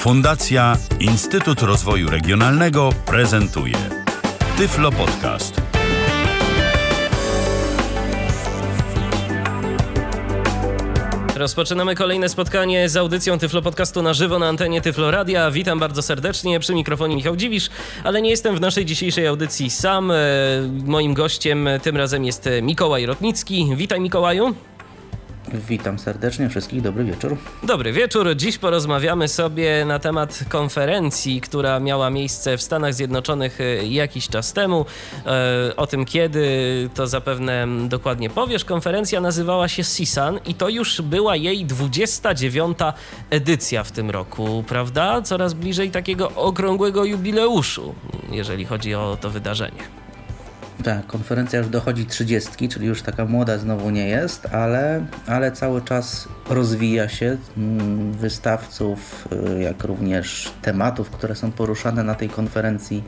Fundacja Instytut Rozwoju Regionalnego prezentuje Tyflo Podcast. Rozpoczynamy kolejne spotkanie z audycją Tyflo Podcastu na żywo na antenie Tyflo Radia. Witam bardzo serdecznie przy mikrofonie Michał Dziwisz, ale nie jestem w naszej dzisiejszej audycji sam. E, Moim gościem tym razem jest Mikołaj Rotnicki. Witaj Mikołaju. Witam serdecznie wszystkich, dobry wieczór. Dobry wieczór. Dziś porozmawiamy sobie na temat konferencji, która miała miejsce w Stanach Zjednoczonych e, jakiś czas temu. E, O tym kiedy to zapewne dokładnie powiesz. Konferencja nazywała się CSUN i to już była jej 29. edycja w tym roku, prawda? Coraz bliżej takiego okrągłego jubileuszu, jeżeli chodzi o to wydarzenie. Tak, konferencja już dochodzi 30, czyli już taka młoda znowu nie jest, ale, ale cały czas rozwija się mm, wystawców, y, jak również tematów, które są poruszane na tej konferencji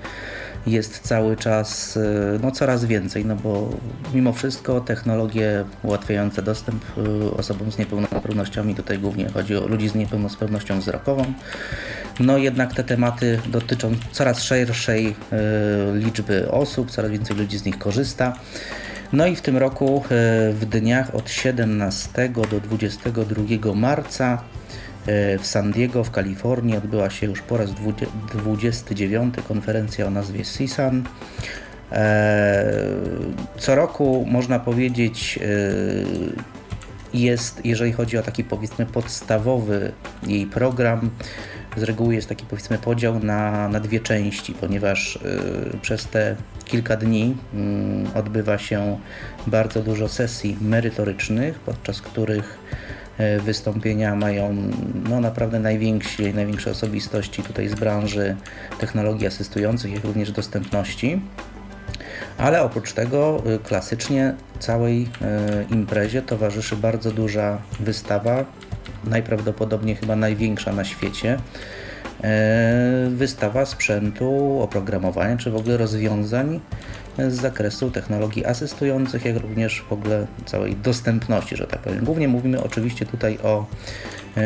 jest cały czas y, no, coraz więcej, no bo mimo wszystko technologie ułatwiające dostęp y, osobom z niepełnosprawnościami, tutaj głównie chodzi o ludzi z niepełnosprawnością wzrokową, no jednak te tematy dotyczą coraz szerszej y, liczby osób, coraz więcej ludzi z nich korzysta. No i w tym roku w dniach od 17 do 22 marca w San Diego w Kalifornii odbyła się już po raz 29 konferencja o nazwie CSUN. Co roku można powiedzieć jest, jeżeli chodzi o taki powiedzmy podstawowy jej program, z reguły jest taki powiedzmy podział na, na dwie części, ponieważ przez te kilka dni y, odbywa się bardzo dużo sesji merytorycznych, podczas których wystąpienia mają no, naprawdę najwięksi, największe osobistości tutaj z branży technologii asystujących, jak również dostępności. Ale oprócz tego y, klasycznie całej y, imprezie towarzyszy bardzo duża wystawa najprawdopodobniej chyba największa na świecie. E, wystawa sprzętu, oprogramowania czy w ogóle rozwiązań z zakresu technologii asystujących, jak również w ogóle całej dostępności, że tak powiem. Głównie mówimy oczywiście tutaj o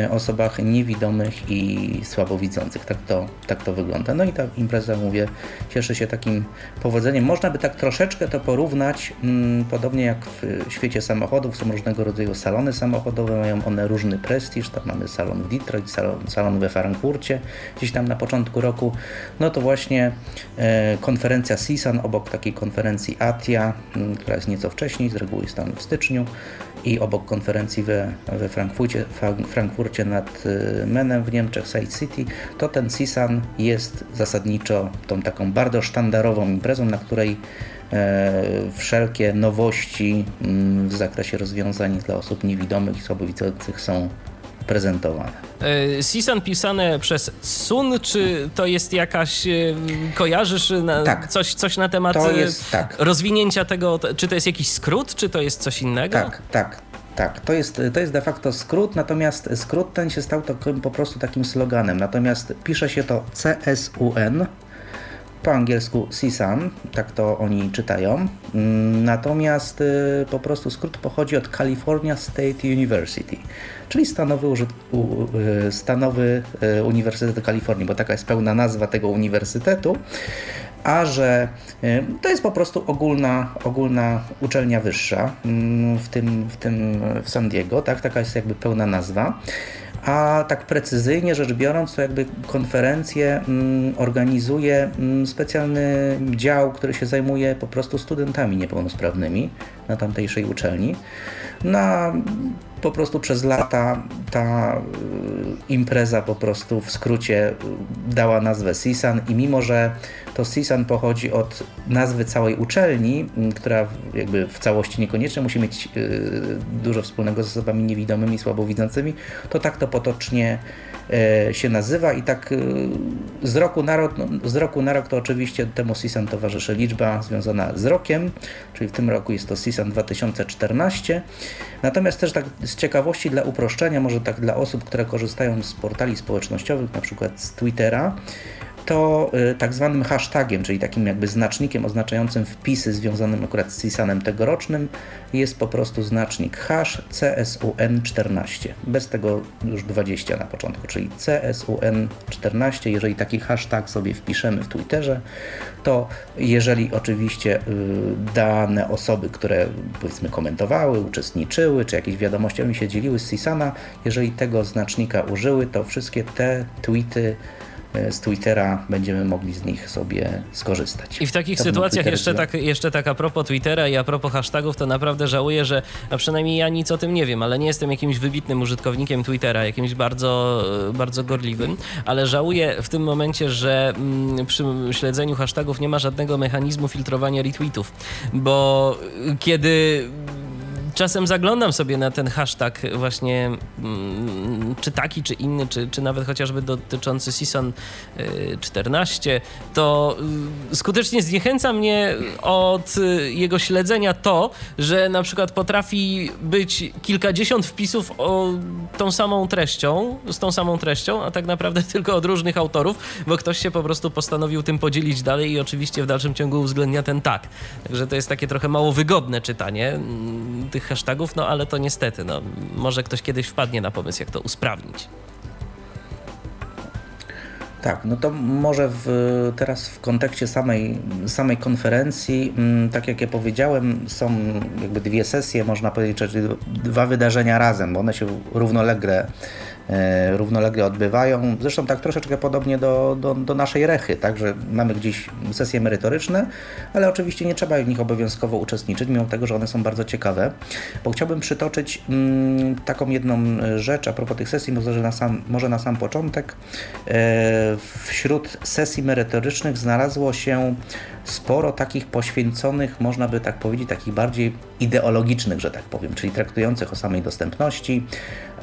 osobach niewidomych i słabowidzących. Tak to, tak to wygląda. No i ta impreza, mówię, cieszy się takim powodzeniem. Można by tak troszeczkę to porównać, mm, podobnie jak w świecie samochodów, są różnego rodzaju salony samochodowe, mają one różny prestiż. Tam mamy salon w Detroit, salon, salon we Frankfurcie, gdzieś tam na początku roku. No to właśnie e, konferencja CISAN obok takiej konferencji ATIA, m, mm, która jest nieco wcześniej, z reguły jest tam w styczniu i obok konferencji we, we Frankfurcie, Frankfurcie nad y, Menem w Niemczech, Side City, to ten CISAN jest zasadniczo tą taką bardzo sztandarową imprezą, na której e, wszelkie nowości mm, w zakresie rozwiązań dla osób niewidomych i słabowidzących są prezentowane. Sisan pisane przez Sun, czy to jest jakaś, e, kojarzysz na, tak. coś, coś na temat jest, tak. rozwinięcia tego, czy to jest jakiś skrót, czy to jest coś innego? Tak, tak. Tak, to jest, to jest de facto skrót, natomiast skrót ten się stał takim, po prostu takim sloganem. Natomiast pisze się to CSUN, po angielsku CSUN, tak to oni czytają. Mm, natomiast y, po prostu skrót pochodzi od California State University, czyli stanowy, y, stanowy y, Uniwersytet Kalifornii, bo taka jest pełna nazwa tego uniwersytetu a że to jest po prostu ogólna, ogólna uczelnia wyższa mm, w tym, w tym w San Diego, tak? taka jest jakby pełna nazwa a tak precyzyjnie rzecz biorąc, to jakby konferencję mm, organizuje mm, specjalny dział, który się zajmuje po prostu studentami niepełnosprawnymi na tamtejszej uczelni. Na po prostu przez lata ta y, impreza po prostu w skrócie y, dała nazwę CISAN i mimo, że to CISAN pochodzi od nazwy całej uczelni, y, która jakby w całości niekoniecznie musi mieć dużo wspólnego z osobami niewidomymi, słabowidzącymi, to tak to potocznie E, się nazywa i tak e, z roku na rok, no, z roku na rok to oczywiście temu CISAN towarzyszy liczba związana z rokiem, czyli w tym roku jest to CISAN 2014. Natomiast też tak z ciekawości dla uproszczenia, może tak dla osób, które korzystają z portali społecznościowych, na przykład z Twittera, to y, tak zwanym hashtagiem, czyli takim jakby znacznikiem oznaczającym wpisy związanym akurat z CSANem tegorocznym jest po prostu znacznik hash CSUN14. Bez tego już 20 na początku, czyli CSUN14. Jeżeli taki hashtag sobie wpiszemy w Twitterze, to jeżeli oczywiście y, dane osoby, które powiedzmy komentowały, uczestniczyły, czy jakieś wiadomościami się dzieliły z CSANa, jeżeli tego znacznika użyły, to wszystkie te tweety z Twittera będziemy mogli z nich sobie skorzystać. I w takich to sytuacjach jeszcze tak, jeszcze tak a propos Twittera i a propos hashtagów, to naprawdę żałuję, że a przynajmniej ja nic o tym nie wiem, ale nie jestem jakimś wybitnym użytkownikiem Twittera, jakimś bardzo, bardzo gorliwym, ale żałuję w tym momencie, że mm, przy śledzeniu hashtagów nie ma żadnego mechanizmu filtrowania retweetów, bo kiedy czasem zaglądam sobie na ten hashtag właśnie, mm, czy taki, czy inny, czy, czy nawet chociażby dotyczący Season 14, y, to y, skutecznie zniechęca mnie od y, jego śledzenia to, że na przykład potrafi być kilkadziesiąt wpisów o tą samą treścią, z tą samą treścią, a tak naprawdę tylko od różnych autorów, bo ktoś się po prostu postanowił tym podzielić dalej i oczywiście w dalszym ciągu uwzględnia ten tak. Także to jest takie trochę mało wygodne czytanie mm, tych hashtagów, no ale to niestety, no, może ktoś kiedyś wpadnie na pomysł, jak to usprawnić. Tak, no to może w, teraz w kontekście samej, samej konferencji, mm, tak jak ja powiedziałem, są jakby dwie sesje, można powiedzieć, czyli dwa wydarzenia razem, bo one się równolegle równolegle odbywają. Zresztą tak troszeczkę podobnie do, do, do naszej rechy, tak, że mamy gdzieś sesje merytoryczne, ale oczywiście nie trzeba w nich obowiązkowo uczestniczyć, mimo tego, że one są bardzo ciekawe. Bo chciałbym przytoczyć mm, taką jedną rzecz a propos tych sesji, może na sam, może na sam początek. E, wśród sesji merytorycznych znalazło się sporo takich poświęconych, można by tak powiedzieć, takich bardziej ideologicznych, że tak powiem, czyli traktujących o samej dostępności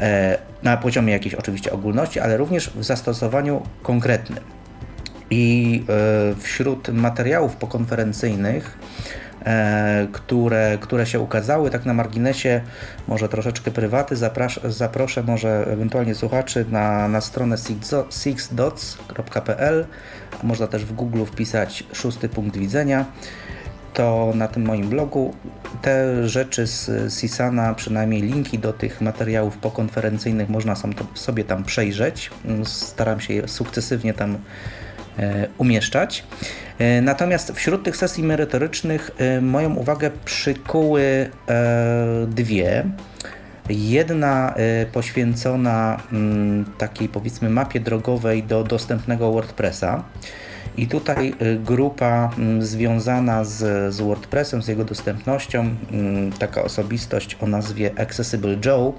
e, na poziomie jakiejś oczywiście ogólności, ale również w zastosowaniu konkretnym. I e, wśród materiałów pokonferencyjnych, które, które się ukazały, tak na marginesie, może troszeczkę prywaty, zaprasz, zaproszę może ewentualnie słuchaczy na, na stronę sixdots.pl można też w Google wpisać szósty punkt widzenia. To na tym moim blogu te rzeczy z Sisana, przynajmniej linki do tych materiałów pokonferencyjnych można sobie tam przejrzeć. Staram się je sukcesywnie tam e, umieszczać. E, natomiast wśród tych sesji merytorycznych e, moją uwagę przykuły dwie. Jedna poświęcona mm, takiej powiedzmy mapie drogowej do dostępnego WordPressa. I tutaj grupa mm, związana z, z WordPressem, z jego dostępnością, mm, taka osobistość o nazwie Accessible Joe,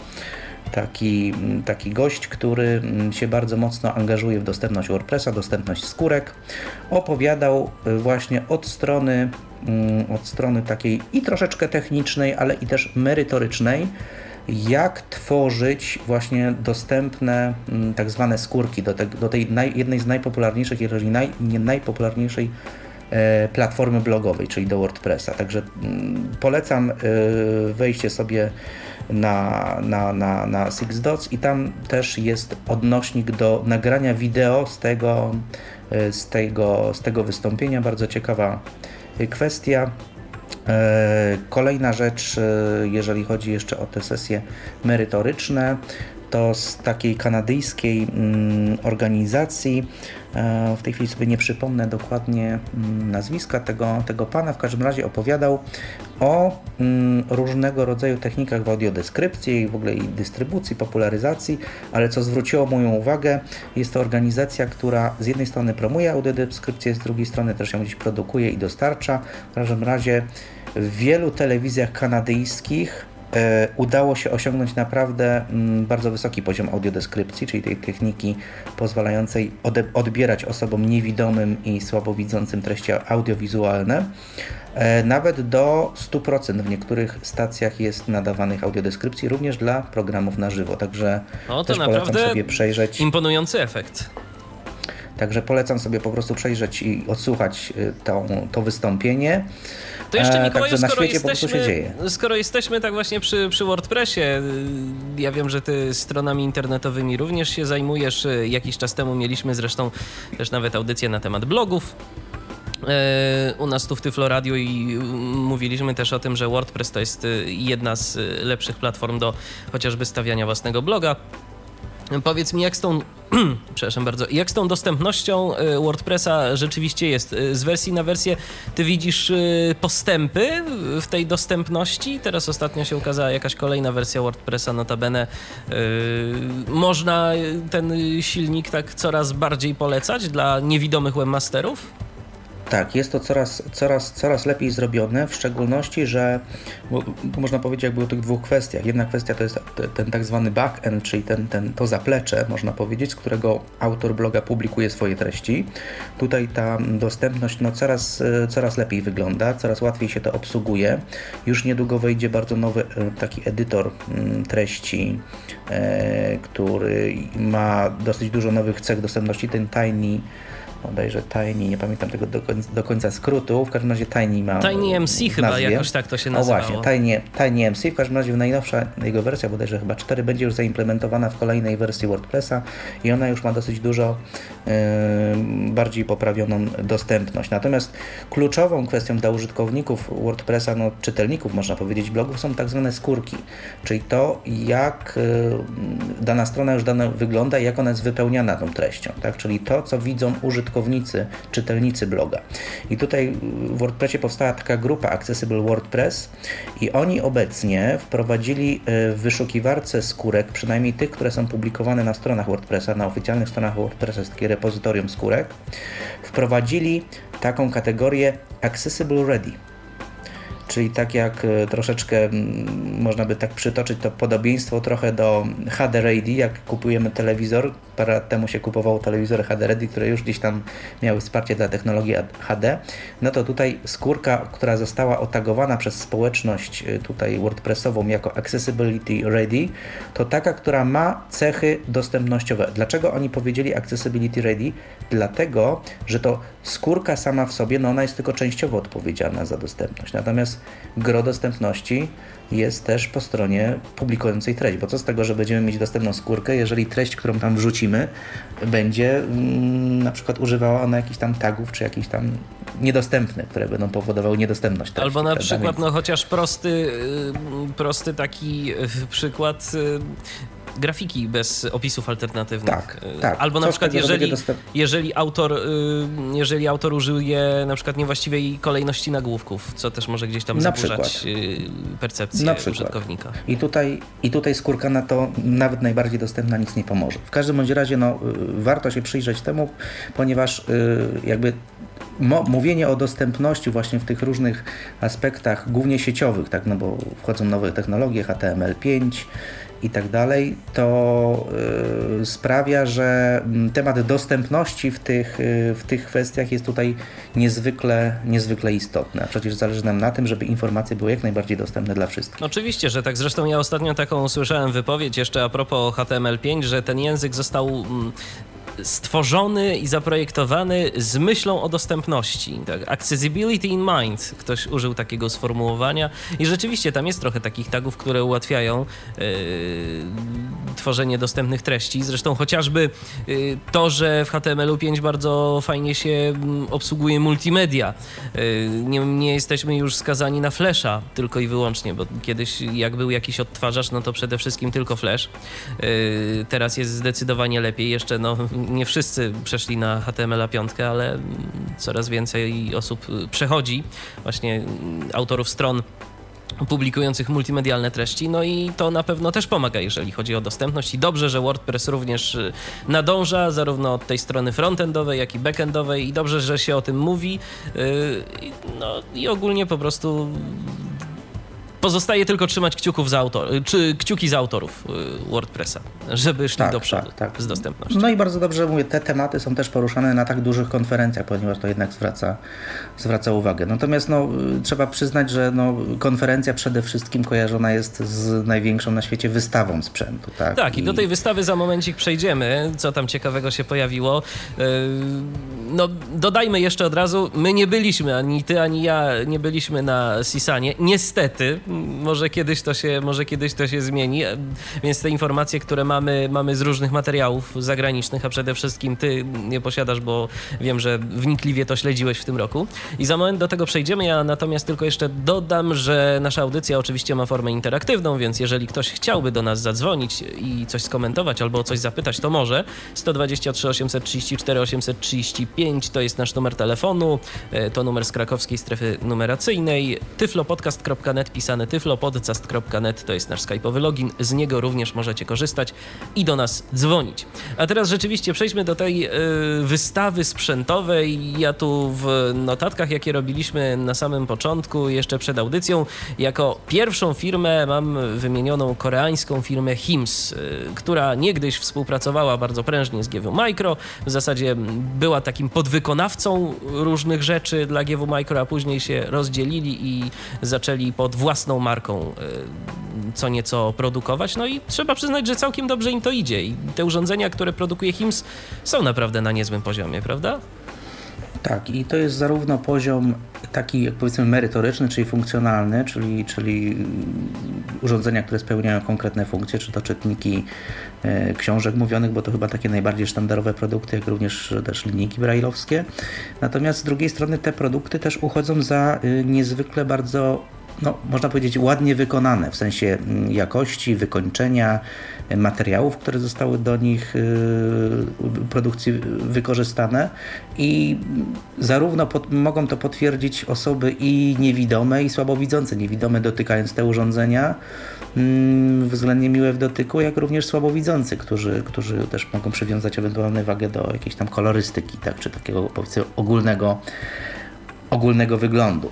taki, taki gość, który się bardzo mocno angażuje w dostępność WordPressa, dostępność skórek, opowiadał y, właśnie od strony, od strony takiej i troszeczkę technicznej, ale i też merytorycznej, jak tworzyć właśnie dostępne mm, tak zwane skórki do, te, do tej naj, jednej z najpopularniejszych, jeżeli naj, nie najpopularniejszej e, platformy blogowej, czyli do WordPressa. Także mm, polecam e, wejście sobie na, na, na, na SixDots i tam też jest odnośnik do nagrania wideo z tego, e, z tego, z tego wystąpienia. Bardzo ciekawa kwestia. E, kolejna rzecz, e, jeżeli chodzi jeszcze o te sesje merytoryczne, to z takiej kanadyjskiej mm, organizacji, e, w tej chwili sobie nie przypomnę dokładnie mm, nazwiska tego, tego pana, w każdym razie opowiadał o mm, różnego rodzaju technikach w audiodeskrypcji i w ogóle i dystrybucji, popularyzacji, ale co zwróciło moją uwagę, jest to organizacja, która z jednej strony promuje audiodeskrypcję, z drugiej strony też ją gdzieś produkuje i dostarcza. W każdym razie w wielu telewizjach kanadyjskich e, udało się osiągnąć naprawdę mm, bardzo wysoki poziom audiodeskrypcji, czyli tej techniki pozwalającej odbierać osobom niewidomym i słabowidzącym treści audiowizualne. E, nawet do 100% w niektórych stacjach jest nadawanych audiodeskrypcji, również dla programów na żywo, także no, to też polecam sobie przejrzeć. Imponujący efekt. Także polecam sobie po prostu przejrzeć i odsłuchać to, to wystąpienie. To jeszcze Mikołaju, Także na skoro jesteśmy. Skoro jesteśmy tak właśnie przy, przy WordPressie, ja wiem, że ty stronami internetowymi również się zajmujesz. Jakiś czas temu mieliśmy zresztą też nawet audycję na temat blogów e, u nas tu w Tyflo Radio i mówiliśmy też o tym, że WordPress to jest jedna z lepszych platform do chociażby stawiania własnego bloga. Powiedz mi, jak z tą, przepraszam bardzo, jak z tą dostępnością y, WordPressa rzeczywiście jest? Y, z wersji na wersję ty widzisz y, postępy w tej dostępności? Teraz ostatnio się ukazała jakaś kolejna wersja WordPressa, notabene. Można ten silnik tak coraz bardziej polecać dla niewidomych webmasterów? Tak, jest to coraz, coraz, coraz lepiej zrobione, w szczególności, że można powiedzieć jakby o tych dwóch kwestiach. Jedna kwestia to jest ten tak zwany backend, czyli ten, ten, to zaplecze, można powiedzieć, z którego autor bloga publikuje swoje treści. Tutaj ta dostępność no, coraz, coraz lepiej wygląda, coraz łatwiej się to obsługuje. Już niedługo wejdzie bardzo nowy e, taki edytor mm, treści, e, który ma dosyć dużo nowych cech dostępności, ten Tiny bodajże Tiny, nie pamiętam tego do, do końca skrótu, w każdym razie Tiny ma Tiny MC chyba, jakoś tak to się nazywało. O właśnie, Tiny, Tiny MC, w każdym razie najnowsza jego wersja, bodajże chyba 4, będzie już zaimplementowana w kolejnej wersji WordPressa i ona już ma dosyć dużo yy, bardziej poprawioną dostępność. Natomiast kluczową kwestią dla użytkowników WordPressa, no czytelników można powiedzieć blogów, są tak zwane skórki, czyli to jak yy, dana strona już dana wygląda i jak ona jest wypełniana tą treścią, tak? czyli to, co widzą użytkownicy użytkownicy, czytelnicy bloga. I tutaj w WordPressie powstała taka grupa Accessible WordPress i oni obecnie wprowadzili e, w wyszukiwarce skórek, przynajmniej tych, które są publikowane na stronach WordPressa, na oficjalnych stronach WordPressa jest takie repozytorium skórek, wprowadzili taką kategorię Accessible Ready. Czyli tak jak e, troszeczkę można by tak przytoczyć to podobieństwo trochę do HD Ready, jak kupujemy telewizor. Parę lat temu się kupowało telewizory HD Ready, które już gdzieś tam miały wsparcie dla technologii HD. No to tutaj skórka, która została otagowana przez społeczność e, tutaj WordPressową jako Accessibility Ready, to taka, która ma cechy dostępnościowe. Dlaczego oni powiedzieli Accessibility Ready? Dlatego, że to skórka sama w sobie, no ona jest tylko częściowo odpowiedzialna za dostępność. Natomiast gro dostępności jest też po stronie publikującej treść, bo co z tego, że będziemy mieć dostępną skórkę, jeżeli treść, którą tam wrzucimy, będzie mm, na przykład używała ona jakichś tam tagów, czy jakichś tam niedostępnych, które będą powodowały niedostępność treści. Albo na przykład, no chociaż prosty, y, prosty taki y, przykład y, grafiki bez opisów alternatywnych. Tak, tak. Albo na przykład jeżeli, jeżeli, autor, y, jeżeli autor użyje na przykład niewłaściwej kolejności nagłówków, co też może gdzieś tam na zaburzać przykład. Y, percepcję na użytkownika. I tutaj, I tutaj skórka na to nawet najbardziej dostępna nic nie pomoże. W każdym bądź razie no, y, warto się przyjrzeć temu, ponieważ jakby mówienie o dostępności właśnie w tych różnych aspektach, głównie sieciowych, tak, no bo wchodzą nowe technologie, HTML5, i tak dalej, to y, sprawia, że mm, temat dostępności w tych, y, w tych kwestiach jest tutaj niezwykle, niezwykle istotny. A przecież zależy nam na tym, żeby informacje były jak najbardziej dostępne dla wszystkich. Oczywiście, że tak. Zresztą ja ostatnio taką usłyszałem wypowiedź jeszcze a propos HTML5, że ten język został mm, stworzony i zaprojektowany z myślą o dostępności. Tak? Accessibility in mind. Ktoś użył takiego sformułowania i rzeczywiście tam jest trochę takich tagów, które ułatwiają yy, tworzenie dostępnych treści. Zresztą chociażby yy, to, że w HTML-u 5 bardzo fajnie się mm, obsługuje multimedia. Yy, nie, nie, jesteśmy już skazani na Flasha tylko i wyłącznie, bo kiedyś jak był jakiś odtwarzacz, no to przede wszystkim tylko Flash. teraz jest zdecydowanie lepiej. Jeszcze no, nie wszyscy przeszli na HTML5, ale coraz więcej osób przechodzi, właśnie autorów stron publikujących multimedialne treści, no i to na pewno też pomaga, jeżeli chodzi o dostępność. I dobrze, że WordPress również y, nadąża zarówno od tej strony frontendowej, jak i backendowej. I dobrze, że się o tym mówi, y, no i ogólnie po prostu Pozostaje tylko trzymać kciuków za autor, czy kciuki z autorów WordPressa, żeby szli tak, do przodu tak, tak. z dostępnością. No i bardzo dobrze mówię, te tematy są też poruszane na tak dużych konferencjach, ponieważ to jednak zwraca, zwraca uwagę. Natomiast no, trzeba przyznać, że no, konferencja przede wszystkim kojarzona jest z największą na świecie wystawą sprzętu. Tak, tak i, i do tej wystawy za momencik przejdziemy, co tam ciekawego się pojawiło. Yy, no, dodajmy jeszcze od razu, my nie byliśmy, ani ty, ani ja nie byliśmy na Sisanie. Niestety, może kiedyś to się, może kiedyś to się zmieni, więc te informacje, które mamy, mamy z różnych materiałów zagranicznych, a przede wszystkim ty nie posiadasz, bo wiem, że wnikliwie to śledziłeś w tym roku. I za moment do tego przejdziemy. Ja natomiast tylko jeszcze dodam, że nasza audycja oczywiście ma formę interaktywną, więc jeżeli ktoś chciałby do nas zadzwonić i coś skomentować albo o coś zapytać, to może. 123 834 835 to jest nasz numer telefonu, e, to numer z krakowskiej strefy numeracyjnej. tyflopodcast.net pisane tyflopodcast.net to jest nasz skype'owy login, z niego również możecie korzystać i do nas dzwonić. A teraz rzeczywiście przejdźmy do tej y, wystawy sprzętowej. Ja tu w notatkach, jakie robiliśmy na samym początku, jeszcze przed audycją, jako pierwszą firmę mam wymienioną koreańską firmę HIMS, y, która niegdyś współpracowała bardzo prężnie z GW Micro. W zasadzie była takim podwykonawcą różnych rzeczy dla GW Micro, a później się rozdzielili i zaczęli pod własną marką y, co nieco produkować. No i trzeba przyznać, że całkiem dobrze im to idzie. I te urządzenia, które produkuje HIMS, są naprawdę na niezłym poziomie, prawda? Tak, i to jest zarówno poziom taki, jak powiedzmy, merytoryczny, czyli funkcjonalny, czyli, czyli urządzenia, które spełniają konkretne funkcje, czy to czytniki e, książek mówionych, bo to chyba takie najbardziej sztandarowe produkty, jak również też linijki brajlowskie. Natomiast z drugiej strony te produkty też uchodzą za e, niezwykle bardzo no, można powiedzieć, ładnie wykonane w sensie mm, jakości, wykończenia e, materiałów, które zostały do nich e, produkcji wykorzystane i zarówno pod, mogą to potwierdzić osoby i niewidome, i słabowidzące. Niewidome dotykając te urządzenia, mm, względnie miłe w dotyku, jak również słabowidzący, którzy, którzy też mogą przywiązać ewentualną wagę do jakiejś tam kolorystyki, tak, czy takiego powiedzmy ogólnego ogólnego wyglądu.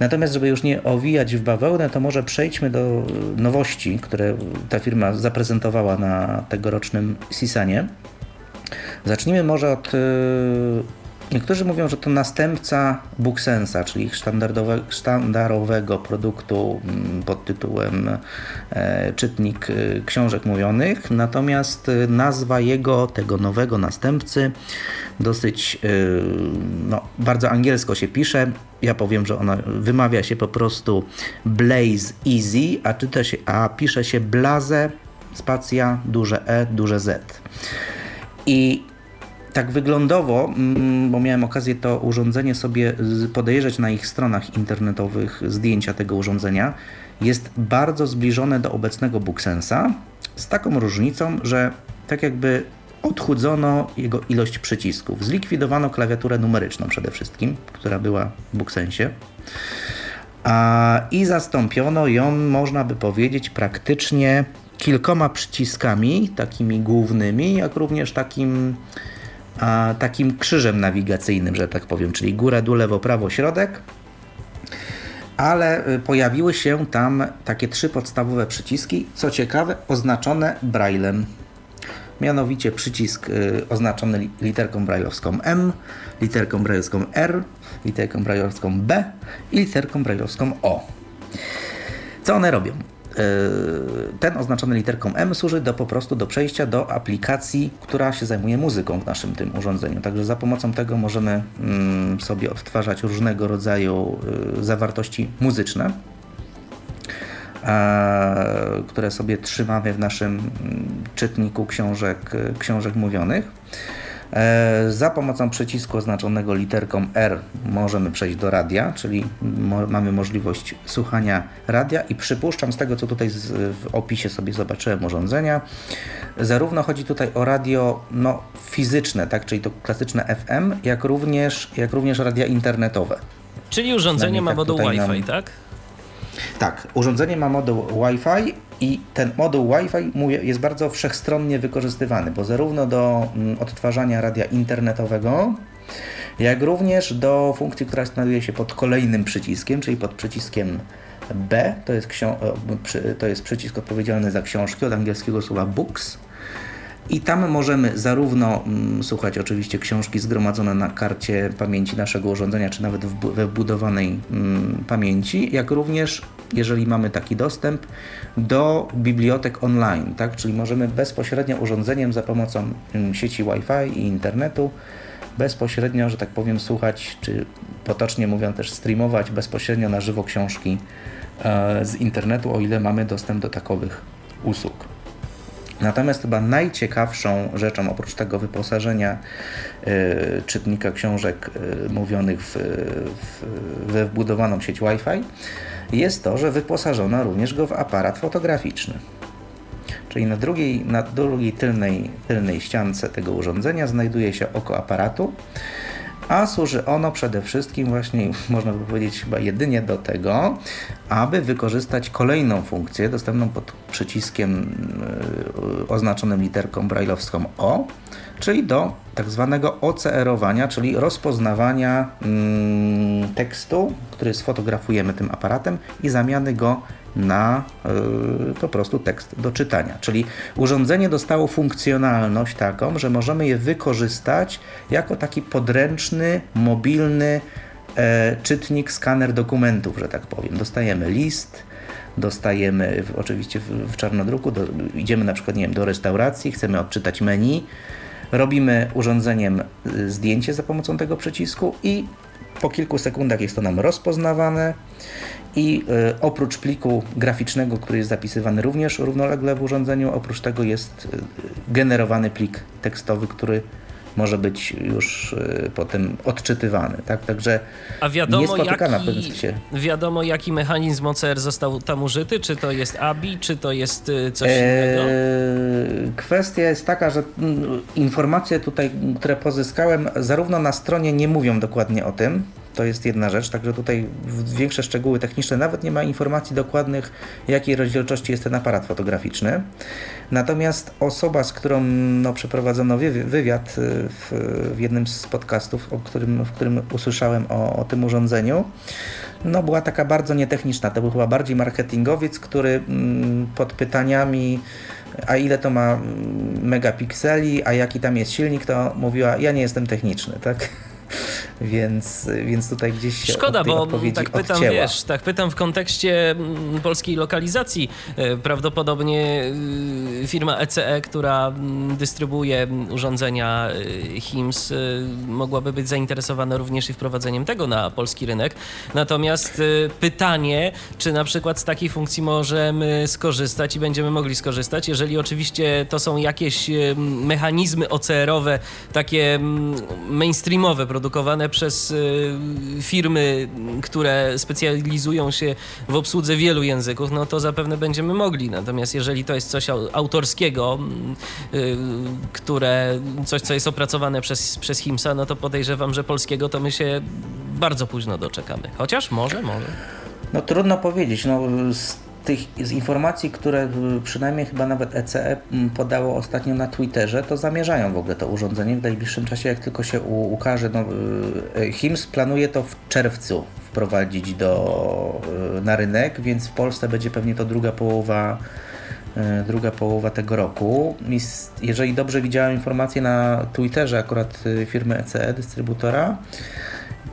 Natomiast, żeby już nie owijać w bawełnę, to może przejdźmy do nowości, które ta firma zaprezentowała na tegorocznym Sisanie. Zacznijmy może od Niektórzy mówią, że to następca Booksensa, czyli ich sztandarowe, sztandarowego produktu mm, pod tytułem e, czytnik e, książek mówionych. Natomiast e, nazwa jego, tego nowego następcy, dosyć no, bardzo angielsko się pisze. Ja powiem, że ona wymawia się po prostu Blaze Easy, a, czyta się, a pisze się Blaze, spacja, duże E, duże Z. I tak wyglądowo, mm, bo miałem okazję to urządzenie sobie podejrzeć na ich stronach internetowych, zdjęcia tego urządzenia, jest bardzo zbliżone do obecnego Booksensa, z taką różnicą, że tak jakby odchudzono jego ilość przycisków. Zlikwidowano klawiaturę numeryczną przede wszystkim, która była w Booksensie. A, I zastąpiono ją, można by powiedzieć, praktycznie kilkoma przyciskami, takimi głównymi, jak również takim a, takim krzyżem nawigacyjnym, że tak powiem, czyli góra, dół, lewo, prawo, środek. Ale y, pojawiły się tam takie trzy podstawowe przyciski, co ciekawe, oznaczone braillem. Mianowicie przycisk y, oznaczony literką brailleowską M, literką brailleowską R, literką brailleowską B i literką brailleowską O. Co one robią? Ten oznaczony literką M służy do po prostu do przejścia do aplikacji, która się zajmuje muzyką w naszym tym urządzeniu. Także za pomocą tego możemy mm, sobie odtwarzać różnego rodzaju e, zawartości muzyczne, które sobie trzymamy w naszym mm, czytniku książek, książek mówionych. E, za pomocą przycisku oznaczonego literką R możemy przejść do radia, czyli mo mamy możliwość słuchania radia i przypuszczam z tego, co tutaj w opisie sobie zobaczyłem urządzenia, zarówno chodzi tutaj o radio no, fizyczne, tak, czyli to klasyczne FM, jak również, jak również radia internetowe. Czyli urządzenie ma tak moduł Wi-Fi, nam... tak? Tak, urządzenie ma moduł Wi-Fi i ten moduł Wi-Fi jest bardzo wszechstronnie wykorzystywany, bo zarówno do mm, odtwarzania radia internetowego, jak również do funkcji, która znajduje się pod kolejnym przyciskiem, czyli pod przyciskiem B to jest, to jest przycisk odpowiedzialny za książki od angielskiego słowa books. I tam możemy zarówno mm, słuchać oczywiście książki zgromadzone na karcie pamięci naszego urządzenia, czy nawet we wbudowanej mm, pamięci, jak również, jeżeli mamy taki dostęp, do bibliotek online, tak? czyli możemy bezpośrednio urządzeniem za pomocą mm, sieci Wi-Fi i internetu bezpośrednio, że tak powiem, słuchać, czy potocznie mówiąc też streamować bezpośrednio na żywo książki e, z internetu, o ile mamy dostęp do takowych usług. Natomiast chyba najciekawszą rzeczą, oprócz tego wyposażenia y, czytnika książek y, mówionych w, w, we wbudowaną sieć Wi-Fi, jest to, że wyposażono również go w aparat fotograficzny. Czyli na drugiej, na drugiej tylnej, tylnej ściance tego urządzenia znajduje się oko aparatu, a służy ono przede wszystkim właśnie, można by powiedzieć chyba jedynie do tego, aby wykorzystać kolejną funkcję dostępną pod przyciskiem yy, oznaczonym literką brajlowską O, czyli do tak zwanego OCR-owania, czyli rozpoznawania yy, tekstu, który sfotografujemy tym aparatem i zamiany go na y, po prostu tekst do czytania. Czyli urządzenie dostało funkcjonalność taką, że możemy je wykorzystać jako taki podręczny, mobilny e, czytnik, skaner dokumentów, że tak powiem. Dostajemy list, dostajemy w, oczywiście w, w czarnodruku, do, idziemy na przykład nie wiem, do restauracji, chcemy odczytać menu, robimy urządzeniem y, zdjęcie za pomocą tego przycisku i po kilku sekundach jest to nam rozpoznawane i e, oprócz pliku graficznego, który jest zapisywany również równolegle w urządzeniu, oprócz tego jest e, generowany plik tekstowy, który może być już y, potem odczytywany. Tak? Także A wiadomo, jaki, się... wiadomo, jaki mechanizm OCR został tam użyty? Czy to jest ABI, czy to jest y, coś eee, innego? Kwestia jest taka, że mm, informacje tutaj, które pozyskałem, zarówno na stronie nie mówią dokładnie o tym, to jest jedna rzecz, także tutaj większe szczegóły techniczne, nawet nie ma informacji dokładnych, jakiej rozdzielczości jest ten aparat fotograficzny. Natomiast osoba, z którą no, przeprowadzono wywiad y, w, w jednym z podcastów, o którym, w którym usłyszałem o, o tym urządzeniu, no, była taka bardzo nietechniczna. To był chyba bardziej marketingowiec, który mm, pod pytaniami a ile to ma mm, megapikseli, a jaki tam jest silnik, to mówiła, ja nie jestem techniczny, tak? więc, więc tutaj gdzieś się Szkoda, bo tak pytam, odcięła. wiesz, tak pytam w kontekście mm, polskiej lokalizacji. E, prawdopodobnie y, firma ECE, e, która mm, dystrybuuje urządzenia y, HIMS, y, mogłaby być zainteresowana również i wprowadzeniem tego na polski rynek. Natomiast pytanie, czy na przykład z takiej funkcji możemy skorzystać i będziemy mogli skorzystać, jeżeli oczywiście to są jakieś mechanizmy OCR-owe, takie mainstreamowe, produkowane przez y, firmy, które specjalizują się w obsłudze wielu języków, no to zapewne będziemy mogli. Natomiast jeżeli to jest coś autorskiego, y, które, coś, co jest opracowane przez, przez Himsa, no to podejrzewam, że polskiego to my się bardzo późno doczekamy. Chociaż może, może. No trudno powiedzieć. No, tych z informacji, które y, przynajmniej chyba nawet ECE mm, podało ostatnio na Twitterze, to zamierzają w ogóle to urządzenie w najbliższym czasie, jak tylko się ukaże. No, y, HIMS planuje to w czerwcu wprowadzić do, y, na rynek, więc w Polsce będzie pewnie to druga połowa druga połowa tego roku. Jeżeli dobrze widziałem informacje na Twitterze akurat firmy ECE, dystrybutora,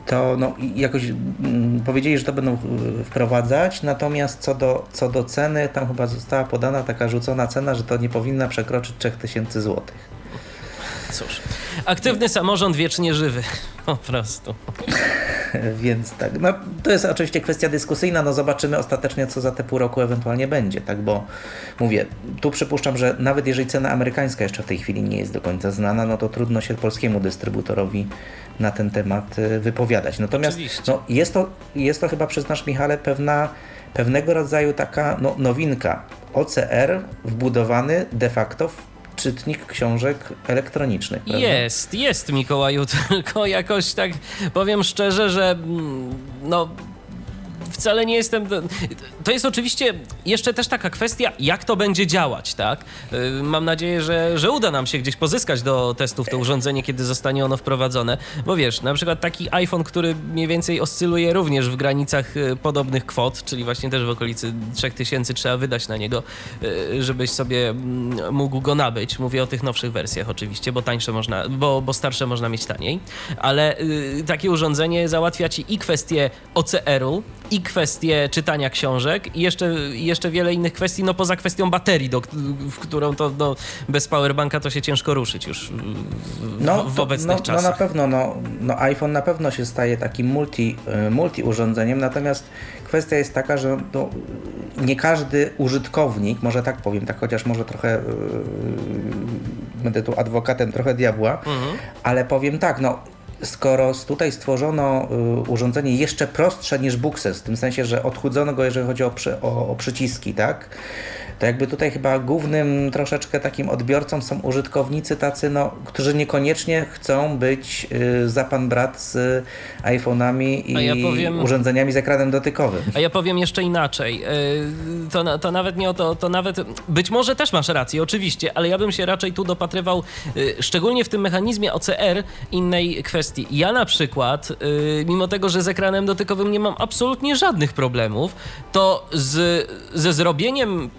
to no, jakoś mm, powiedzieli, że to będą wprowadzać, natomiast co do, co do ceny, tam chyba została podana taka rzucona cena, że to nie powinna przekroczyć 3000 zł. Cóż, aktywny samorząd wiecznie żywy, po prostu. Więc tak, no to jest oczywiście kwestia dyskusyjna, no zobaczymy ostatecznie, co za te pół roku ewentualnie będzie, tak, bo mówię, tu przypuszczam, że nawet jeżeli cena amerykańska jeszcze w tej chwili nie jest do końca znana, no to trudno się polskiemu dystrybuutorowi na ten temat y, wypowiadać. Natomiast no, jest, to, jest to chyba, przyznasz Michale, pewna, pewnego rodzaju taka no, nowinka. OCR wbudowany de facto w czytnik książek elektronicznych. Prawda? Jest, jest Mikołaju, tylko jakoś tak powiem szczerze, że mm, no wcale nie jestem. To jest oczywiście jeszcze też taka kwestia, jak to będzie działać, tak? Y, mam nadzieję, że, że uda nam się gdzieś pozyskać do testów to urządzenie, kiedy zostanie ono wprowadzone. Bo wiesz, na przykład taki iPhone, który mniej więcej oscyluje również w granicach y, podobnych kwot, czyli właśnie też w okolicy 3000 trzeba wydać na niego, y, żebyś sobie mm, mógł go nabyć. Mówię o tych nowszych wersjach oczywiście, bo tańsze można, bo, bo starsze można mieć taniej. Ale takie urządzenie załatwia ci i kwestię OCR-u, i kwestię czytania książek i jeszcze, jeszcze wiele innych kwestii, no poza kwestią baterii, do, w którą to no, bez powerbanka to się ciężko ruszyć już w, no, w obecnych no, czasach. No na pewno, no, no iPhone na pewno się staje takim multi, y, multi urządzeniem, natomiast kwestia jest taka, że no, nie każdy użytkownik, może tak powiem, tak chociaż może trochę yy, będę tu adwokatem trochę diabła, mhm. ale powiem tak, no skoro tutaj stworzono y, urządzenie jeszcze prostsze niż Buxes, w tym sensie, że odchudzono go, jeżeli chodzi o, przy, o, o przyciski, tak? To jakby tutaj chyba głównym troszeczkę takim odbiorcą są użytkownicy tacy, no, którzy niekoniecznie chcą być y, za pan brat z iPhone'ami i ja powiem, urządzeniami z ekranem dotykowym. A ja powiem jeszcze inaczej. Y, to, to nawet nie o to, to nawet być może też masz rację, oczywiście, ale ja bym się raczej tu dopatrywał, y, szczególnie w tym mechanizmie OCR, innej kwestii. Ja na przykład, mimo tego, że z ekranem dotykowym nie mam absolutnie żadnych problemów, to z, ze zrobieniem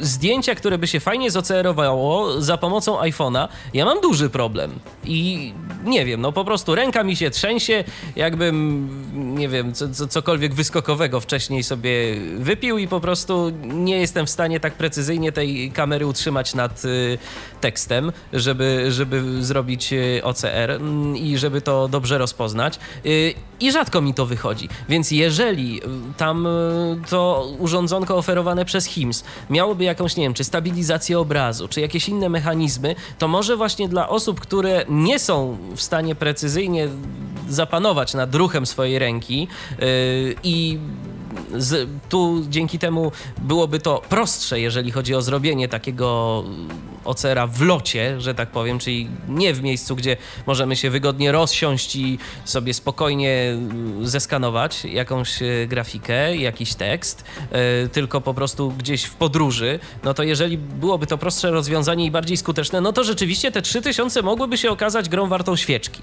zdjęcia, które by się fajnie zocerowało za pomocą iPhone'a, ja mam duży problem. I nie wiem, no po prostu ręka mi się trzęsie, jakbym, nie wiem, co, co, cokolwiek wyskokowego wcześniej sobie wypił i po prostu nie jestem w stanie tak precyzyjnie tej kamery utrzymać nad y, tekstem, żeby, żeby zrobić y, OCR mm, i żeby to dobrze rozpoznać. Y, I rzadko mi to wychodzi. Więc jeżeli tam to urządzonko oferowane przez HIMS miałoby jakąś, nie wiem, czy stabilizację obrazu, czy jakieś inne mechanizmy, to może właśnie dla osób, które nie są w stanie precyzyjnie zapanować nad ruchem swojej ręki yy, i z, tu dzięki temu byłoby to prostsze, jeżeli chodzi o zrobienie takiego ocera w locie, że tak powiem, czyli nie w miejscu, gdzie możemy się wygodnie rozsiąść i sobie spokojnie zeskanować jakąś e, grafikę, jakiś tekst, e, tylko po prostu gdzieś w podróży, no to jeżeli byłoby to prostsze rozwiązanie i bardziej skuteczne, no to rzeczywiście te 3000 mogłyby się okazać grą wartą świeczki.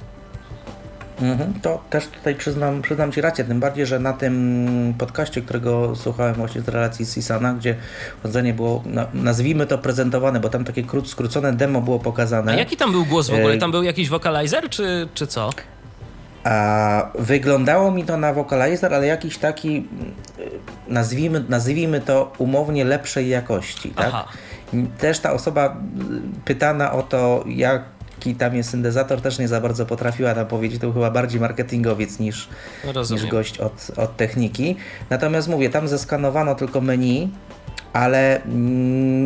Mhm, to też tutaj przyznam, przyznam Ci rację, tym bardziej, że na tym podcaście, którego słuchałem właśnie z relacji z Sisana, gdzie chodzenie było, nazwijmy to prezentowane, bo tam takie krót, skrócone demo było pokazane. A jaki tam był głos w ogóle? Tam był jakiś vocalizer, czy, czy co? A wyglądało mi to na vocalizer, ale jakiś taki, nazwijmy, nazwijmy to umownie lepszej jakości. Tak? Też ta osoba pytana o to, jak jaki tam jest syntezator, też nie za bardzo potrafiła tam powiedzieć. To był chyba bardziej marketingowiec niż, niż gość od, od techniki. Natomiast mówię, tam zeskanowano tylko menu, ale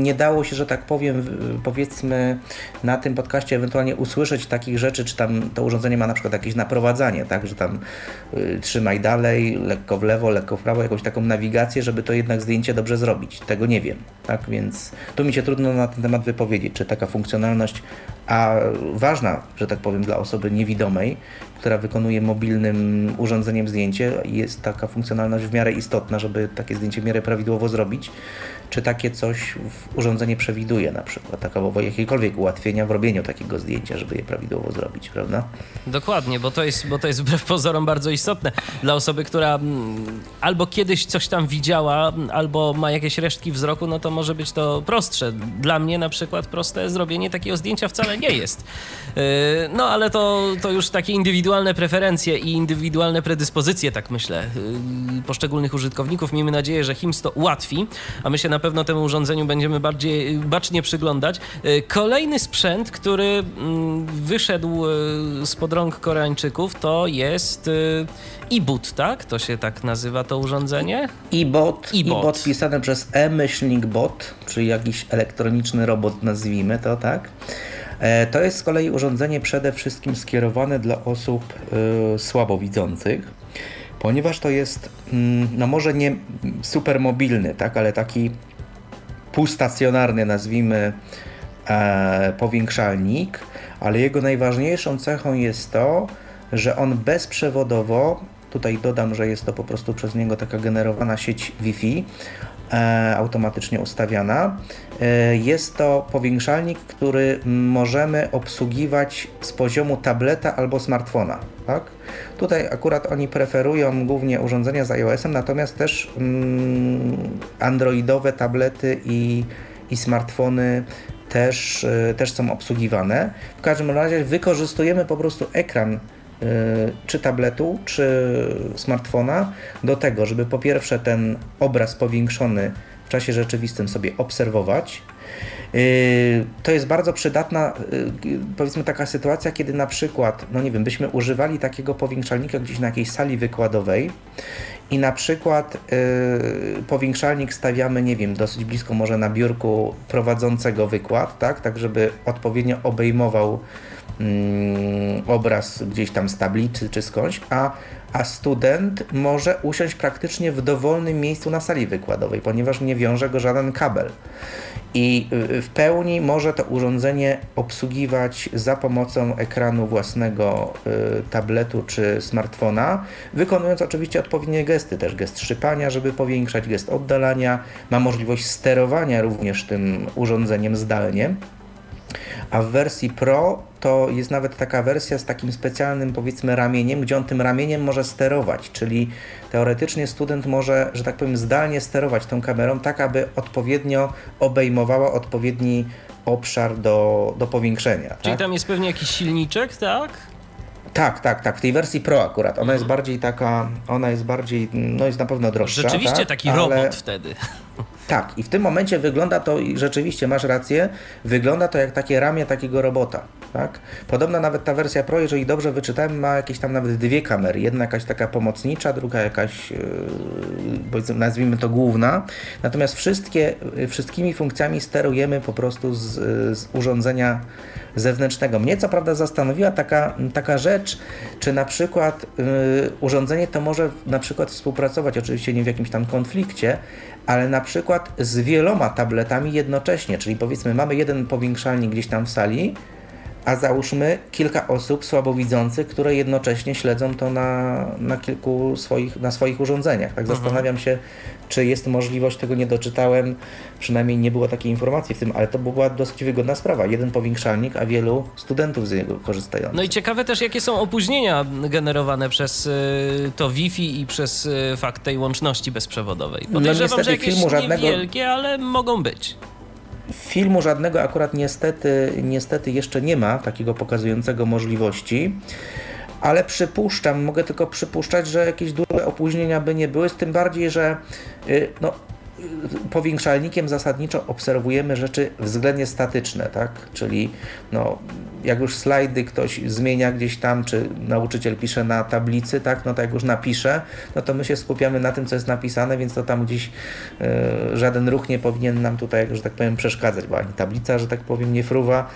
nie dało się, że tak powiem, powiedzmy na tym podcaście ewentualnie usłyszeć takich rzeczy, czy tam to urządzenie ma na przykład jakieś naprowadzanie, tak, że tam y, trzymaj dalej, lekko w lewo, lekko w prawo, jakąś taką nawigację, żeby to jednak zdjęcie dobrze zrobić. Tego nie wiem, tak, więc tu mi się trudno na ten temat wypowiedzieć, czy taka funkcjonalność, a ważna, że tak powiem, dla osoby niewidomej, która wykonuje mobilnym urządzeniem zdjęcie, jest taka funkcjonalność w miarę istotna, żeby takie zdjęcie w miarę prawidłowo zrobić czy takie coś urządzenie przewiduje na przykład, takowo jakiekolwiek ułatwienia w robieniu takiego zdjęcia, żeby je prawidłowo zrobić, prawda? Dokładnie, bo to jest, bo to jest wbrew pozorom bardzo istotne dla osoby, która mm, albo kiedyś coś tam widziała, albo ma jakieś resztki wzroku, no to może być to prostsze. Dla mnie na przykład proste zrobienie takiego zdjęcia wcale nie jest. Yy, no ale to, to już takie indywidualne preferencje i indywidualne predyspozycje, tak myślę, yy, poszczególnych użytkowników. Miejmy nadzieję, że HIMS to ułatwi, a my się na pewno temu urządzeniu będziemy bardziej bacznie przyglądać. E, kolejny sprzęt, który mm, wyszedł e, spod rąk Koreańczyków, to jest e, e-boot, tak? To się tak nazywa to urządzenie? E-bot, e-bot pisane przez e-myślnik bot, czyli jakiś elektroniczny robot, nazwijmy to, tak? To jest z kolei urządzenie przede wszystkim skierowane dla osób y, słabowidzących ponieważ to jest, mm, no może nie super mobilny, tak, ale taki półstacjonarny, nazwijmy, e, powiększalnik, ale jego najważniejszą cechą jest to, że on bezprzewodowo tutaj dodam, że jest to po prostu przez niego taka generowana sieć Wi-Fi e, automatycznie ustawiana. E, jest to powiększalnik, który możemy obsługiwać z poziomu tableta albo smartfona. Tak? Tutaj akurat oni preferują głównie urządzenia z iOS-em, natomiast też mm, androidowe tablety i, i smartfony też, e, też są obsługiwane. W każdym razie wykorzystujemy po prostu ekran e, czy tabletu, czy smartfona do tego, żeby po pierwsze ten obraz powiększony w czasie rzeczywistym sobie obserwować. E, to jest bardzo przydatna, powiedzmy, taka sytuacja, kiedy na przykład, no nie wiem, byśmy używali takiego powiększalnika gdzieś na jakiejś sali wykładowej i na przykład yy, powiększalnik stawiamy, nie wiem, dosyć blisko może na biurku prowadzącego wykład, tak, tak żeby odpowiednio obejmował yy, obraz gdzieś tam z tablicy czy skądś, a, a student może usiąść praktycznie w dowolnym miejscu na sali wykładowej, ponieważ nie wiąże go żaden kabel i w pełni może to urządzenie obsługiwać za pomocą ekranu własnego y, tabletu czy smartfona, wykonując oczywiście odpowiednie gesty, też gest szczypania, żeby powiększać, gest oddalania, ma możliwość sterowania również tym urządzeniem zdalnie. A w wersji Pro to jest nawet taka wersja z takim specjalnym powiedzmy ramieniem, gdzie on tym ramieniem może sterować, czyli teoretycznie student może, że tak powiem, zdalnie sterować tą kamerą tak, aby odpowiednio obejmowała odpowiedni obszar do, do powiększenia. Czyli tak? tam jest pewnie jakiś silniczek, tak? Tak, tak, tak. W tej wersji Pro akurat. Ona jest bardziej taka, ona jest bardziej, no jest na pewno droższa. Rzeczywiście tak? taki Ale... robot wtedy. Tak, i w tym momencie wygląda to, i rzeczywiście masz rację, wygląda to jak takie ramię takiego robota. Tak? Podobno nawet ta wersja Pro, jeżeli dobrze wyczytałem, ma jakieś tam nawet dwie kamery. Jedna jakaś taka pomocnicza, druga jakaś, yy, nazwijmy to główna. Natomiast wszystkie, wszystkimi funkcjami sterujemy po prostu z, z urządzenia zewnętrznego. Mnie co prawda zastanowiła taka, taka rzecz, czy na przykład yy, urządzenie to może na przykład współpracować, oczywiście nie w jakimś tam konflikcie, ale na przykład z wieloma tabletami jednocześnie, czyli powiedzmy mamy jeden powiększalnik gdzieś tam w sali, a załóżmy kilka osób słabowidzących, które jednocześnie śledzą to na, na kilku swoich, na swoich urządzeniach. Tak mhm. zastanawiam się, czy jest możliwość, tego nie doczytałem, przynajmniej nie było takiej informacji w tym, ale to była dosyć wygodna sprawa. Jeden powiększalnik, a wielu studentów z niego korzystających. No i ciekawe też, jakie są opóźnienia generowane przez y, to Wi-Fi i przez y, fakt tej łączności bezprzewodowej. No Podejrzewam, no że jakieś filmu żadnego... niewielkie, ale mogą być. Filmu żadnego akurat niestety, niestety jeszcze nie ma takiego pokazującego możliwości ale przypuszczam, mogę tylko przypuszczać, że jakieś duże opóźnienia by nie były, z tym bardziej, że y, no, powiększalnikiem zasadniczo obserwujemy rzeczy względnie statyczne, tak? Czyli no, jak już slajdy ktoś zmienia gdzieś tam, czy nauczyciel pisze na tablicy, tak? No to jak już napisze, no to my się skupiamy na tym, co jest napisane, więc to tam gdzieś y, żaden ruch nie powinien nam tutaj, że tak powiem, przeszkadzać, bo ani tablica, że tak powiem, nie fruwa,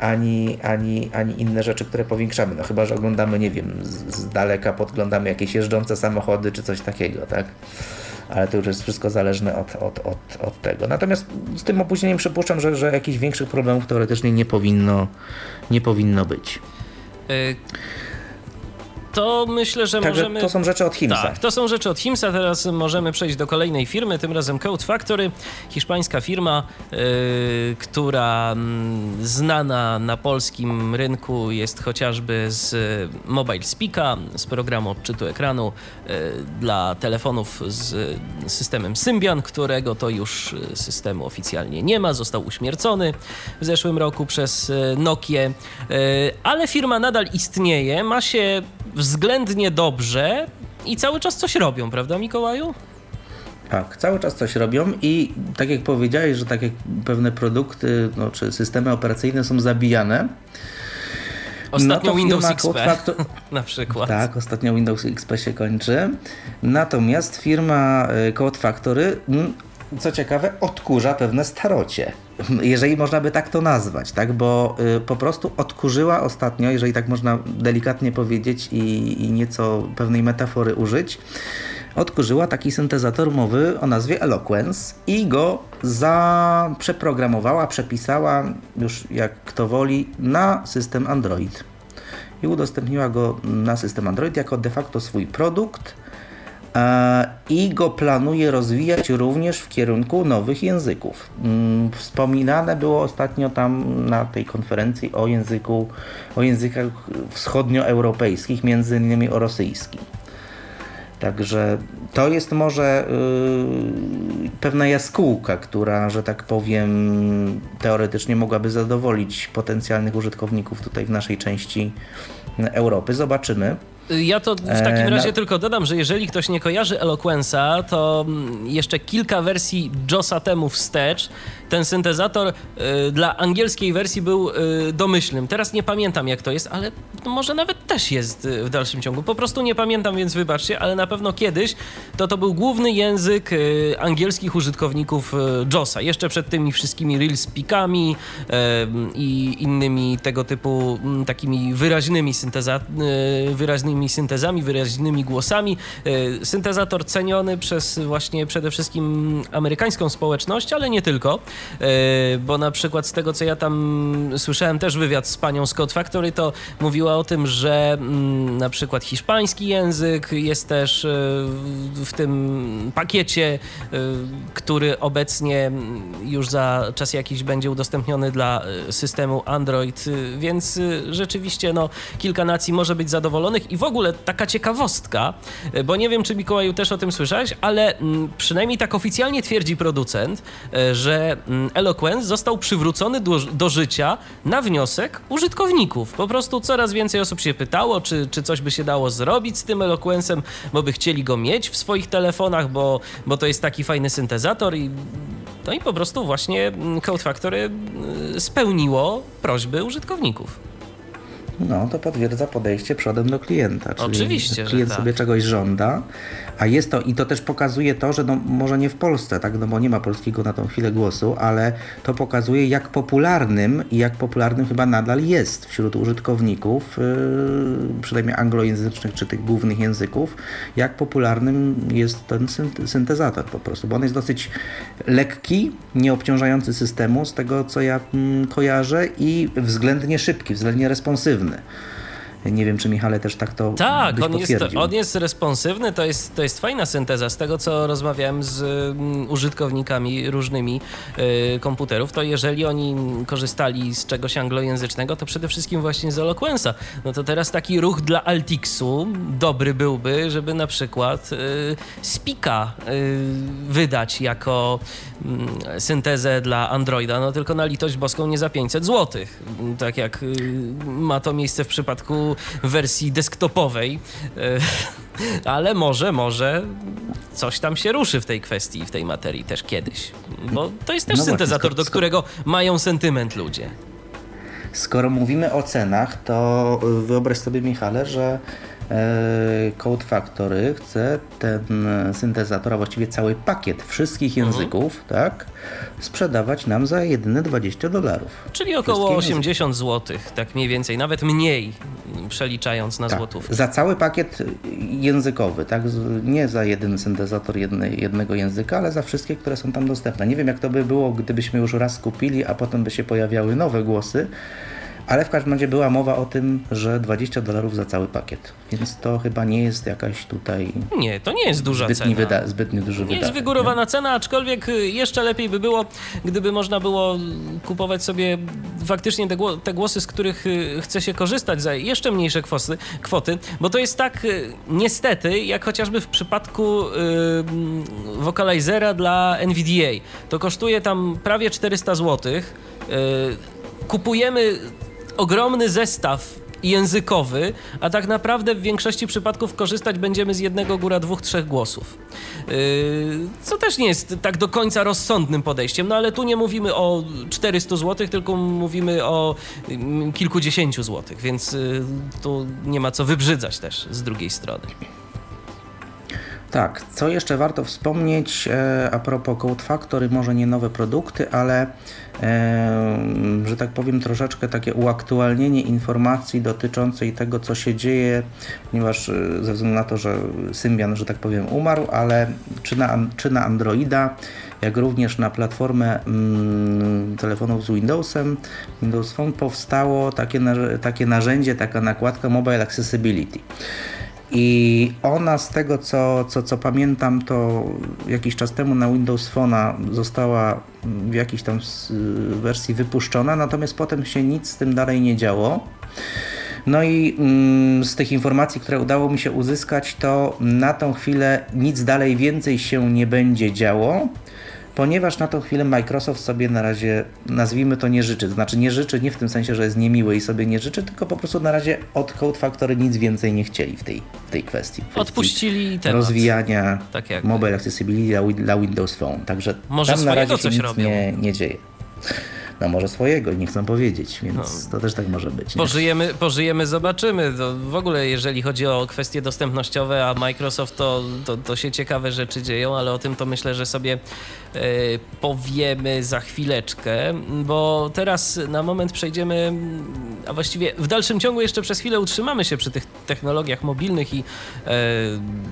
ani, ani, ani inne rzeczy, które powiększamy. No chyba, że oglądamy, nie wiem, z, z daleka podglądamy jakieś jeżdżące samochody czy coś takiego, tak? Ale to już jest wszystko zależne od, od, od, od tego. Natomiast z tym opóźnieniem przypuszczam, że, że jakichś większych problemów teoretycznie nie powinno, nie powinno być. Y to myślę, że Także możemy... to są rzeczy od Himsa. Tak, to są rzeczy od Himsa. Teraz możemy przejść do kolejnej firmy, tym razem Code Factory, hiszpańska firma, yy, która yy, znana na polskim rynku jest chociażby z Mobile Speaka, z programu odczytu ekranu yy, dla telefonów z systemem Symbian, którego to już systemu oficjalnie nie ma, został uśmiercony w zeszłym roku przez y, Nokię, y, ale firma nadal istnieje, ma się względnie dobrze i cały czas coś robią, prawda, Mikołaju? Tak, cały czas coś robią i tak jak powiedziałeś, że tak jak pewne produkty no, czy systemy operacyjne są zabijane. Ostatnio no Windows XP Factor... na przykład. Tak, ostatnio Windows XP się kończy. Natomiast firma y, Code Factory co ciekawe, odkurza pewne starocie. Jeżeli można by tak to nazwać, tak? Bo y, po prostu odkurzyła ostatnio, jeżeli tak można delikatnie powiedzieć i, i nieco pewnej metafory użyć, odkurzyła taki syntezator mowy o nazwie Eloquence i go za przeprogramowała, przepisała, już jak kto woli, na system Android. i udostępniła go na system Android jako de facto swój produkt i go planuje rozwijać również w kierunku nowych języków. Mm, wspominane było ostatnio tam na tej konferencji o języku, o językach wschodnioeuropejskich, między innymi o rosyjskim. Także to jest może yy, pewna jaskółka, która, że tak powiem, teoretycznie mogłaby zadowolić potencjalnych użytkowników tutaj w naszej części Europy. Zobaczymy. Ja to w takim e, razie no. tylko dodam, że jeżeli ktoś nie kojarzy Eloquence'a, to mm, jeszcze kilka wersji JOSa temu wstecz ten syntezator y, dla angielskiej wersji był y, domyślnym. Teraz nie pamiętam jak to jest, ale może nawet też jest y, w dalszym ciągu. Po prostu nie pamiętam, więc wybaczcie, ale na pewno kiedyś to to był główny język angielskich użytkowników JOSa. Jeszcze przed tymi wszystkimi real-speakami i innymi tego typu takimi wyraźnymi, synteza wyraźnymi syntezami, wyraźnymi głosami. Syntezator ceniony przez właśnie przede wszystkim amerykańską społeczność, ale nie tylko. E, bo na przykład z tego, co ja tam słyszałem też wywiad z panią Scott Factory, to mówiła o tym, że mm, na przykład hiszpański język jest też e, w tym pakiecie, e, który obecnie już za czas jakiś będzie udostępniony dla systemu Android, więc rzeczywiście no, kilka nacji może być zadowolonych. I w ogóle taka ciekawostka, bo nie wiem, czy Mikołaju też o tym słyszałeś, ale mm, przynajmniej tak oficjalnie twierdzi producent, że Mm, Eloquence został przywrócony do, do, życia na wniosek użytkowników. Po prostu coraz więcej osób się pytało, czy, czy coś by się dało zrobić z tym Eloquence'em, bo by chcieli go mieć w swoich telefonach, bo, bo to jest taki fajny syntezator i no i po prostu właśnie mm, Code Factory mm, spełniło prośby użytkowników. No, to potwierdza podejście przodem do klienta. Czyli Oczywiście. Klient tak. sobie czegoś żąda, a jest to, i to też pokazuje to, że no, może nie w Polsce, tak, no bo nie ma polskiego na tą chwilę głosu, ale to pokazuje, jak popularnym i jak popularnym chyba nadal jest wśród użytkowników, yy, przynajmniej anglojęzycznych czy tych głównych języków, jak popularnym jest ten syntezator po prostu, bo on jest dosyć lekki, nieobciążający systemu, z tego co ja mm, kojarzę, i względnie szybki, względnie responsywny. 네. Nie wiem, czy Michale też tak to Tak, on jest, on jest responsywny, to jest, to jest fajna synteza. Z tego, co rozmawiałem z um, użytkownikami różnymi y, komputerów, to jeżeli oni korzystali z czegoś anglojęzycznego, to przede wszystkim właśnie z Eloquence'a. No to teraz taki ruch dla Altixu dobry byłby, żeby na przykład y, Spika y, wydać jako mm, syntezę dla Androida, no tylko na litość boską nie za 500 zł. Tak jak y, ma to miejsce w przypadku wersji desktopowej. E, ale może, może coś tam się ruszy w tej kwestii, w tej materii też kiedyś. Bo to jest też no syntezator, do którego mają sentyment ludzie. Skoro mówimy o cenach, to wyobraź sobie, Michale, że E, Code Factory chce ten syntezator, a właściwie cały pakiet wszystkich mhm. języków, mhm. tak, sprzedawać nam za jedyne 20 dolarów. Czyli około 80 zł, tak mniej więcej, nawet mniej przeliczając na tak, złotówkę. Za cały pakiet językowy, tak, nie za jeden syntezator jednej, jednego języka, ale za wszystkie, które są tam dostępne. Nie wiem, jak to by było, gdybyśmy już raz kupili, a potem by się pojawiały nowe głosy ale w każdym razie była mowa o tym, że 20 dolarów za cały pakiet, więc to chyba nie jest jakaś tutaj. Nie, to nie jest duża zbytni cena. Wyda, zbytnio duży Nie jest wygórowana nie? cena, aczkolwiek jeszcze lepiej by było, gdyby można było kupować sobie faktycznie te, te głosy, z których y, chce się korzystać za jeszcze mniejsze kwosy, kwoty, bo to jest tak y, niestety, jak chociażby w przypadku yy, wokalizera dla NVDA. To kosztuje tam prawie 400 zł. Yy, kupujemy ogromny zestaw językowy, a tak naprawdę w większości przypadków korzystać będziemy z jednego góra dwóch, trzech głosów. Yy, co też nie jest tak do końca rozsądnym podejściem, no ale tu nie mówimy o 400 zł, tylko mówimy o mm, kilkudziesięciu złotych, więc yy, tu nie ma co wybrzydzać też z drugiej strony. Tak, co jeszcze warto wspomnieć e, a propos Code Factory, może nie nowe produkty, ale e, że tak powiem troszeczkę takie uaktualnienie informacji dotyczącej tego, co się dzieje, ponieważ e, ze względu na to, że Symbian, że tak powiem, umarł, ale czy na, czy na Androida, jak również na platformę mm, telefonów z Windowsem, Windows Phone powstało takie, takie narzędzie, taka nakładka Mobile Accessibility. I ona z tego co, co, co pamiętam, to jakiś czas temu na Windows Phone'a została w jakiejś tam wersji wypuszczona, natomiast potem się nic z tym dalej nie działo. No i mm, z tych informacji, które udało mi się uzyskać, to na tą chwilę nic dalej więcej się nie będzie działo ponieważ na tą chwilę Microsoft sobie na razie, nazwijmy to, nie życzy. To znaczy nie życzy nie w tym sensie, że jest niemiły i sobie nie życzy, tylko po prostu na razie od Code Factory nic więcej nie chcieli w tej, w tej kwestii. W Odpuścili temat. Rozwijania tak mobile accessibility dla Windows Phone. Także Może tam na razie się nic nie, nie dzieje no może swojego i nie chcą powiedzieć, więc no. to też tak może być. Pożyjemy, pożyjemy, zobaczymy. To w ogóle jeżeli chodzi o kwestie dostępnościowe, a Microsoft, to, to, to się ciekawe rzeczy dzieją, ale o tym to myślę, że sobie e, powiemy za chwileczkę, bo teraz na moment przejdziemy, a właściwie w dalszym ciągu jeszcze przez chwilę utrzymamy się przy tych technologiach mobilnych i e,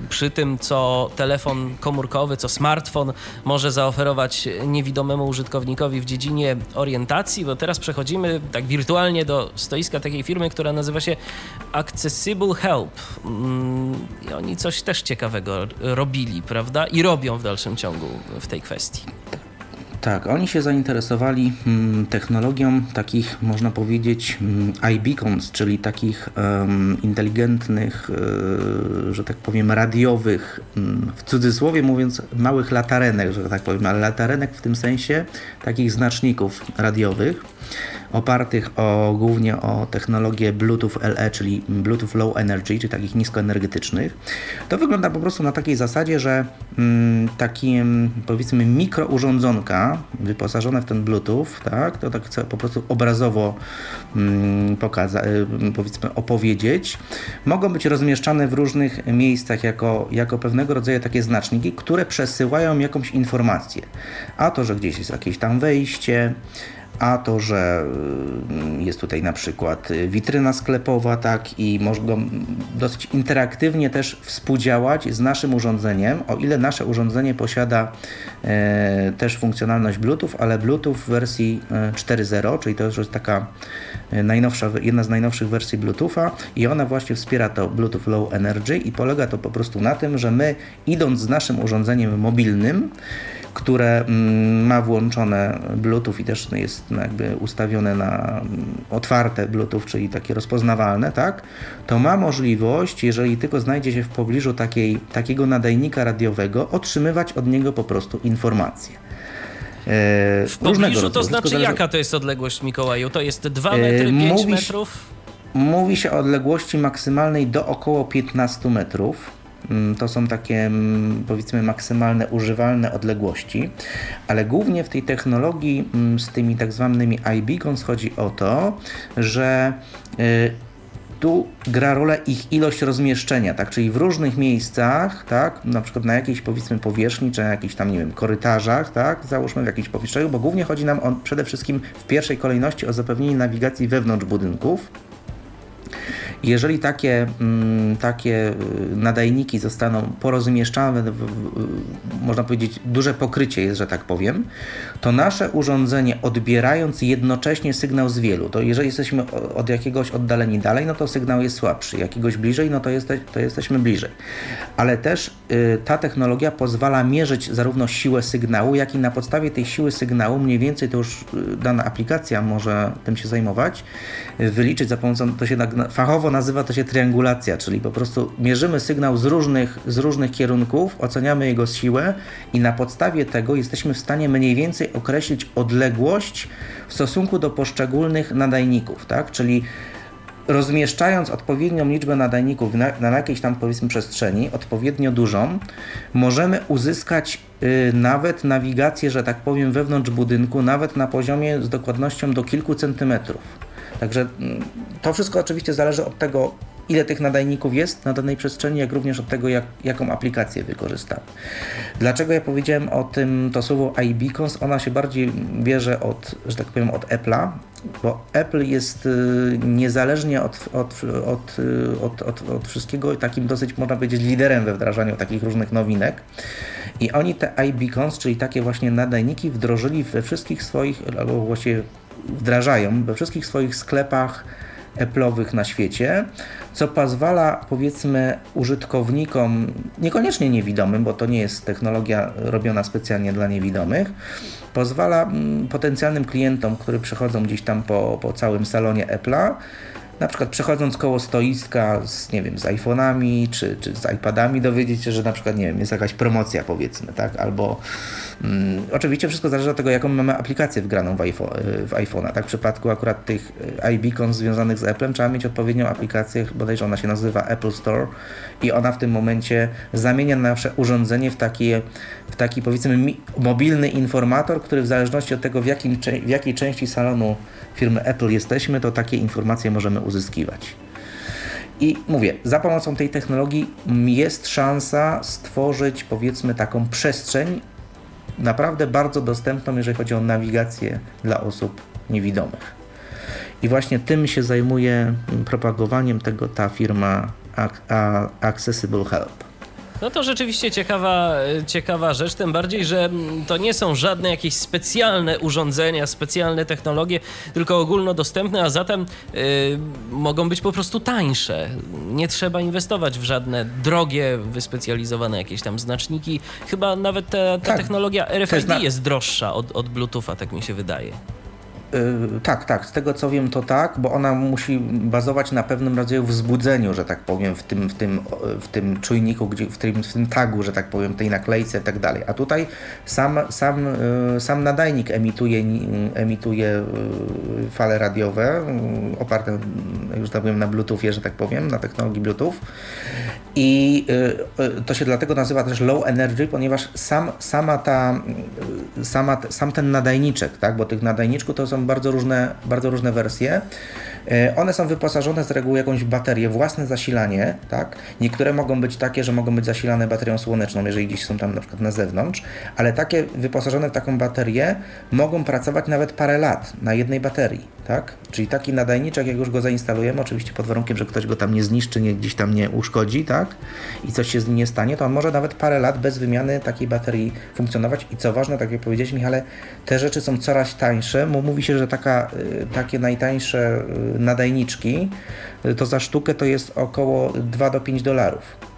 przy tym, co telefon komórkowy, co smartfon może zaoferować niewidomemu użytkownikowi w dziedzinie orientacji orientacji, bo teraz przechodzimy tak wirtualnie do stoiska takiej firmy, która nazywa się Accessible Help. Mm, I oni coś też ciekawego robili, prawda? I robią w dalszym ciągu w tej kwestii. Tak, oni się zainteresowali mm, technologią takich, można powiedzieć, mm, iBeacons, czyli takich um, inteligentnych, y, że tak powiem, radiowych, mm, w cudzysłowie mówiąc, małych latarenek, że tak powiem, ale latarenek w tym sensie takich znaczników radiowych opartych o, głównie o technologię Bluetooth LE, czyli Bluetooth Low Energy, czyli takich niskoenergetycznych. To wygląda po prostu na takiej zasadzie, że mm, takie powiedzmy mikrourządzonka wyposażone w ten Bluetooth, tak, to tak chcę po prostu obrazowo mm, y, powiedzmy opowiedzieć, mogą być rozmieszczane w różnych miejscach jako, jako pewnego rodzaju takie znaczniki, które przesyłają jakąś informację. A to, że gdzieś jest jakieś tam wejście, a to, że y, jest tutaj na przykład witryna sklepowa, tak, i mogą dosyć interaktywnie też współdziałać z naszym urządzeniem, o ile nasze urządzenie posiada e, też funkcjonalność Bluetooth, ale Bluetooth w wersji 4.0, e, czyli to już jest taka e, najnowsza, jedna z najnowszych wersji Bluetootha i ona właśnie wspiera to Bluetooth Low Energy i polega to po prostu na tym, że my idąc z naszym urządzeniem mobilnym, które mm, ma włączone Bluetooth i też jest jakby ustawione na mm, otwarte Bluetooth, czyli takie rozpoznawalne, tak, to ma możliwość, jeżeli tylko znajdzie się w pobliżu takiej, takiego nadajnika radiowego, otrzymywać od niego po prostu informacje. E, w pobliżu to znaczy zależy... jaka to jest odległość Mikołaju? To jest 2 metry, 5 mówi, metrów? Mówi się o odległości maksymalnej do około 15 metrów. Mm, to są takie mm, powiedzmy maksymalne używalne odległości, ale głównie w tej technologii mm, z tymi tak zwanymi iBeacons chodzi o to, że y, tu gra rolę ich ilość rozmieszczenia, tak? Czyli w różnych miejscach, tak? Na przykład na jakiejś powiedzmy powierzchni, czy na jakichś tam, nie wiem, korytarzach, tak? Załóżmy w jakimś pomieszczeniu, bo głównie chodzi nam o, przede wszystkim w pierwszej kolejności o zapewnienie nawigacji wewnątrz budynków, jeżeli takie, mm, takie y, nadajniki zostaną porozmieszczane, można powiedzieć, duże pokrycie jest, że tak powiem, to nasze urządzenie odbierając jednocześnie sygnał z wielu, to jeżeli jesteśmy od jakiegoś oddaleni dalej, no to sygnał jest słabszy, jakiegoś bliżej, no to, jeste, to jesteśmy bliżej. Ale też y, ta technologia pozwala mierzyć zarówno siłę sygnału, jak i na podstawie tej siły sygnału, mniej więcej to już y, dana aplikacja może tym się zajmować, wyliczyć za pomocą, to się fachowo nazywa to się triangulacja, czyli po prostu mierzymy sygnał z różnych, z różnych kierunków, oceniamy jego siłę i na podstawie tego jesteśmy w stanie mniej więcej określić odległość w stosunku do poszczególnych nadajników, tak? Czyli rozmieszczając odpowiednią liczbę nadajników na, na jakiejś tam powiedzmy przestrzeni, odpowiednio dużą, możemy uzyskać y, nawet nawigację, że tak powiem, wewnątrz budynku, nawet na poziomie z dokładnością do kilku centymetrów. Także mm, to wszystko oczywiście zależy od tego, ile tych nadajników jest na danej przestrzeni, jak również od tego, jak, jaką aplikację wykorzystamy. Dlaczego ja powiedziałem o tym, to słowo iBeacons, ona się bardziej bierze od, że tak powiem, od Apple'a, bo Apple jest y, niezależnie od, od, od, y, od, od, od wszystkiego takim dosyć, można powiedzieć, liderem we wdrażaniu takich różnych nowinek. I oni te iBeacons, czyli takie właśnie nadajniki, wdrożyli we wszystkich swoich, albo właściwie wdrażają we wszystkich swoich sklepach Apple'owych na świecie, co pozwala powiedzmy użytkownikom, niekoniecznie niewidomym, bo to nie jest technologia robiona specjalnie dla niewidomych, pozwala mm, potencjalnym klientom, którzy przechodzą gdzieś tam po, po całym salonie Apple'a, na przykład przechodząc koło stoiska z, nie wiem, z iPhone'ami czy, czy z iPadami dowiedzieć się, że na przykład, nie wiem, jest jakaś promocja powiedzmy, tak, albo mm, oczywiście wszystko zależy od tego, jaką mamy aplikację wgraną w, iPhone, w iPhone'a, tak, w przypadku akurat tych iBeacons związanych z Apple'em trzeba mieć odpowiednią aplikację, bodajże ona się nazywa Apple Store i ona w tym momencie zamienia nasze urządzenie w taki, w taki powiedzmy mobilny informator, który w zależności od tego, w, jakim, w jakiej części salonu firmy Apple jesteśmy, to takie informacje możemy uzyskiwać. I mówię, za pomocą tej technologii jest szansa stworzyć powiedzmy taką przestrzeń naprawdę bardzo dostępną, jeżeli chodzi o nawigację dla osób niewidomych. I właśnie tym się zajmuje propagowaniem tego ta firma Accessible Help. No to rzeczywiście ciekawa, ciekawa rzecz, tym bardziej, że to nie są żadne jakieś specjalne urządzenia, specjalne technologie, tylko ogólnodostępne, a zatem y, mogą być po prostu tańsze. Nie trzeba inwestować w żadne drogie, wyspecjalizowane jakieś tam znaczniki. Chyba nawet ta, ta tak, technologia RFID jest droższa od, od Bluetootha, tak mi się wydaje. Yy, tak, tak, z tego co wiem to tak, bo ona musi bazować na pewnym rodzaju wzbudzeniu, że tak powiem, w tym, w tym, w tym czujniku, gdzie, w, tym, w tym tagu, że tak powiem, tej naklejce i tak dalej. A tutaj sam, sam, yy, sam nadajnik emituje, emituje yy, fale radiowe, oparte już tak powiem na Bluetoothie, że tak powiem, na technologii Bluetooth. I to się dlatego nazywa też low energy, ponieważ sam, sama ta, sama, sam ten nadajniczek, tak, bo tych nadajniczków to są bardzo różne, bardzo różne wersje. E, one są wyposażone z reguły jakąś baterię, własne zasilanie, tak? Niektóre mogą być takie, że mogą być zasilane baterią słoneczną, jeżeli gdzieś są tam na przykład na zewnątrz, ale takie wyposażone w taką baterię mogą pracować nawet parę lat na jednej baterii, tak? Czyli taki nadajniczek, jak już go zainstalujemy, oczywiście pod warunkiem, że ktoś go tam nie zniszczy, nie, gdzieś tam nie uszkodzi, tak? I coś się z nim nie stanie, to on może nawet parę lat bez wymiany takiej baterii funkcjonować i co ważne, tak jak powiedziałeś Michale, te rzeczy są coraz tańsze, bo mówi się, że taka, y, takie najtańsze y, nadajniczki, to za sztukę to jest około 2 do 5 dolarów.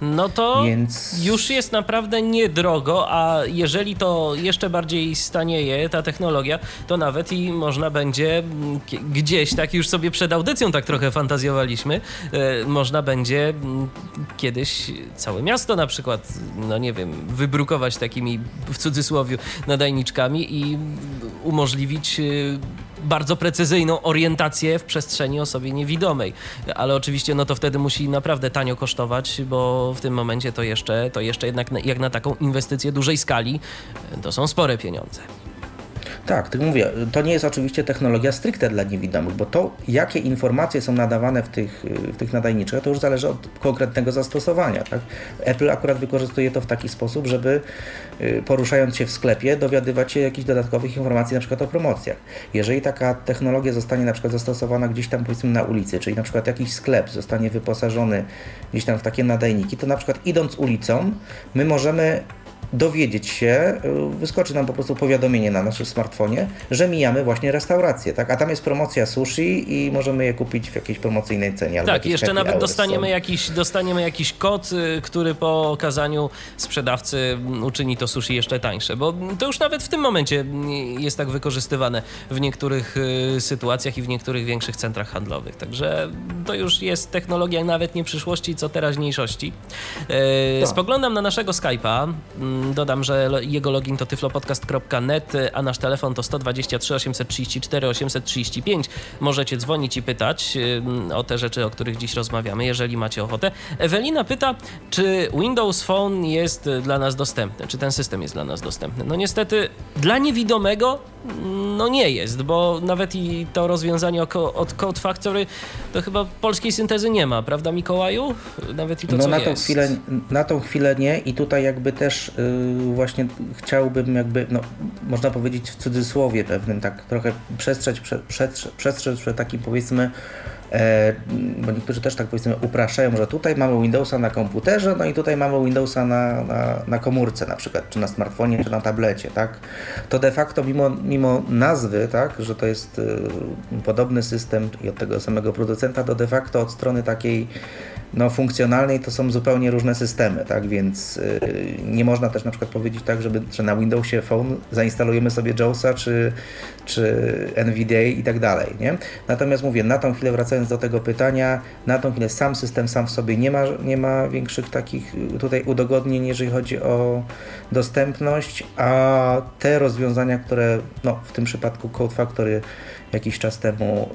No to Więc... już jest naprawdę niedrogo, a jeżeli to jeszcze bardziej stanieje, ta technologia, to nawet i można będzie gdzieś, tak już sobie przed audycją tak trochę fantazjowaliśmy, e, można będzie kiedyś całe miasto na przykład, no nie wiem, wybrukować takimi w cudzysłowie nadajniczkami i umożliwić e, bardzo precyzyjną orientację w przestrzeni osobie niewidomej. Ale oczywiście no to wtedy musi naprawdę tanio kosztować, bo w tym momencie to jeszcze, to jeszcze jednak jak na taką inwestycję dużej skali to są spore pieniądze. Tak, tak mówię, to nie jest oczywiście technologia stricte dla niewidomych, bo to, jakie informacje są nadawane w tych, w tych to już zależy od konkretnego zastosowania. Tak? Apple akurat wykorzystuje to w taki sposób, żeby y, poruszając się w sklepie, dowiadywać się jakichś dodatkowych informacji, na przykład o promocjach. Jeżeli taka technologia zostanie na przykład zastosowana gdzieś tam powiedzmy na ulicy, czyli na przykład jakiś sklep zostanie wyposażony gdzieś tam w takie nadajniki, to na przykład idąc ulicą, my możemy dowiedzieć się, y, wyskoczy nam po prostu powiadomienie na naszym smartfonie, że mijamy właśnie restaurację, tak? A tam jest promocja sushi i możemy je kupić w jakiejś promocyjnej cenie. Tak, jeszcze nawet dostaniemy jakiś, dostaniemy jakiś kod, y, który po okazaniu sprzedawcy uczyni to sushi jeszcze tańsze, bo to już nawet w tym momencie jest tak wykorzystywane w niektórych y, sytuacjach i w niektórych większych centrach handlowych. Także to już jest technologia nawet nie przyszłości, co teraźniejszości. Tak. Spoglądam na naszego Skype'a Dodam, że jego login to tyflopodcast.net, a nasz telefon to 123 834 835. Możecie dzwonić i pytać o te rzeczy, o których dziś rozmawiamy, jeżeli macie ochotę. Ewelina pyta, czy Windows Phone jest dla nas dostępny, czy ten system jest dla nas dostępny. No niestety dla niewidomego no nie jest, bo nawet i to rozwiązanie od Code Factory to chyba polskiej syntezy nie ma, prawda Mikołaju? Nawet i to, no, co na jest. Tą chwilę, na tą chwilę nie i tutaj jakby też yy, właśnie chciałbym jakby, no, można powiedzieć w cudzysłowie pewnym, tak trochę przestrzec, prze, przestrzec, przestrzec przed takim powiedzmy E, bo niektórzy też tak powiedzmy upraszają, że tutaj mamy Windowsa na komputerze, no i tutaj mamy Windowsa na, na, na komórce na przykład, czy na smartfonie, czy na tablecie, tak? To de facto mimo, mimo nazwy, tak, że to jest y, podobny system i od tego samego producenta, to de facto od strony takiej no, funkcjonalnej to są zupełnie różne systemy, tak, więc y, nie można też na przykład powiedzieć tak, żeby, że na Windowsie Phone zainstalujemy sobie JAWSa czy, czy NVDA i tak dalej, nie? Natomiast mówię, na tą chwilę wracając do tego pytania, na tą chwilę sam system sam w sobie nie ma, nie ma większych takich tutaj udogodnień, jeżeli chodzi o dostępność, a te rozwiązania, które no, w tym przypadku Code Factory jakiś czas temu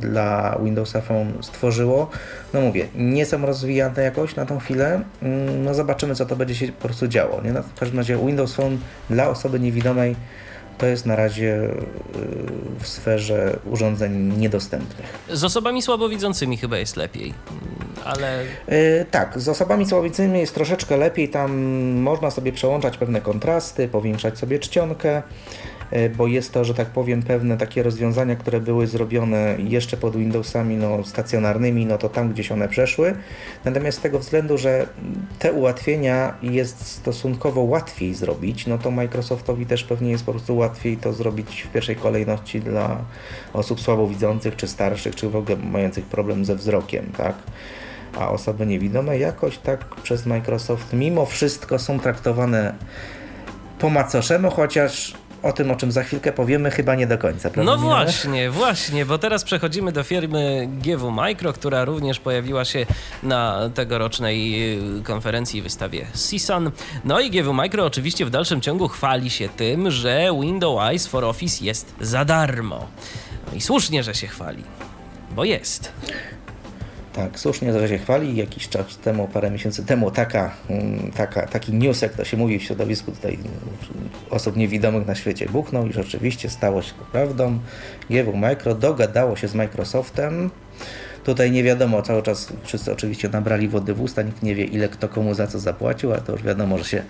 y, dla Windowsa Phone stworzyło. No mówię, nie są rozwijane jakoś na tą chwilę. Mm, no zobaczymy, co to będzie się po prostu działo. Nie? No, w każdym razie Windows Phone dla osoby niewidomej to jest na razie y, w sferze urządzeń niedostępnych. Z osobami słabowidzącymi chyba jest lepiej, mm, ale. Yy, tak, z osobami słabowidzącymi jest troszeczkę lepiej. Tam można sobie przełączać pewne kontrasty, powiększać sobie czcionkę. E, bo jest to, że tak powiem, pewne takie rozwiązania, które były zrobione jeszcze pod Windowsami no, stacjonarnymi, no to tam gdzieś one przeszły. Natomiast z tego względu, że te ułatwienia jest stosunkowo łatwiej zrobić, no to Microsoftowi też pewnie jest po prostu łatwiej to zrobić w pierwszej kolejności dla osób słabowidzących, czy starszych, czy w ogóle mających problem ze wzrokiem, tak? A osoby niewidome jakoś tak przez Microsoft mimo wszystko są traktowane po macoszemu, chociaż o tym, o czym za chwilkę powiemy, chyba nie do końca. Prawda? No właśnie, właśnie, bo teraz przechodzimy do firmy GW Micro, która również pojawiła się na tegorocznej y, konferencji i wystawie CSUN. No i GW Micro oczywiście w dalszym ciągu chwali się tym, że Windows Eyes for Office jest za darmo. No i słusznie, że się chwali, bo jest. Tak, słusznie, że się chwali. Jakiś czas temu, parę miesięcy temu, taka, mm, taka, taki news, jak to się mówi w środowisku tutaj mm, osób niewidomych na świecie buchnął i rzeczywiście stało się to prawdą. GW Micro dogadało się z Microsoftem Tutaj nie wiadomo, cały czas wszyscy oczywiście nabrali wody w usta, nikt nie wie ile kto komu za co zapłacił, ale to już wiadomo, że się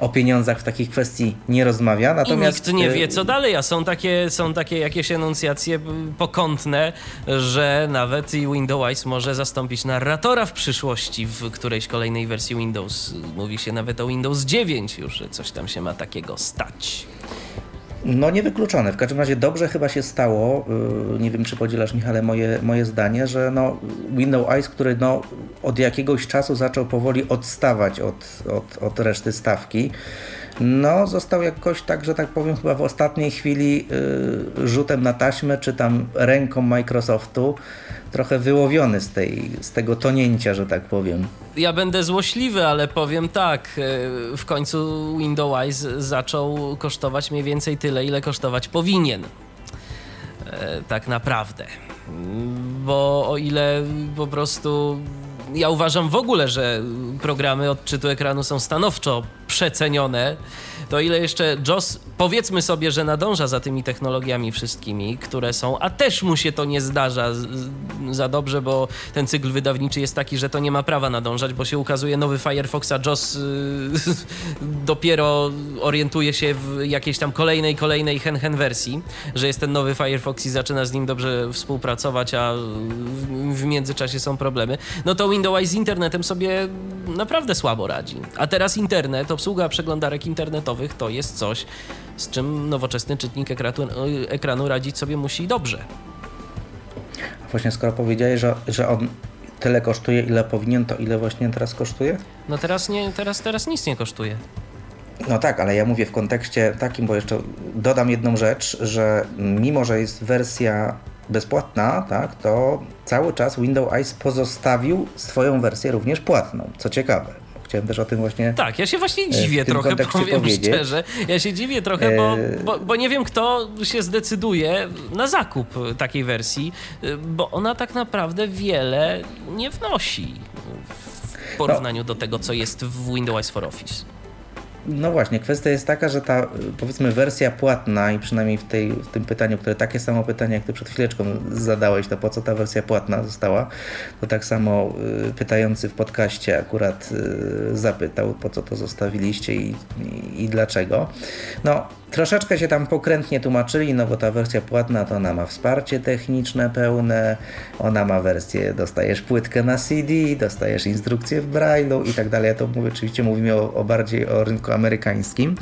o pieniądzach w takich kwestii nie rozmawia. Natomiast... I nikt nie wie co dalej, a są takie, są takie jakieś enuncjacje pokątne, że nawet i Windows może zastąpić narratora w przyszłości w którejś kolejnej wersji Windows. Mówi się nawet o Windows 9 już, że coś tam się ma takiego stać. No niewykluczone. W każdym razie dobrze chyba się stało, y, nie wiem czy podzielasz Michale moje, moje zdanie, że no Windows Eyes, który no od jakiegoś czasu zaczął powoli odstawać od, od, od reszty stawki, no został jakoś tak, że tak powiem chyba w ostatniej chwili y, rzutem na taśmę, czy tam ręką Microsoftu trochę wyłowiony z, tej, z tego tonięcia, że tak powiem. Ja będę złośliwy, ale powiem tak, e, w końcu Windows zaczął kosztować mniej więcej tyle, ile kosztować powinien. E, tak naprawdę. Bo o ile po prostu ja uważam w ogóle, że programy odczytu ekranu są stanowczo przecenione, to ile jeszcze JOS powiedzmy sobie, że nadąża za tymi technologiami wszystkimi, które są, a też mu się to nie zdarza za dobrze, bo ten cykl wydawniczy jest taki, że to nie ma prawa nadążać, bo się ukazuje nowy Firefox, a JOS yy, dopiero orientuje się w jakiejś tam kolejnej, kolejnej hen-hen wersji, że jest ten nowy Firefox i zaczyna z nim dobrze współpracować, a w międzyczasie są problemy, no to Windows z internetem sobie naprawdę słabo radzi. A teraz internet, obsługa przeglądarek internetowych to jest coś, z czym nowoczesny czytnik ekranu, ekranu radzić sobie musi dobrze. Właśnie skoro powiedziałeś, że, że on tyle kosztuje, ile powinien, to ile właśnie teraz kosztuje? No teraz nie, teraz, teraz nic nie kosztuje. No tak, ale ja mówię w kontekście takim, bo jeszcze dodam jedną rzecz, że mimo, że jest wersja bezpłatna, tak, to cały czas Windows Eyes pozostawił swoją wersję również płatną, co ciekawe chciałem też o tym właśnie. Tak, ja się właśnie dziwię trochę, powiem powiedzieć. szczerze. Ja się dziwię trochę, bo, bo, bo nie wiem, kto się zdecyduje na zakup takiej wersji, bo ona tak naprawdę wiele nie wnosi w porównaniu no. do tego, co jest w Windows for Office. No właśnie, kwestia jest taka, że ta powiedzmy wersja płatna i przynajmniej w, tej, w tym pytaniu, które takie samo pytanie jak ty przed chwileczką zadałeś, to po co ta wersja płatna została, to tak samo y, pytający w podcaście akurat y, zapytał, po co to zostawiliście i, i, i dlaczego. No, Troszeczkę się tam pokrętnie tłumaczyli, no bo ta wersja płatna to ona ma wsparcie techniczne pełne, ona ma wersję, dostajesz płytkę na CD, dostajesz instrukcję w Braille'u i tak dalej. Ja to mówię, oczywiście mówimy o, o, bardziej o rynku amerykańskim.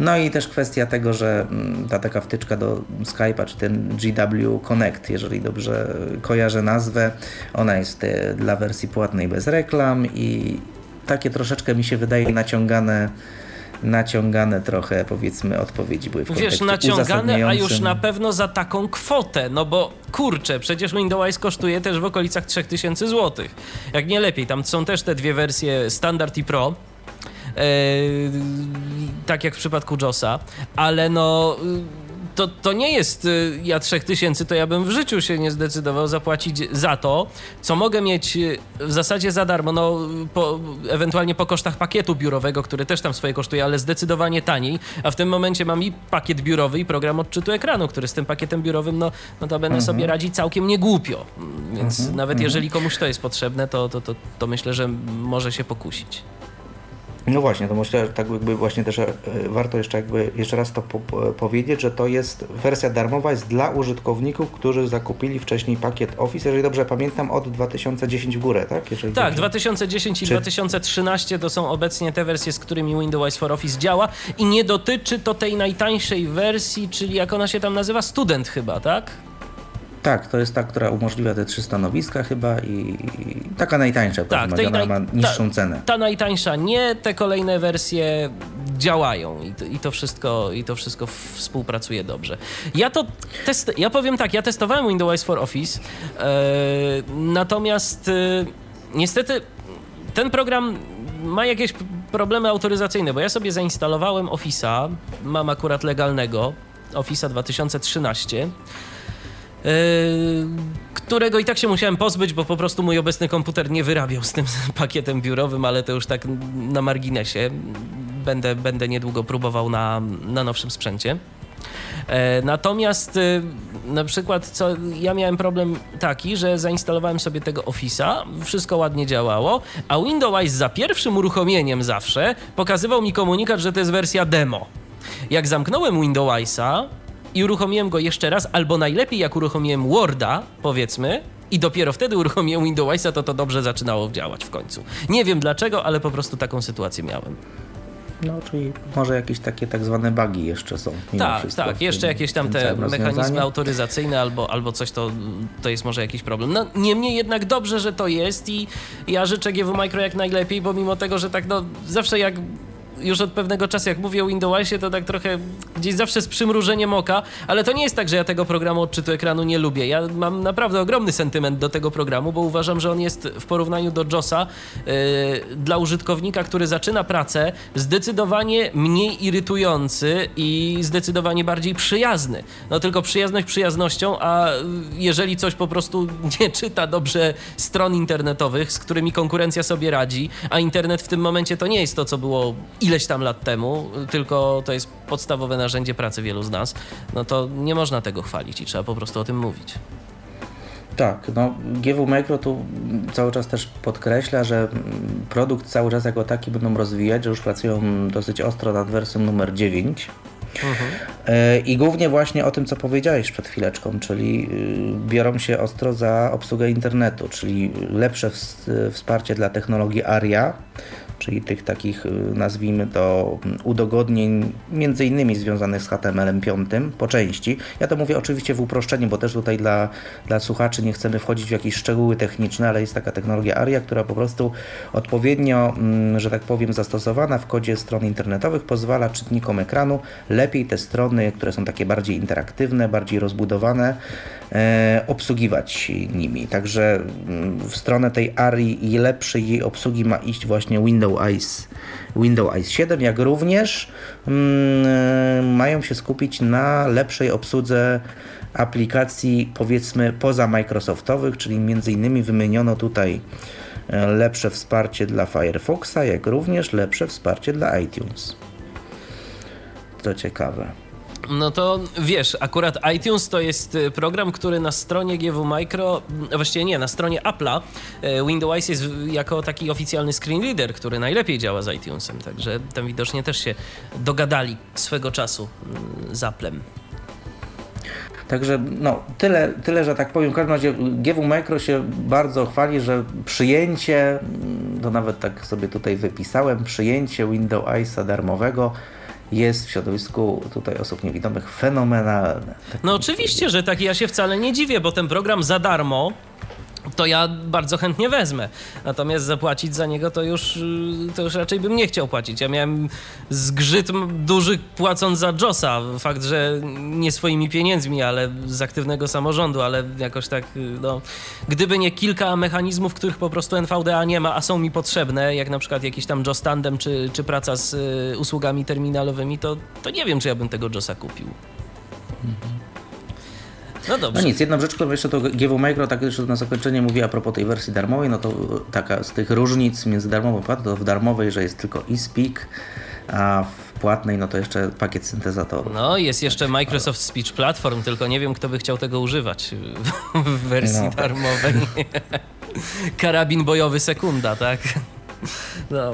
No i też kwestia tego, że mm, ta taka wtyczka do Skype'a, czy ten GW Connect, jeżeli dobrze kojarzę nazwę, ona jest e, dla wersji płatnej bez reklam i takie troszeczkę mi się wydaje naciągane naciągane trochę, powiedzmy, odpowiedzi były w Wiesz, naciągane, a już na pewno za taką kwotę, no bo kurczę, przecież Windows kosztuje też w okolicach 3000 zł. Jak nie lepiej, tam są też te dwie wersje Standard i Pro. Eee, tak jak w przypadku JOSa, ale no to, to nie jest, y, ja 3000 to ja bym w życiu się nie zdecydował zapłacić za to, co mogę mieć y, w zasadzie za darmo, no po, ewentualnie po kosztach pakietu biurowego, który też tam swoje kosztuje, ale zdecydowanie taniej, a w tym momencie mam i pakiet biurowy i program odczytu ekranu, który z tym pakietem biurowym, no, no to będę mhm. sobie radzić całkiem niegłupio, więc mhm. nawet mhm. jeżeli komuś to jest potrzebne, to, to, to, to myślę, że może się pokusić. No właśnie, to myślę, że tak jakby właśnie też e, warto jeszcze jakby jeszcze raz to po, powiedzieć, że to jest wersja darmowa jest dla użytkowników, którzy zakupili wcześniej pakiet Office, jeżeli dobrze pamiętam, od 2010 w górę, tak? Jeżeli tak, dobrze... 2010 i Czy... 2013 to są obecnie te wersje, z którymi Windows for Office działa i nie dotyczy to tej najtańszej wersji, czyli jak ona się tam nazywa, Student chyba, tak? Tak, to jest ta, która umożliwia te trzy stanowiska chyba i, i taka najtańsza, tak, tej naj... ma niższą ta, cenę. Ta najtańsza nie, te kolejne wersje działają i to, i to, wszystko, i to wszystko współpracuje dobrze. Ja to test, ja powiem tak, ja testowałem Windows for Office, yy, natomiast yy, niestety ten program ma jakieś problemy autoryzacyjne, bo ja sobie zainstalowałem Office'a, mam akurat legalnego, Office'a 2013 Yy, którego i tak się musiałem pozbyć, bo po prostu mój obecny komputer nie wyrabiał z tym pakietem biurowym, ale to już tak na marginesie. Będę, będę niedługo próbował na, na nowszym sprzęcie. E, natomiast y, na przykład co, ja miałem problem taki, że zainstalowałem sobie tego Office'a, wszystko ładnie działało, a Windows za pierwszym uruchomieniem zawsze pokazywał mi komunikat, że to jest wersja demo. Jak zamknąłem Windowsa, i uruchomiłem go jeszcze raz, albo najlepiej jak uruchomiłem Worda, powiedzmy, i dopiero wtedy uruchomiłem Windowsa, to to dobrze zaczynało działać w końcu. Nie wiem dlaczego, ale po prostu taką sytuację miałem. No, czyli może jakieś takie tak zwane bugi jeszcze są. Tak, tak, jeszcze jakieś tam te mechanizmy autoryzacyjne albo, albo coś, to, to jest może jakiś problem. No, niemniej jednak dobrze, że to jest i ja życzę GW Micro jak najlepiej, bo mimo tego, że tak no, zawsze jak już od pewnego czasu, jak mówię o Windowsie, to tak trochę gdzieś zawsze z przymrużeniem oka, ale to nie jest tak, że ja tego programu odczytu ekranu nie lubię. Ja mam naprawdę ogromny sentyment do tego programu, bo uważam, że on jest w porównaniu do JOSa yy, dla użytkownika, który zaczyna pracę, zdecydowanie mniej irytujący i zdecydowanie bardziej przyjazny. No tylko przyjazność przyjaznością, a jeżeli coś po prostu nie czyta dobrze stron internetowych, z którymi konkurencja sobie radzi, a internet w tym momencie to nie jest to, co było ileś tam lat temu, tylko to jest podstawowe narzędzie pracy wielu z nas, no to nie można tego chwalić i trzeba po prostu o tym mówić. Tak, no GW Micro tu cały czas też podkreśla, że produkt cały czas jako taki będą rozwijać, że już pracują dosyć ostro nad wersją numer 9. Mhm. E, I głównie właśnie o tym, co powiedziałeś przed chwileczką, czyli y, biorą się ostro za obsługę internetu, czyli lepsze wsparcie dla technologii ARIA, czyli tych takich, y, nazwijmy to, udogodnień, między innymi związanych z HTML5 po części. Ja to mówię oczywiście w uproszczeniu, bo też tutaj dla, dla słuchaczy nie chcemy wchodzić w jakieś szczegóły techniczne, ale jest taka technologia ARIA, która po prostu odpowiednio, mm, że tak powiem, zastosowana w kodzie stron internetowych pozwala czytnikom ekranu lepiej te strony, które są takie bardziej interaktywne, bardziej rozbudowane, e, obsługiwać nimi. Także mm, w stronę tej ARI i lepszej jej obsługi ma iść właśnie Windows Windows, Windows 7, jak również mm, mają się skupić na lepszej obsłudze aplikacji powiedzmy poza Microsoftowych, czyli między innymi wymieniono tutaj e, lepsze wsparcie dla Firefoxa, jak również lepsze wsparcie dla iTunes. To ciekawe. No to wiesz, akurat iTunes to jest y, program, który na stronie GW Micro, właściwie nie, na stronie Apple'a y, Windows jest jako taki oficjalny screen reader, który najlepiej działa z iTunesem, także tam widocznie też się dogadali swego czasu mm, z Applem. Także no, tyle, tyle, że tak powiem. W każdym razie GW Micro się bardzo chwali, że przyjęcie, mm, to nawet tak sobie tutaj wypisałem, przyjęcie Windowsa darmowego jest w środowisku tutaj osób niewidomych fenomenalne. Tak no oczywiście, że tak. Ja się wcale nie dziwię, bo ten program za darmo to ja bardzo chętnie wezmę. Natomiast zapłacić za niego to już, y, to już raczej bym nie chciał płacić. Ja miałem zgrzyt duży płacąc za JOSa. Fakt, że nie swoimi pieniędzmi, ale z aktywnego samorządu, ale jakoś tak, y, no, gdyby nie kilka mechanizmów, których po prostu NVDA nie ma, a są mi potrzebne, jak na przykład jakiś tam JOS Tandem, czy, czy praca z y, usługami terminalowymi, to, to nie wiem, czy ja bym tego JOSa kupił. Mhm. No dobrze. No nic, jedną rzecz, którą jeszcze to GW Micro, tak jeszcze na zakończenie mówi a propos tej wersji darmowej, no to taka z tych różnic między darmową a płatną, to w darmowej, że jest tylko eSpeak, a w płatnej no to jeszcze pakiet syntezatorów. No jest jeszcze Microsoft Speech Platform, tylko nie wiem kto by chciał tego używać w wersji no. darmowej. Karabin bojowy sekunda, tak? No,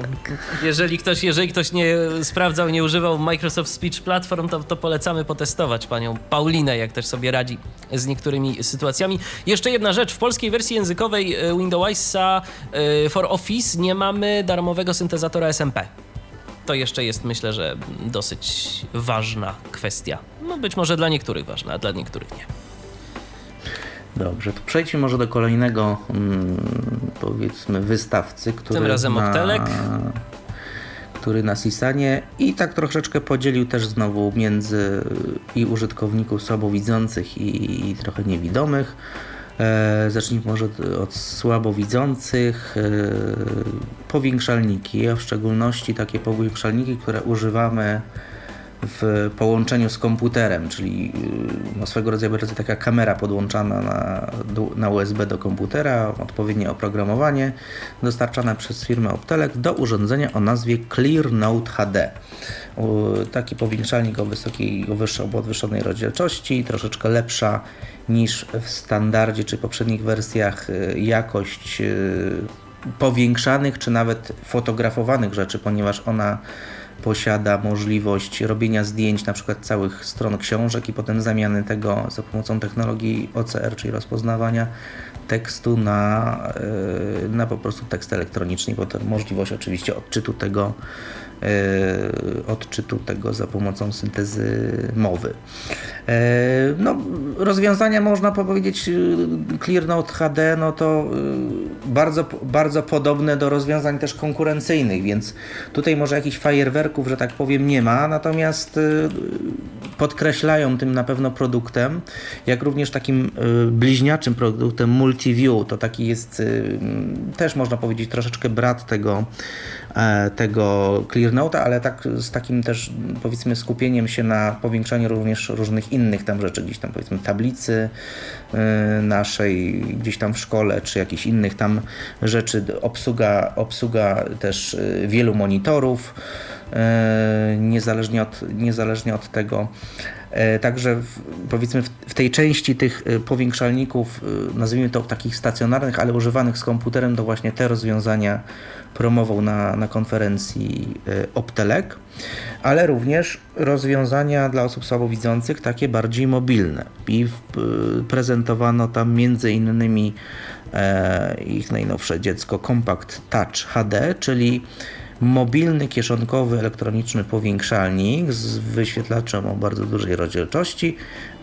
jeżeli ktoś, jeżeli ktoś nie sprawdzał, nie używał Microsoft Speech Platform, to, to polecamy potestować panią Paulinę, jak też sobie radzi z niektórymi sytuacjami. Jeszcze jedna rzecz, w polskiej wersji językowej e, Windowsa e, for Office nie mamy darmowego syntezatora SMP. To jeszcze jest, myślę, że dosyć ważna kwestia. No być może dla niektórych ważna, a dla niektórych nie. Dobrze, to przejdźmy może do kolejnego, mm, powiedzmy, wystawcy, który. Tym razem Optelek. Który na Sisanie i tak troszeczkę podzielił też znowu między i użytkowników słabowidzących i, i trochę niewidomych. E, zacznijmy może od słabowidzących. E, powiększalniki, a w szczególności takie powiększalniki, które używamy w połączeniu z komputerem, czyli y, no, swego rodzaju taka kamera podłączana na, na USB do komputera, odpowiednie oprogramowanie dostarczane przez firmę Optelec do urządzenia o nazwie ClearNote HD. Taki powiększalnik o wysokiej, o podwyższonej rozdzielczości, troszeczkę lepsza niż w standardzie czy poprzednich wersjach y, jakość y, powiększanych czy nawet fotografowanych rzeczy, ponieważ ona posiada możliwość robienia zdjęć na przykład całych stron książek i potem zamiany tego za pomocą technologii OCR, czyli rozpoznawania tekstu na, e, na po prostu tekst elektroniczny potem możliwość oczywiście odczytu tego odczytu tego za pomocą syntezy mowy. E, no, rozwiązania można powiedzieć e, ClearNote HD, no to bardzo, bardzo podobne do rozwiązań też konkurencyjnych, więc tutaj może jakichś fajerwerków, że tak powiem, nie ma, natomiast podkreślają tym na pewno produktem, jak również takim bliźniaczym produktem MultiView, to taki jest też można powiedzieć troszeczkę brat tego E, tego ClearNote'a, ale tak z takim też powiedzmy skupieniem się na powiększaniu również różnych innych tam rzeczy, gdzieś tam powiedzmy tablicy e, naszej gdzieś tam w szkole, czy jakichś innych tam rzeczy, obsługa, obsługa też e, wielu monitorów, niezależnie od, niezależnie od tego. Także w, powiedzmy w, w, tej części tych powiększalników, nazwijmy to takich stacjonarnych, ale używanych z komputerem, to właśnie te rozwiązania promował na, na konferencji e, Optelek, ale również rozwiązania dla osób słabowidzących, takie bardziej mobilne. I prezentowano tam między innymi e, ich najnowsze dziecko Compact Touch HD, czyli mobilny kieszonkowy elektroniczny powiększalnik z wyświetlaczem o bardzo dużej rozdzielczości,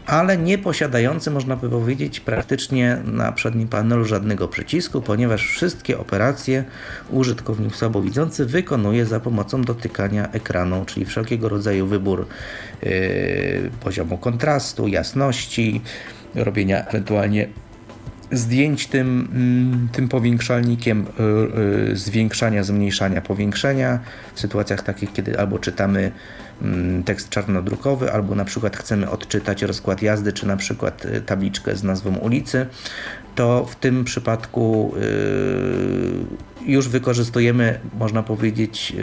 ale nie posiadający, można by powiedzieć, praktycznie na przednim panelu żadnego przycisku, ponieważ wszystkie operacje użytkownik słabowidzący wykonuje za pomocą dotykania ekranu, czyli wszelkiego rodzaju wybór yy, poziomu kontrastu, jasności, robienia ewentualnie zdjęć tym, mm, tym powiększalnikiem y, y, zwiększania, zmniejszania, powiększenia w sytuacjach takich, kiedy albo czytamy mm, tekst czarnodrukowy, albo na przykład chcemy odczytać rozkład jazdy, czy na przykład y, tabliczkę z nazwą ulicy, to w tym przypadku już wykorzystujemy, można powiedzieć,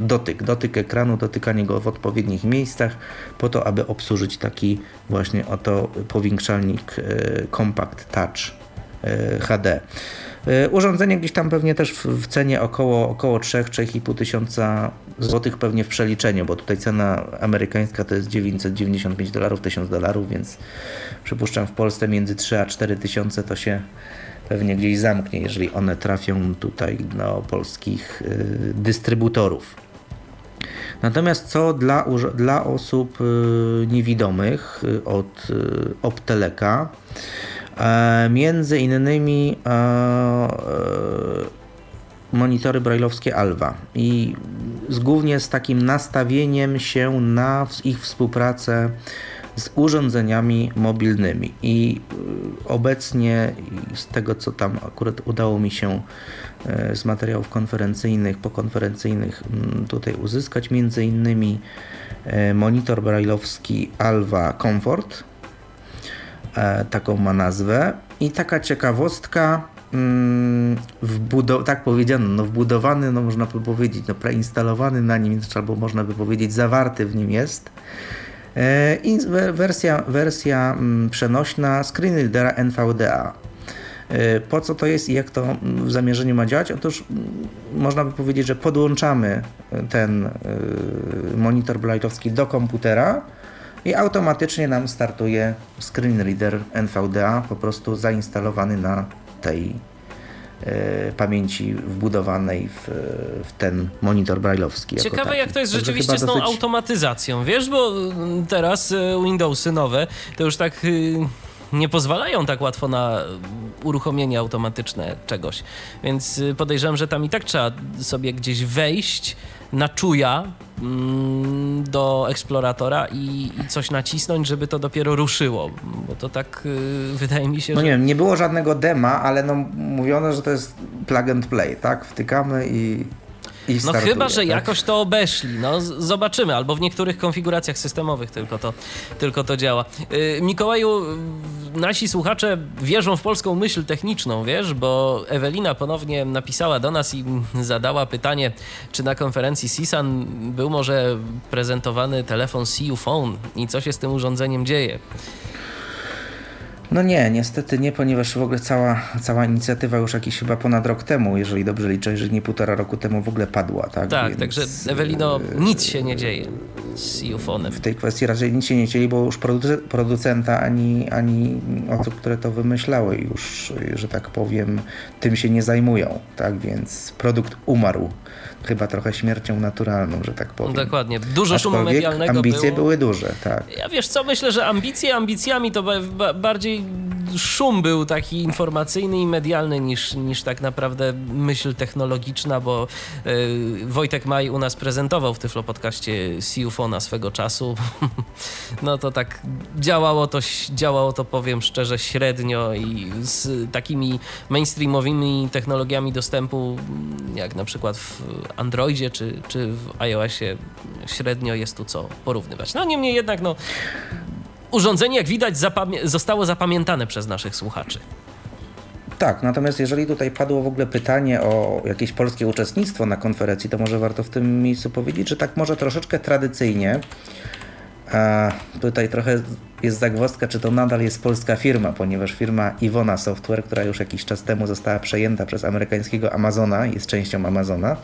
dotyk, dotyk ekranu, dotykanie go w odpowiednich miejscach, po to, aby obsłużyć taki właśnie oto powiększalnik Compact Touch HD. Urządzenie gdzieś tam pewnie też w, cenie około, około 3-3,5 tysiąca złotych pewnie w przeliczeniu, bo tutaj cena amerykańska to jest 995 dolarów, 1000 dolarów, więc przypuszczam w Polsce między 3 a 4 tysiące to się pewnie gdzieś zamknie, jeżeli one trafią tutaj do polskich y, dystrybutorów. Natomiast co dla, dla osób y, niewidomych y, od Opteleka, E, między innymi e, e, monitory brajlowskie Alva. I z, głównie z takim nastawieniem się na ich współpracę z urządzeniami mobilnymi. I obecnie z tego co tam akurat udało mi się z materiałów konferencyjnych, pokonferencyjnych mm, tutaj uzyskać między innymi monitor brajlowski Alva Comfort. E, taką ma nazwę. I taka ciekawostka, wbudow- tak powiedziano, no wbudowany, no można by powiedzieć, no preinstalowany na nim, albo można by powiedzieć zawarty w nim jest. E, I wersja, wersja mm, przenośna screen readera NVDA. E, po co to jest i jak to w zamierzeniu ma działać? Otóż mm, można by powiedzieć, że podłączamy ten monitor blajtowski do komputera, i automatycznie nam startuje screen reader NVDA po prostu zainstalowany na tej e, pamięci wbudowanej w, w, ten monitor brailleowski. Ciekawe jak to jest Także rzeczywiście z tą dosyć... automatyzacją, wiesz, bo teraz e, Windowsy nowe to już tak y, nie pozwalają tak łatwo na uruchomienie automatyczne czegoś, więc y, podejrzewam, że tam i tak trzeba sobie gdzieś wejść na czuja mm, do eksploratora i, i, coś nacisnąć, żeby to dopiero ruszyło, bo to tak y, wydaje mi się, no że... nie wiem, nie było żadnego dema, ale no mówiono, że to jest plug and play, tak? Wtykamy i no startuje, chyba, że tak? jakoś to obeszli. No, zobaczymy. Albo w niektórych konfiguracjach systemowych tylko to, tylko to działa. Yy, Mikołaju, nasi słuchacze wierzą w polską myśl techniczną, wiesz, bo Ewelina ponownie napisała do nas i zadała pytanie, czy na konferencji CISAN był może prezentowany telefon CU Phone i co się z tym urządzeniem dzieje. No nie, niestety nie, ponieważ w ogóle cała, cała inicjatywa już jakiś chyba ponad rok temu, jeżeli dobrze liczę, że nie półtora roku temu w ogóle padła, tak? Tak, Więc, także Ewelino, nic się nie dzieje z Ufonem. W tej kwestii raczej nic się nie dzieje, bo już producenta ani, ani osób, które to wymyślały już, że tak powiem, tym się nie zajmują, tak? Więc produkt umarł chyba trochę śmiercią naturalną, że tak powiem. Dokładnie. Dużo szumu medialnego ambicje było. były duże, tak. Ja wiesz co, myślę, że ambicje ambicjami to bardziej szum był taki informacyjny i medialny niż, niż tak naprawdę myśl technologiczna, bo y, Wojtek Maj u nas prezentował w Tyflo podcaście Siufona swego czasu. no to tak działało to, działało to powiem szczerze średnio i z takimi mainstreamowymi technologiami dostępu jak na przykład w Androidzie czy, czy w iOSie średnio jest tu co porównywać. No niemniej jednak no urządzenie, jak widać, zostało zapamiętane przez naszych słuchaczy. Tak, natomiast jeżeli tutaj padło w ogóle pytanie o jakieś polskie uczestnictwo na konferencji, to może warto w tym miejscu powiedzieć, że tak może troszeczkę tradycyjnie. A tutaj trochę jest zagwozdka, czy to nadal jest polska firma, ponieważ firma Iwona Software, która już jakiś czas temu została przejęta przez amerykańskiego Amazona, jest częścią Amazona,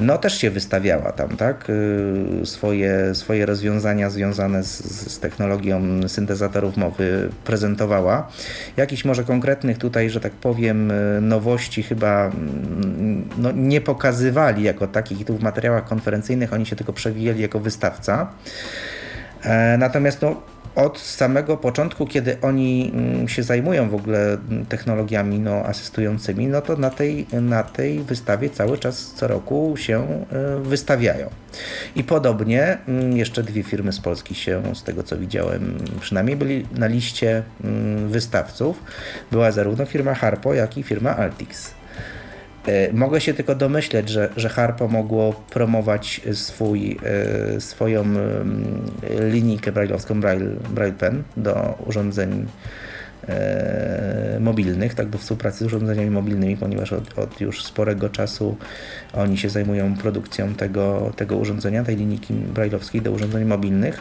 no też się wystawiała tam, tak? Y, swoje, swoje rozwiązania związane z, z technologią syntezatorów mowy prezentowała. Jakichś może konkretnych tutaj, że tak powiem, y, nowości chyba mm, no, nie pokazywali jako takich tu w materiałach konferencyjnych, oni się tylko przewijali jako wystawca. E, natomiast no, od samego początku, kiedy oni mm, się zajmują w ogóle mm, technologiami no, asystującymi, no to na tej, na tej wystawie cały czas co roku się e, wystawiają. I podobnie mm, jeszcze dwie firmy z Polski się, z tego co widziałem, przynajmniej byli na liście wystawców. Była zarówno firma Harpo, jak i firma Altix. E, mogę się tylko domyśleć, że, że Harpo mogło promować swój, e, swoją linijkę brailleowską Braille, Braille Pen do urządzeń e, mobilnych, tak do współpracy z urządzeniami mobilnymi, ponieważ od, od, już sporego czasu oni się zajmują produkcją tego, tego urządzenia, tej linijki brailleowskiej do urządzeń mobilnych.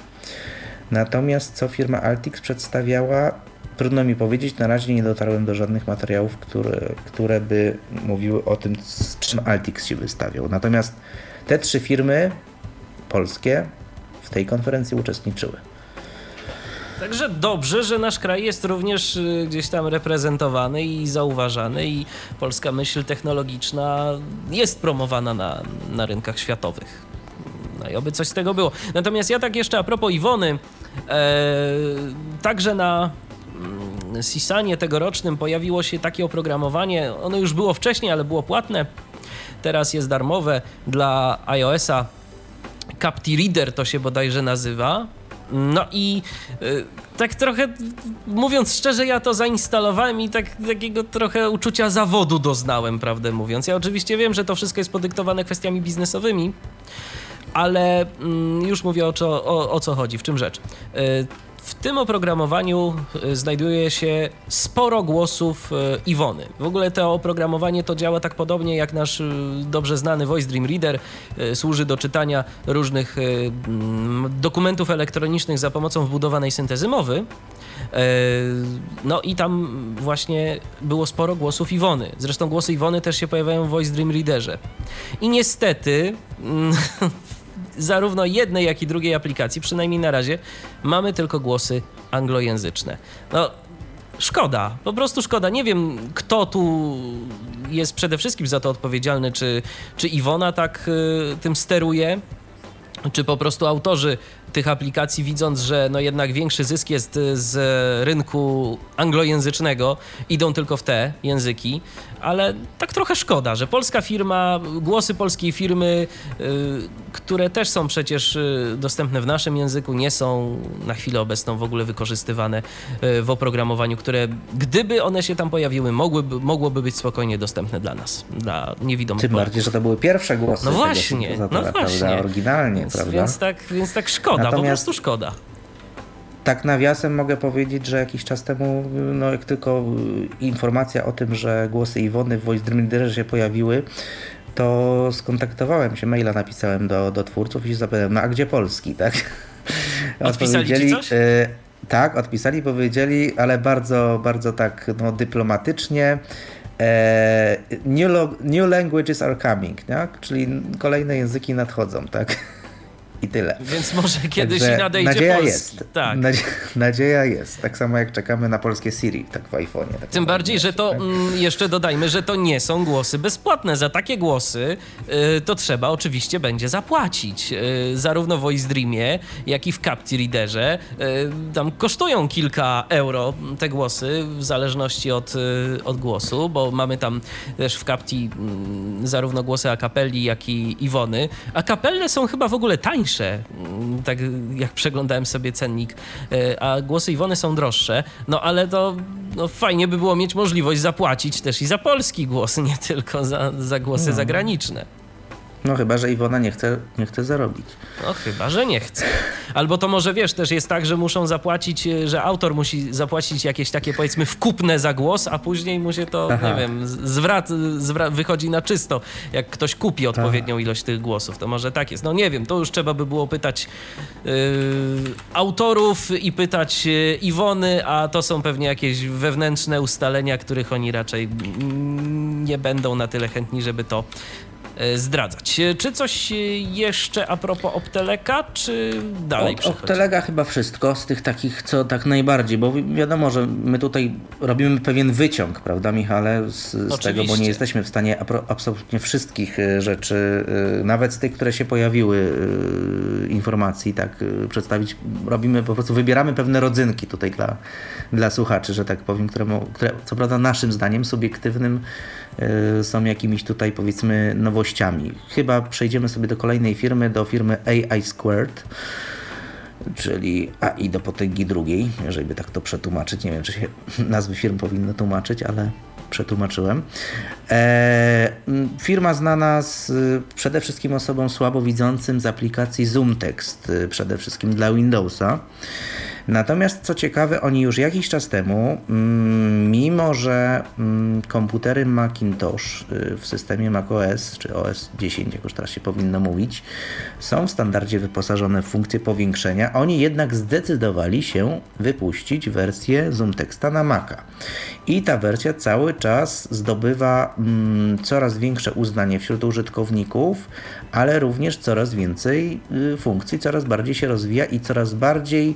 Natomiast co firma Altix przedstawiała, Trudno mi powiedzieć, na razie nie dotarłem do żadnych materiałów, które, które by mówiły o tym, z czym Altix się wystawiał. Natomiast te trzy firmy polskie w tej konferencji uczestniczyły. Także dobrze, że nasz kraj jest również y, gdzieś tam reprezentowany i zauważany, i polska myśl technologiczna jest promowana na, na rynkach światowych. No i oby coś z tego było. Natomiast ja tak jeszcze a propos Iwony, e, także na Sisanie tegorocznym pojawiło się takie oprogramowanie. Ono już było wcześniej, ale było płatne. Teraz jest darmowe dla iOS-a. Capti Reader to się bodajże nazywa. No i y, tak trochę, mówiąc szczerze, ja to zainstalowałem i tak, takiego trochę uczucia zawodu doznałem, prawdę mówiąc. Ja oczywiście wiem, że to wszystko jest podyktowane kwestiami biznesowymi, ale mm, już mówię o, o, o co chodzi, w czym rzecz. Y, w tym oprogramowaniu e, znajduje się sporo głosów e, Iwony. W ogóle to oprogramowanie to działa tak podobnie jak nasz e, dobrze znany Voice Dream Reader. Służy do czytania różnych dokumentów elektronicznych za pomocą wbudowanej syntezy mowy. No i tam właśnie było sporo głosów Iwony. Zresztą głosy Iwony też się pojawiają w Voice Dream Readerze. I niestety zarówno jednej, jak i drugiej aplikacji, przynajmniej na razie, mamy tylko głosy anglojęzyczne. No, szkoda, po prostu szkoda. Nie wiem, kto tu jest przede wszystkim za to odpowiedzialny, czy, czy Iwona tak y, tym steruje, czy po prostu autorzy tych aplikacji, widząc, że no jednak większy zysk jest z rynku anglojęzycznego, idą tylko w te języki, ale tak trochę szkoda, że polska firma, głosy polskiej firmy, y, które też są przecież y, dostępne w naszym języku, nie są na chwilę obecną w ogóle wykorzystywane y, w oprogramowaniu, które gdyby one się tam pojawiły, mogłyby, mogłoby być spokojnie dostępne dla nas, dla niewidomych Tym bardziej, że to były pierwsze głosy. No właśnie, no właśnie. Prawda, oryginalnie, więc, prawda? Więc tak, więc tak szkoda, Natomiast... po prostu szkoda tak nawiasem mogę powiedzieć, że jakiś czas temu, no jak tylko informacja o tym, że głosy Iwony w Voice Dream się pojawiły, to skontaktowałem się, maila napisałem do, do twórców i się zapytałem, no a gdzie Polski, tak? Odpisali ci coś? Y, tak, odpisali, powiedzieli, ale bardzo, bardzo tak no, dyplomatycznie. E, new, new languages are coming, tak? czyli kolejne języki nadchodzą, tak? I tyle. Więc może kiedyś Także nadejdzie nadzieja Polski. jest. Tak. nadzieja jest. Tak samo jak czekamy na polskie Siri, tak w iPhone'ie. Tak Tym bardziej, że to tak? jeszcze dodajmy, że to nie są głosy bezpłatne. Za takie głosy y, to trzeba oczywiście będzie zapłacić. Y, zarówno w Voice Dreamie, jak i w Capti Readerze. Y, tam kosztują kilka euro te głosy, w zależności od, y, od głosu, bo mamy tam też w Capti mm, zarówno głosy akapelli, jak i Iwony. Akapelle są chyba w ogóle tańsze tańsze, mm, tak jak przeglądałem sobie cennik, e, a głosy Iwony są droższe, no ale to no, fajnie by było mieć możliwość zapłacić też i za polski głos, nie tylko za, za głosy no. zagraniczne. No chyba, że Iwona nie chce, nie chce zarobić. No chyba, że nie chce. Albo to może wiesz, też jest tak, że muszą zapłacić, e, że autor musi zapłacić jakieś takie powiedzmy wkupne za głos, a później mu się to, Aha. nie wiem, zwrat, zwrat, wychodzi na czysto, jak ktoś kupi odpowiednią Aha. ilość tych głosów. To może tak jest. No nie wiem, to już trzeba by było pytać yy, autorów i pytać yy, Iwony, a to są pewnie jakieś wewnętrzne ustalenia, których oni raczej nie będą na tyle chętni, żeby to zdradzać. Czy coś jeszcze a propos Opteleka, czy dalej o, Optelega chyba wszystko z tych takich, co tak najbardziej, bo wiadomo, że my tutaj robimy pewien wyciąg, prawda Michale, z, z tego, bo nie jesteśmy w stanie absolutnie wszystkich rzeczy, nawet z tych, które się pojawiły informacji, tak przedstawić. Robimy po prostu, wybieramy pewne rodzynki tutaj dla, dla słuchaczy, że tak powiem, które, które co prawda naszym zdaniem subiektywnym są jakimiś tutaj powiedzmy nowościami. Chyba przejdziemy sobie do kolejnej firmy, do firmy AI Squared czyli AI do potęgi drugiej, jeżeli by tak to przetłumaczyć. Nie wiem, czy się nazwy firm powinny tłumaczyć, ale przetłumaczyłem. E, firma znana z przede wszystkim osobom słabowidzącym z aplikacji ZoomText, y, przede wszystkim dla Windowsa. Natomiast co ciekawe, oni już jakiś czas temu, mm, mimo że mm, komputery Macintosh y, w systemie macOS, czy OS 10, jak już teraz się powinno mówić, są w standardzie wyposażone w funkcję powiększenia, oni jednak zdecydowali się wypuścić wersję Zoom Texta na Maca. I ta wersja cały czas zdobywa mm, coraz większe uznanie wśród użytkowników, ale również coraz więcej y, funkcji, coraz bardziej się rozwija i coraz bardziej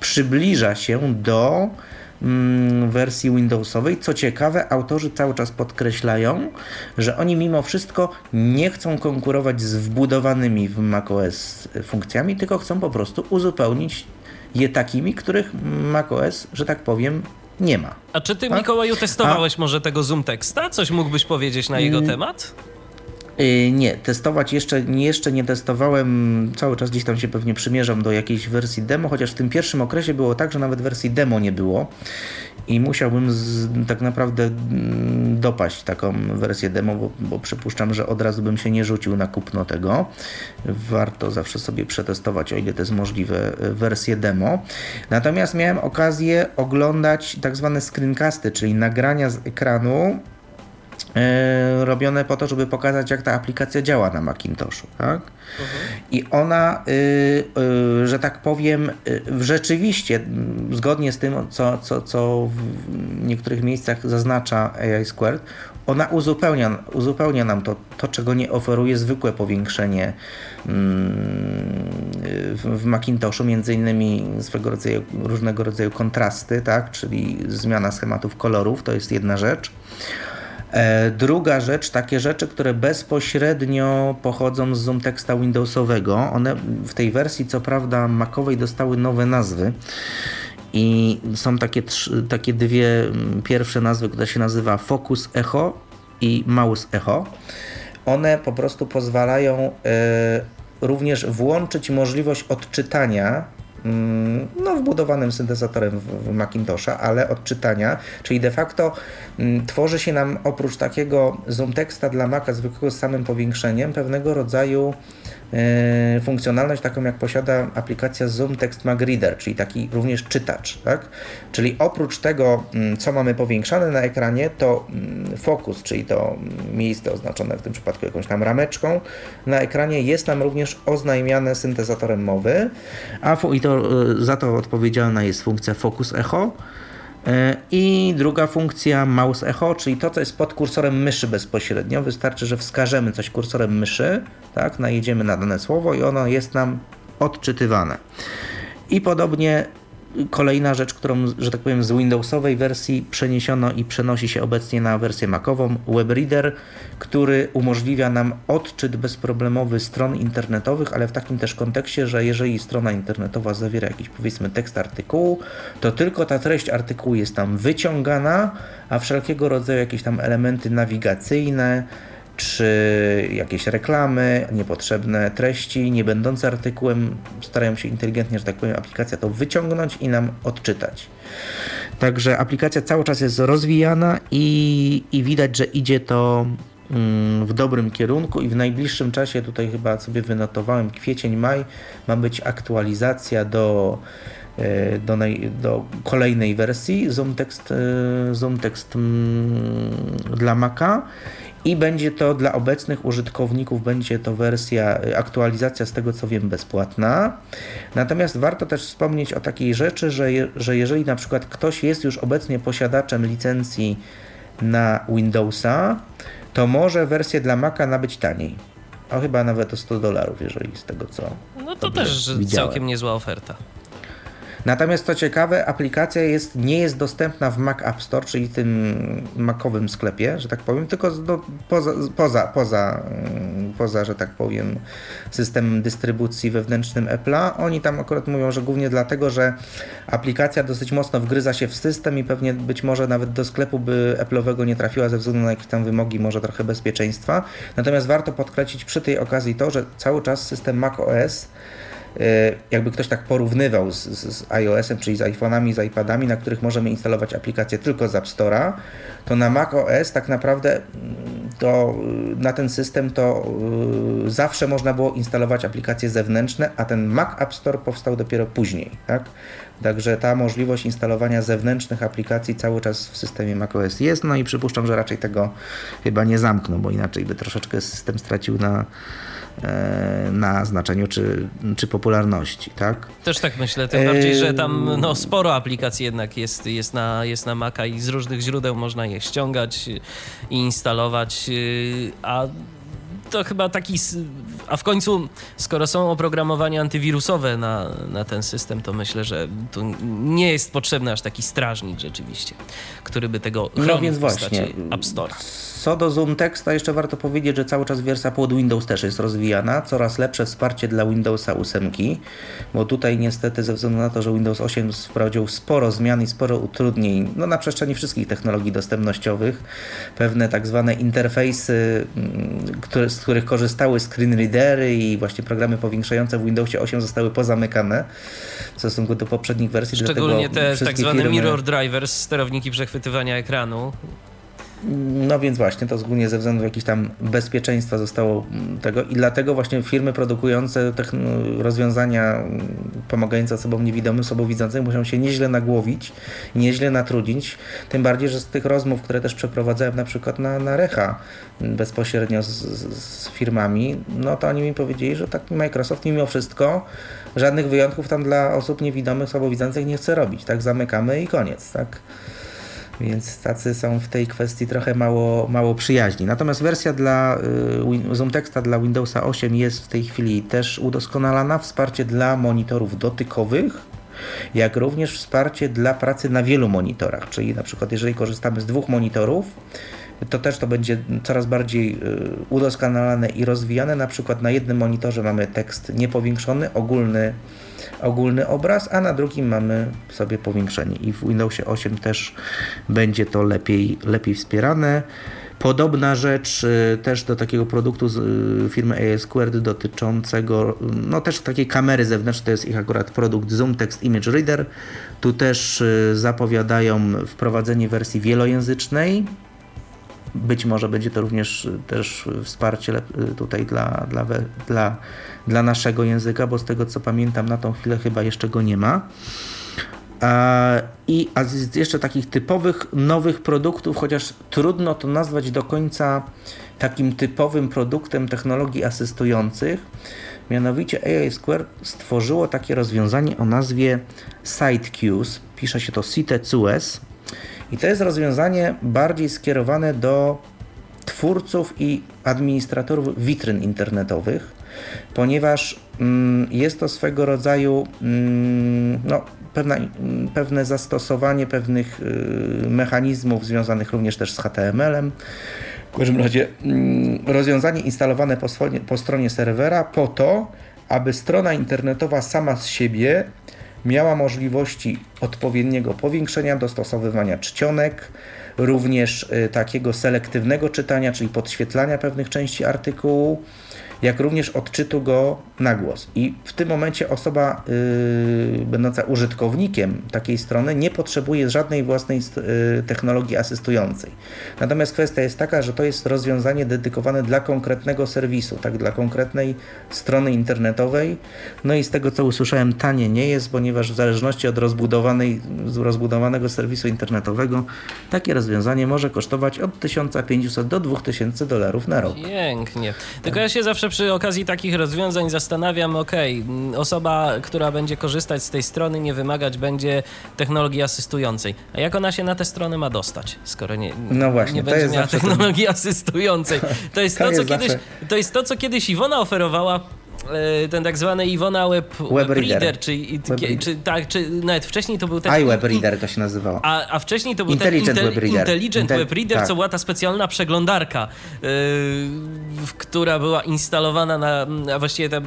przybliża się do mm, wersji Windowsowej. Co ciekawe, autorzy cały czas podkreślają, że oni mimo wszystko nie chcą konkurować z wbudowanymi w macOS funkcjami, tylko chcą po prostu uzupełnić je takimi, których macOS, że tak powiem, nie ma. A czy ty, tak? Mikołaju, testowałeś A... może tego Zoom Texta? Coś mógłbyś powiedzieć na jego mm. temat? Y, nie, testować jeszcze, jeszcze nie testowałem. Cały czas gdzieś tam się pewnie przymierzam do jakiejś wersji demo, chociaż w tym pierwszym okresie było tak, że nawet wersji demo nie było i musiałbym z, tak naprawdę mm, dopaść taką wersję demo, bo, bo przypuszczam, że od razu bym się nie rzucił na kupno tego. Warto zawsze sobie przetestować, o ile to jest możliwe, wersję demo. Natomiast miałem okazję oglądać tak zwane screencasty, czyli nagrania z ekranu robione po to, żeby pokazać, jak ta aplikacja działa na Macintoshu. Tak? I ona, y, y, że tak powiem, y, rzeczywiście, zgodnie z tym, co, co, co w niektórych miejscach zaznacza AI Squared, ona uzupełnia, uzupełnia nam to, to, czego nie oferuje zwykłe powiększenie mm, w Macintoshu, między innymi swego rodzaju, różnego rodzaju kontrasty, tak? czyli zmiana schematów kolorów, to jest jedna rzecz. E, druga rzecz, takie rzeczy, które bezpośrednio pochodzą z Zoom teksta Windowsowego. One w tej wersji, co prawda, Macowej dostały nowe nazwy. I są takie, takie dwie mm, pierwsze nazwy, które się nazywa Focus Echo i Mouse Echo. One po prostu pozwalają e, również włączyć możliwość odczytania no, wbudowanym syntezatorem w, Macintosha, ale odczytania, czyli de facto mm, tworzy się nam oprócz takiego zoom teksta dla Maca zwykłego z samym powiększeniem pewnego rodzaju funkcjonalność taką jak posiada aplikacja Zoom Text Mag Reader, czyli taki również czytacz, tak? Czyli oprócz tego, mm, co mamy powiększane na ekranie, to mm, fokus, czyli to miejsce oznaczone w tym przypadku jakąś tam rameczką na ekranie jest nam również oznajmiane syntezatorem mowy, a i to e, za to odpowiedzialna jest funkcja Focus Echo, E, I druga funkcja mouse echo, czyli to, co jest pod kursorem myszy bezpośrednio. Wystarczy, że wskażemy coś kursorem myszy, tak, najedziemy na dane słowo i ono jest nam odczytywane. I podobnie Kolejna rzecz, którą, że tak powiem, z Windowsowej wersji przeniesiono i przenosi się obecnie na wersję Macową, WebReader, który umożliwia nam odczyt bezproblemowy stron internetowych, ale w takim też kontekście, że jeżeli strona internetowa zawiera jakiś powiedzmy tekst artykułu, to tylko ta treść artykułu jest tam wyciągana, a wszelkiego rodzaju jakieś tam elementy nawigacyjne, czy jakieś reklamy, niepotrzebne treści, nie będące artykułem, starają się inteligentnie, że tak powiem, aplikacja to wyciągnąć i nam odczytać. Także aplikacja cały czas jest rozwijana i, i widać, że idzie to mm, w dobrym kierunku i w najbliższym czasie, tutaj chyba sobie wynotowałem, kwiecień, maj, ma być aktualizacja do e, do, naj, do kolejnej wersji Zoom Text, e, Zoom Text mm, dla Maca i będzie to dla obecnych użytkowników, będzie to wersja, y, aktualizacja z tego co wiem bezpłatna. Natomiast warto też wspomnieć o takiej rzeczy, że, je, że jeżeli na przykład ktoś jest już obecnie posiadaczem licencji na Windowsa, to może wersję dla Maca nabyć taniej. A chyba nawet o 100 dolarów, jeżeli z tego co. No to też widziałem. całkiem niezła oferta. Natomiast co ciekawe, aplikacja jest, nie jest dostępna w Mac App Store, czyli tym makowym sklepie, że tak powiem, tylko do, poza, poza, poza, mm, poza, że tak powiem, systemem dystrybucji wewnętrznym Apple'a. Oni tam akurat mówią, że głównie dlatego, że aplikacja dosyć mocno wgryza się w system i pewnie być może nawet do sklepu by Apple'owego nie trafiła ze względu na jakieś tam wymogi, może trochę bezpieczeństwa. Natomiast warto podkreślić przy tej okazji to, że cały czas system Mac OS jakby ktoś tak porównywał z, z iOS-em, czyli z iPhone'ami, z iPadami, na których możemy instalować aplikacje tylko z App Store'a, to na Mac OS tak naprawdę mm, to y, na ten system to y, zawsze można było instalować aplikacje zewnętrzne, a ten Mac App Store powstał dopiero później, tak? Także ta możliwość instalowania zewnętrznych aplikacji cały czas w systemie macOS jest, no i przypuszczam, że raczej tego chyba nie zamkną, bo inaczej by troszeczkę system stracił na, e, na znaczeniu czy, czy popularności, tak? Też tak myślę, tym bardziej, że tam no, sporo aplikacji jednak jest, jest, na, jest na Maca i z różnych źródeł można je ściągać i instalować, y, a to chyba taki. A w końcu, skoro są oprogramowania antywirusowe na, na ten system, to myślę, że tu nie jest potrzebny aż taki strażnik rzeczywiście, który by tego no chronił no więc właśnie. App Store. Co do Zoom Texta, jeszcze warto powiedzieć, że cały czas wersja pod Windows też jest rozwijana. Coraz lepsze wsparcie dla Windowsa 8, bo tutaj niestety ze względu na to, że Windows 8 wprowadził sporo zmian i sporo utrudnień no, na przestrzeni wszystkich technologii dostępnościowych, pewne tak zwane interfejsy, mm, które, z których korzystały screen readery i właśnie programy powiększające w Windowsie 8 zostały pozamykane w stosunku do poprzednich wersji. Szczególnie te tak zwane firmy... mirror drivers, sterowniki przechwytywania ekranu. No więc właśnie, to ogólnie ze względu jakichś tam bezpieczeństwa zostało mm, tego. I dlatego właśnie firmy produkujące rozwiązania mm, pomagające osobom niewidomym, słabowidzącym muszą się nieźle nagłowić, nieźle natrudzić, tym bardziej, że z tych rozmów, które też przeprowadzałem na przykład na, na Recha mm, bezpośrednio z, z, z firmami, no to oni mi powiedzieli, że taki Microsoft mimo wszystko żadnych wyjątków tam dla osób niewidomych, słabowidzących nie chce robić, tak zamykamy i koniec, tak. Więc tacy są w tej kwestii trochę mało, mało przyjaźni. Natomiast wersja dla y, Zoom Texta dla Windowsa 8 jest w tej chwili też udoskonalana. Wsparcie dla monitorów dotykowych, jak również wsparcie dla pracy na wielu monitorach. Czyli na przykład jeżeli korzystamy z dwóch monitorów, to też to będzie coraz bardziej y, udoskonalane i rozwijane. Na przykład na jednym monitorze mamy tekst niepowiększony, ogólny ogólny obraz, a na drugim mamy sobie powiększenie i w Windowsie 8 też będzie to lepiej, lepiej wspierane. Podobna rzecz y, też do takiego produktu z y, firmy AS Squared dotyczącego no też takiej kamery zewnętrznej, to jest ich akurat produkt Zoom Text Image Reader. Tu też y, zapowiadają wprowadzenie wersji wielojęzycznej, być może będzie to również też wsparcie tutaj dla, dla, dla, dla naszego języka, bo z tego co pamiętam, na tą chwilę chyba jeszcze go nie ma. I a z jeszcze takich typowych nowych produktów, chociaż trudno to nazwać do końca takim typowym produktem technologii asystujących, mianowicie AI Square stworzyło takie rozwiązanie o nazwie SiteQs, pisze się to CTCUS i to jest rozwiązanie bardziej skierowane do twórców i administratorów witryn internetowych, ponieważ mm, jest to swego rodzaju mm, no, pewna, mm, pewne zastosowanie pewnych y, mechanizmów związanych również też z HTML-em. W każdym razie rozwiązanie instalowane po, po stronie serwera po to, aby strona internetowa sama z siebie miała możliwości odpowiedniego powiększenia, dostosowywania czcionek, również y, takiego selektywnego czytania, czyli podświetlania pewnych części artykułu jak również odczytu go na głos. I w tym momencie osoba yy, będąca użytkownikiem takiej strony nie potrzebuje żadnej własnej yy, technologii asystującej. Natomiast kwestia jest taka, że to jest rozwiązanie dedykowane dla konkretnego serwisu, tak, dla konkretnej strony internetowej. No i z tego co usłyszałem, tanie nie jest, ponieważ w zależności od rozbudowanej, rozbudowanego serwisu internetowego takie rozwiązanie może kosztować od 1500 do 2000 dolarów na rok. Pięknie. Tylko ja się zawsze przy okazji takich rozwiązań zastanawiam, ok, osoba, która będzie korzystać z tej strony, nie wymagać będzie technologii asystującej. A jak ona się na tę stronę ma dostać, skoro nie, no właśnie, nie będzie miała technologii ten... asystującej? To jest to, to, jest co kiedyś, to jest to, co kiedyś Iwona oferowała ten tak zwany Iwona Web, Web Reader, Reader czy, Web czy, tak, czy nawet wcześniej to był ten... iWeb Reader to się nazywało. A, a wcześniej to był Intelligent ten Web Reader. Intelligent Intel, Web Reader, tak. co była ta specjalna przeglądarka, yy, która była instalowana na, a właściwie te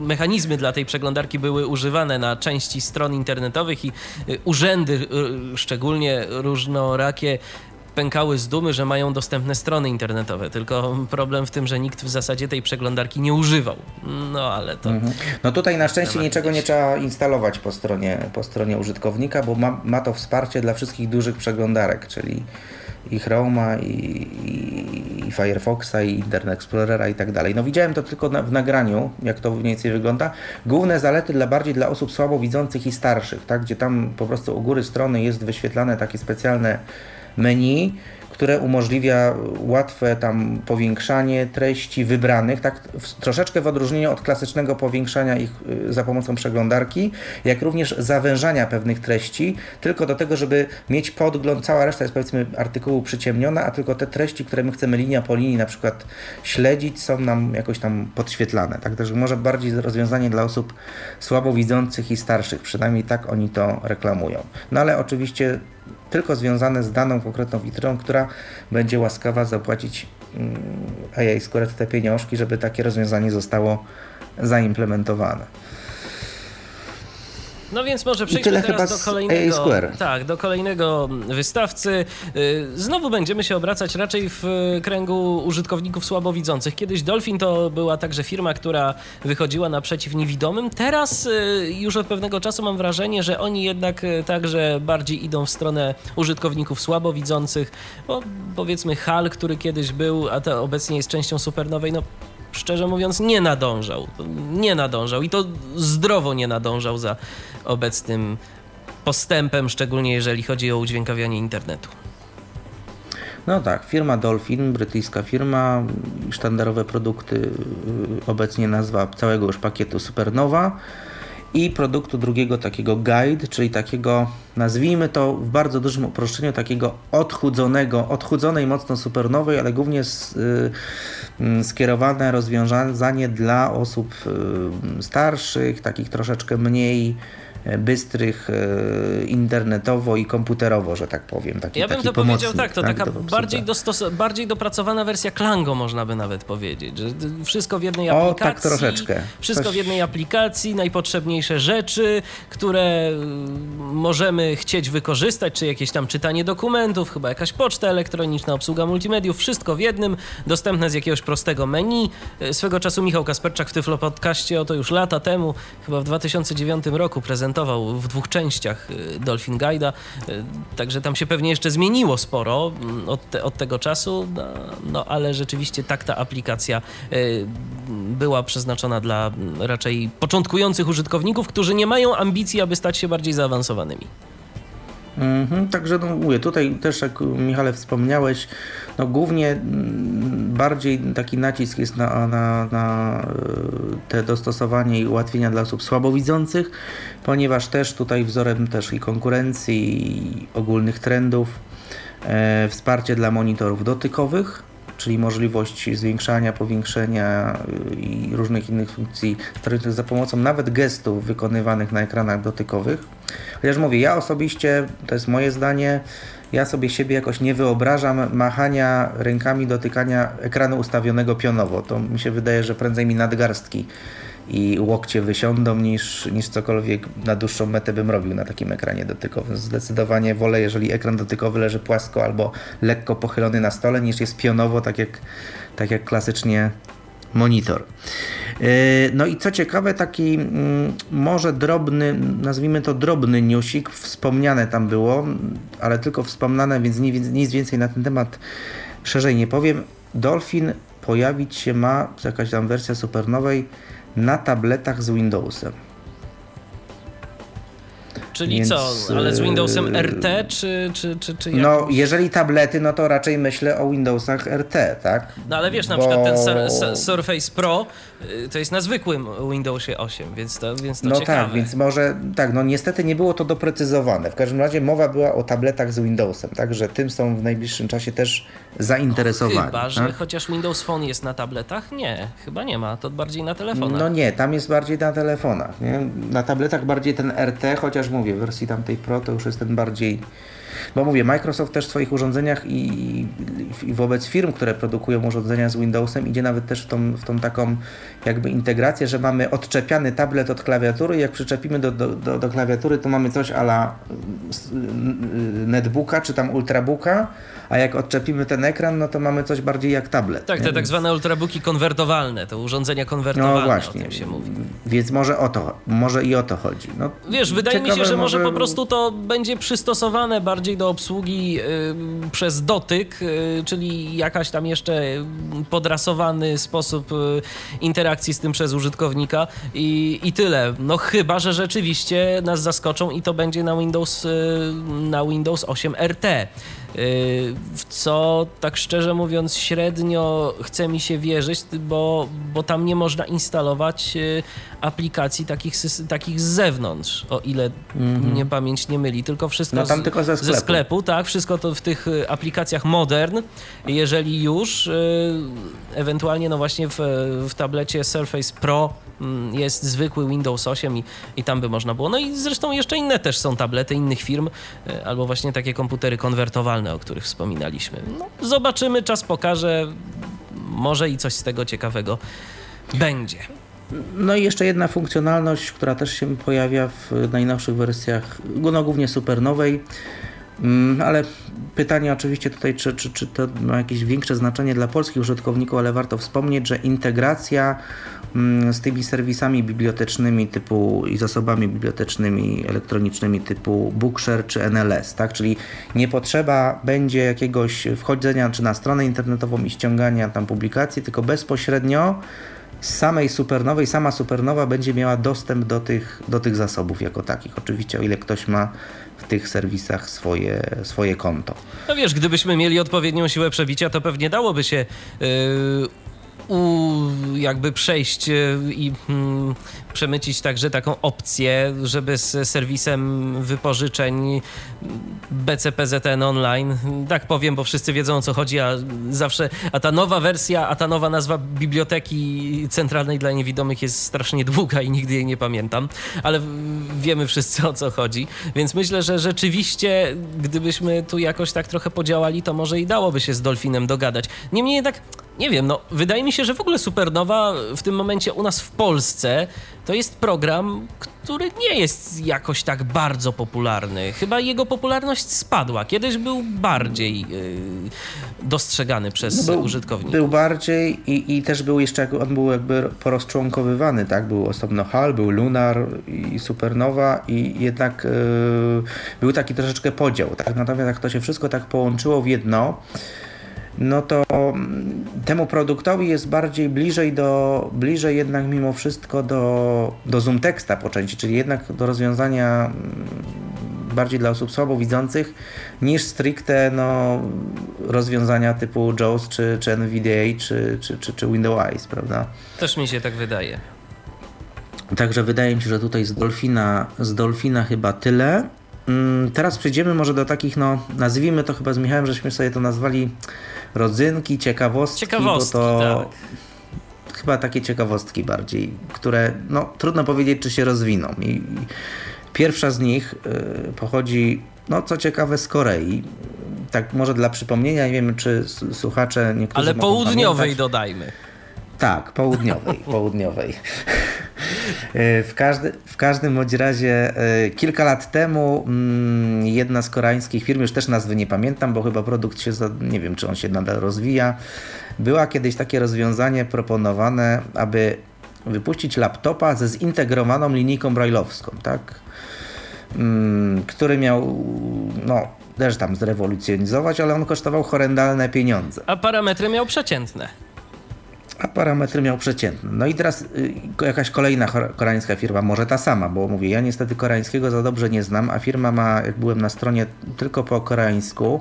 mechanizmy dla tej przeglądarki były używane na części stron internetowych i yy, urzędy, yy, szczególnie różnorakie, pękały z dumy, że mają dostępne strony internetowe. Tylko problem w tym, że nikt w zasadzie tej przeglądarki nie używał. No ale to. Mhm. No tutaj na szczęście niczego nie trzeba instalować po stronie, po stronie użytkownika, bo ma, ma to wsparcie dla wszystkich dużych przeglądarek, czyli i Chroma, i, i, i, Firefoxa, i Internet Explorera i tak dalej. No widziałem to tylko na, w nagraniu, jak to mniej więcej wygląda. Główne zalety dla bardziej dla osób słabowidzących i starszych, tak, gdzie tam po prostu u góry strony jest wyświetlane takie specjalne menu, które umożliwia łatwe tam powiększanie treści wybranych, tak troszeczkę w odróżnieniu od klasycznego powiększania ich y, za pomocą przeglądarki, jak również zawężania pewnych treści, tylko do tego, żeby mieć podgląd, cała reszta jest powiedzmy artykułu przyciemniona, a tylko te treści, które my chcemy linia po linii na przykład śledzić, są nam jakoś tam podświetlane. Tak, także może bardziej rozwiązanie dla osób słabowidzących i starszych, przynajmniej tak oni to reklamują. No ale oczywiście tylko związane z daną konkretną witryną, która będzie łaskawa zapłacić AI mm, Squared te pieniążki, żeby takie rozwiązanie zostało zaimplementowane. No więc może przejdźmy teraz do kolejnego, tak, do kolejnego wystawcy. Y, znowu będziemy się obracać raczej w kręgu użytkowników słabowidzących. Kiedyś Dolphin to była także firma, która wychodziła naprzeciw niewidomym. Teraz y, już od pewnego czasu mam wrażenie, że oni jednak y, także bardziej idą w stronę użytkowników słabowidzących, bo powiedzmy HAL, który kiedyś był, a to obecnie jest częścią Supernowej, no szczerze mówiąc, nie nadążał. Nie nadążał i to zdrowo nie nadążał za obecnym postępem, szczególnie jeżeli chodzi o udźwiękawianie internetu. No tak, firma Dolphin, brytyjska firma, sztandarowe produkty, y, obecnie nazwa całego już pakietu Supernowa i produktu drugiego takiego guide, czyli takiego, nazwijmy to w bardzo dużym uproszczeniu, takiego odchudzonego, odchudzonej mocno supernowej, ale głównie z, y, skierowane rozwiązanie dla osób y, starszych, takich troszeczkę mniej bystrych e, internetowo i komputerowo, że tak powiem. Taki, ja bym taki to powiedział tak, to tak, taka bardziej, dostos- bardziej dopracowana wersja Klango można by nawet powiedzieć, że wszystko w jednej aplikacji. O, tak troszeczkę. Wszystko Coś... w jednej aplikacji, najpotrzebniejsze rzeczy, które mm, możemy chcieć wykorzystać, czy jakieś tam czytanie dokumentów, chyba jakaś poczta elektroniczna, obsługa multimediów, wszystko w jednym, dostępne z jakiegoś prostego menu. E, swego czasu Michał Kasperczak w Tyflo Podcaście, oto już lata temu, chyba w 2009 roku prezentował prezentował w dwóch częściach y, Dolphin Guide'a, y, także tam się pewnie jeszcze zmieniło sporo mm, od, te, od tego czasu, no, no, ale rzeczywiście tak ta aplikacja y, była przeznaczona dla mm, raczej początkujących użytkowników, którzy nie mają ambicji, aby stać się bardziej zaawansowanymi. Mhm, także no mówię, tutaj też jak Michale wspomniałeś, no głównie mm, bardziej taki nacisk jest na, na, na e, te dostosowanie i ułatwienia dla osób słabowidzących, ponieważ też tutaj wzorem też i konkurencji i ogólnych trendów e, wsparcie dla monitorów dotykowych, czyli możliwość zwiększania, powiększenia y, i różnych innych funkcji za pomocą nawet gestów wykonywanych na ekranach dotykowych. Chociaż mówię, ja osobiście, to jest moje zdanie, ja sobie siebie jakoś nie wyobrażam machania rękami, dotykania ekranu ustawionego pionowo. To mi się wydaje, że prędzej mi nadgarstki i łokcie wysiądą niż, niż cokolwiek na dłuższą metę bym robił na takim ekranie dotykowym. Zdecydowanie wolę, jeżeli ekran dotykowy leży płasko albo lekko pochylony na stole, niż jest pionowo, tak jak, tak jak klasycznie monitor. E, no i co ciekawe, taki mm, może drobny, nazwijmy to drobny newsik, wspomniane tam było, ale tylko wspomniane, więc nic więcej na ten temat szerzej nie powiem. Dolphin pojawić się ma, jakaś tam wersja supernowej, na tabletach z Windowsem. Czyli Więc, co, ale z Windowsem e, RT czy, czy, czy, czy jak? No, jeżeli tablety, no to raczej myślę o Windowsach RT, tak? No ale wiesz, na Bo- przykład ten Sur- Sur- Surface Pro y, to jest na zwykłym Windowsie 8, więc to, więc to No ciekawe. tak, więc może, tak, no niestety nie było to doprecyzowane. W każdym razie mowa była o tabletach z Windowsem, tak, że tym są w najbliższym czasie też zainteresowani. Chyba, że tak? chociaż Windows Phone jest na tabletach? Nie, chyba nie ma, to bardziej na telefonach. No nie, tam jest bardziej na telefonach, nie? Na tabletach bardziej ten RT, chociaż mówię, w wersji tamtej Pro to już jest ten bardziej... Bo mówię, Microsoft też w swoich urządzeniach i, i wobec firm, które produkują urządzenia z Windowsem, idzie nawet też w tą, w tą taką jakby integrację, że mamy odczepiany tablet od klawiatury i jak przyczepimy do, do, do, do klawiatury, to mamy coś ala netbooka czy tam ultrabooka, a jak odczepimy ten ekran, no to mamy coś bardziej jak tablet. Tak, nie? te tak zwane ultrabooki konwertowalne, to urządzenia konwertowalne, no właśnie, o tym się mówi. więc może o to, może i o to chodzi. No, Wiesz, wydaje mi się, ciekawe że może po prostu to będzie przystosowane bardziej do obsługi y, przez dotyk, y, czyli jakaś tam jeszcze y, podrasowany sposób y, interakcji z tym przez użytkownika i, i tyle. No chyba, że rzeczywiście nas zaskoczą i to będzie na Windows, y, na Windows 8 RT. Y, W co tak szczerze mówiąc średnio chce mi się wierzyć, bo, bo tam nie można instalować y, aplikacji takich, takich z zewnątrz, o ile mnie pamięć nie myli, tylko wszystko. No tam z, tylko ze ze sklepu. sklepu, tak, wszystko to w tych y, aplikacjach modern, jeżeli już, ewentualnie no właśnie w, w tablecie Surface Pro mm, jest zwykły Windows 8 i, i tam by można było. No i zresztą jeszcze inne też są tablety innych firm, albo właśnie takie komputery konwertowalne, o których wspominaliśmy. No, zobaczymy, czas pokaże, może i coś z tego ciekawego będzie. no i jeszcze jedna funkcjonalność, która też się pojawia w najnowszych wersjach, no głównie supernowej, Mm, ale pytanie oczywiście tutaj, czy, czy, czy to ma jakieś większe znaczenie dla polskich użytkowników, ale warto wspomnieć, że integracja z tymi serwisami bibliotecznymi typu i zasobami bibliotecznymi elektronicznymi typu Bookshare czy NLS, tak? Czyli nie potrzeba będzie jakiegoś wchodzenia czy na stronę internetową i ściągania tam publikacji, tylko bezpośrednio z samej supernowej, sama supernowa będzie miała dostęp do tych, do tych zasobów jako takich. Oczywiście o ile ktoś ma w tych serwisach swoje, swoje konto. No wiesz, gdybyśmy mieli odpowiednią siłę przebicia, to pewnie dałoby się yy, u, jakby przejść yy, i mm, przemycić także taką opcję, żeby z serwisem wypożyczeń BCPZN online, tak powiem, bo wszyscy wiedzą o co chodzi, a zawsze, a ta nowa wersja, a ta nowa nazwa Biblioteki Centralnej dla Niewidomych jest strasznie długa i nigdy jej nie pamiętam, ale wiemy wszyscy o co chodzi, więc myślę, że rzeczywiście gdybyśmy tu jakoś tak trochę podziałali, to może i dałoby się z Dolfinem dogadać. Niemniej jednak, nie wiem, no wydaje mi się, że w ogóle Supernowa w tym momencie u nas w Polsce to jest program, który nie jest jakoś tak bardzo popularny. Chyba jego popularność spadła. Kiedyś był bardziej yy, dostrzegany przez Był- użytkowników. Był bardziej i, i też był jeszcze, on był jakby porozczłonkowywany, tak? Był osobno HAL, był Lunar i Supernowa i jednak yy, był taki troszeczkę podział, tak? Natomiast jak to się wszystko tak połączyło w jedno, no to mm, temu produktowi jest bardziej bliżej do, bliżej jednak mimo wszystko do, do Zoom Texta po części, czyli jednak do rozwiązania mm, bardziej dla osób słabowidzących niż stricte no, rozwiązania typu JAWS czy, czy NVDA czy, czy, czy, czy Windows Eyes, prawda? Też mi się tak wydaje. Także wydaje mi się, że tutaj z Dolfina, z Dolfina chyba tyle. Mm, Teraz przejdziemy może do takich, no nazwijmy to chyba z Michałem, żeśmy sobie to nazwali rodzynki, ciekawostki, Ciekawostki, bo to tak. chyba takie ciekawostki bardziej, które no trudno powiedzieć, czy się rozwiną. I pierwsza z nich y, pochodzi, no co ciekawe, z Korei. Tak może dla przypomnienia, nie wiem, czy słuchacze niektórzy Ale południowej pamiętać. dodajmy. Tak, południowej, południowej. E, W, każdy, w każdym bądź razie e, kilka lat temu mm, jedna z koreańskich firm, już też nazwy nie pamiętam, bo chyba produkt się, za- nie wiem czy on się nadal rozwija, była kiedyś takie rozwiązanie proponowane, aby wypuścić laptopa ze zintegrowaną linijką brailleowską, tak? Mm, który miał, no, też tam zrewolucjonizować, ale on kosztował horrendalne pieniądze. A parametry miał przeciętne. A parametry miał przeciętne. No i teraz y, jakaś kolejna koreańska firma, może ta sama, bo mówię, ja niestety koreańskiego za dobrze nie znam, a firma ma, jak byłem na stronie, tylko po koreańsku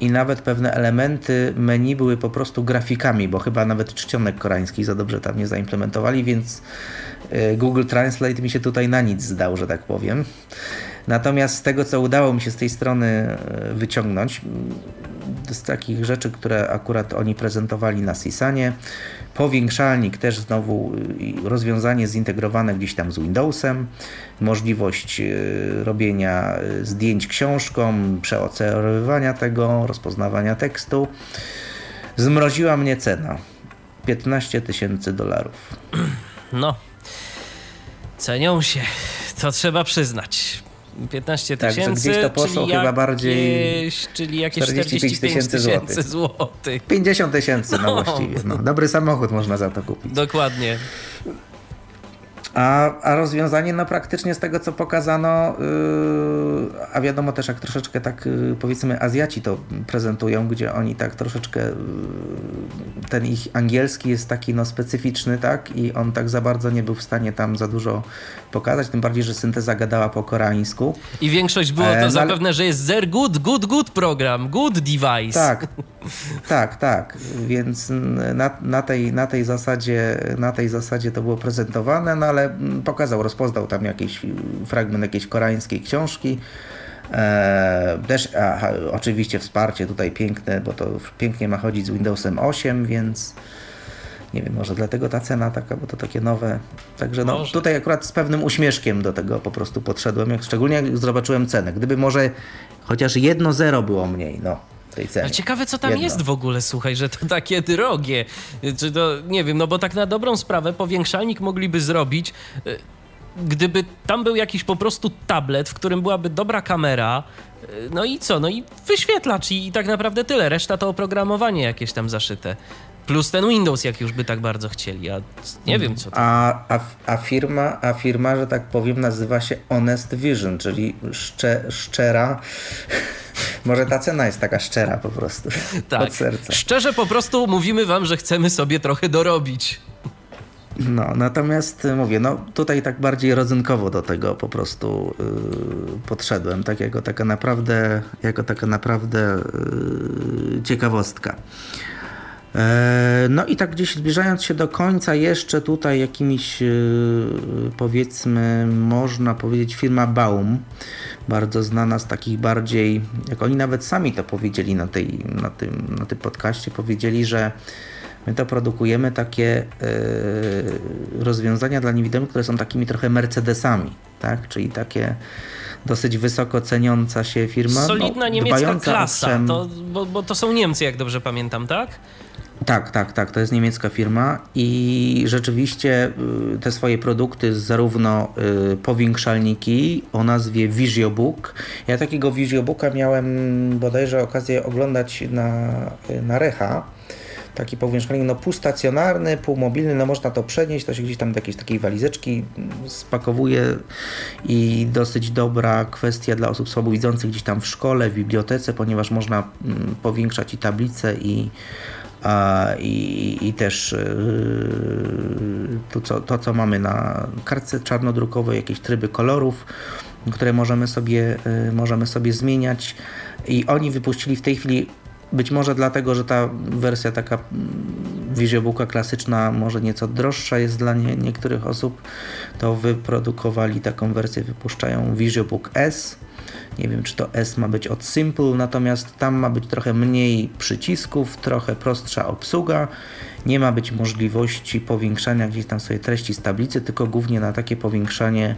i nawet pewne elementy menu były po prostu grafikami, bo chyba nawet czcionek koreański za dobrze tam nie zaimplementowali, więc y, Google Translate mi się tutaj na nic zdał, że tak powiem. Natomiast z tego, co udało mi się z tej strony y, wyciągnąć, z takich rzeczy, które akurat oni prezentowali na Sisanie. Powiększalnik też znowu y, rozwiązanie zintegrowane gdzieś tam z Windowsem, możliwość y, robienia y, zdjęć książką, przeocerowywania tego, rozpoznawania tekstu. Zmroziła mnie cena 15 tysięcy dolarów. No, cenią się, to trzeba przyznać. 15 tysięcy, tak, gdzieś to poszło chyba jakieś, bardziej czyli jakieś 45 tysięcy złotych. złotych. 50 tysięcy, no, no właściwie. No, dobry samochód można za to kupić. Dokładnie. A, a rozwiązanie, no praktycznie z tego, co pokazano, yy, a wiadomo też, jak troszeczkę tak yy, powiedzmy Azjaci to prezentują, gdzie oni tak troszeczkę, yy, ten ich angielski jest taki no specyficzny, tak, i on tak za bardzo nie był w stanie tam za dużo pokazać, tym bardziej, że synteza gadała po koreańsku. I większość było to e, no, zapewne, że jest zer good, good, good program, good device. Tak, tak, tak, więc na, na, tej, na, tej zasadzie, na tej zasadzie to było prezentowane, no ale ale pokazał, rozpoznał tam jakiś fragment jakiejś koreańskiej książki. E, też a, oczywiście wsparcie tutaj piękne, bo to pięknie ma chodzić z Windowsem 8, więc nie wiem, może dlatego ta cena taka, bo to takie nowe. Także no, tutaj akurat z pewnym uśmieszkiem do tego po prostu podszedłem, jak, szczególnie jak zobaczyłem cenę. Gdyby może chociaż jedno zero było mniej, no tej cenie. Ale ciekawe, co tam Jedno. jest w ogóle, słuchaj, że to takie drogie. Czy to, nie wiem, no bo tak na dobrą sprawę powiększalnik mogliby zrobić e, gdyby tam był jakiś po prostu tablet, w którym byłaby dobra kamera, e, no i co? No i wyświetlacz i, i, tak naprawdę tyle. Reszta to oprogramowanie jakieś tam zaszyte. Plus ten Windows, jak już by tak bardzo chcieli. A nie wiem, co to. A, a, a, firma, a firma, że tak powiem, nazywa się Honest Vision, czyli szcze, szczera może ta cena jest taka szczera po prostu. Tak. Od serca. Szczerze po prostu mówimy wam, że chcemy sobie trochę dorobić. No, natomiast mówię, no tutaj tak bardziej rodzynkowo do tego po prostu yy, podszedłem, tak jako taka naprawdę, jako taka naprawdę yy, ciekawostka. E, no i tak gdzieś zbliżając się do końca, jeszcze tutaj jakimiś yy, powiedzmy, można powiedzieć, firma Baum bardzo znana z takich bardziej, jak oni nawet sami to powiedzieli na, tej, na, tym, na tym podcaście, powiedzieli, że my to produkujemy takie yy, rozwiązania dla niewidomych, które są takimi trochę Mercedesami, tak? czyli takie dosyć wysoko ceniąca się firma. Solidna no, niemiecka klasa, to, bo, bo to są Niemcy, jak dobrze pamiętam, tak? Tak, tak, tak. To jest niemiecka firma i rzeczywiście y, te swoje produkty, zarówno y, powiększalniki o nazwie VisioBook. Ja takiego VisioBooka miałem bodajże okazję oglądać na, na Recha. Taki powiększalnik, no półstacjonarny, półmobilny, no można to przenieść, to się gdzieś tam do jakiejś takiej walizeczki spakowuje i dosyć dobra kwestia dla osób słabowidzących gdzieś tam w szkole, w bibliotece, ponieważ można mm, powiększać i tablice i i, i też y, to co, to, co mamy na kartce czarnodrukowej, jakieś tryby kolorów, które możemy sobie, y, możemy sobie zmieniać. I oni wypuścili w tej chwili, być może dlatego, że ta wersja taka Visiobooka klasyczna, może nieco droższa jest dla nie, niektórych osób, to wyprodukowali taką wersję, wypuszczają Visiobook S nie wiem, czy to S ma być od Simple, natomiast tam ma być trochę mniej przycisków, trochę prostsza obsługa. Nie ma być możliwości powiększania gdzieś tam sobie treści z tablicy, tylko głównie na takie powiększanie,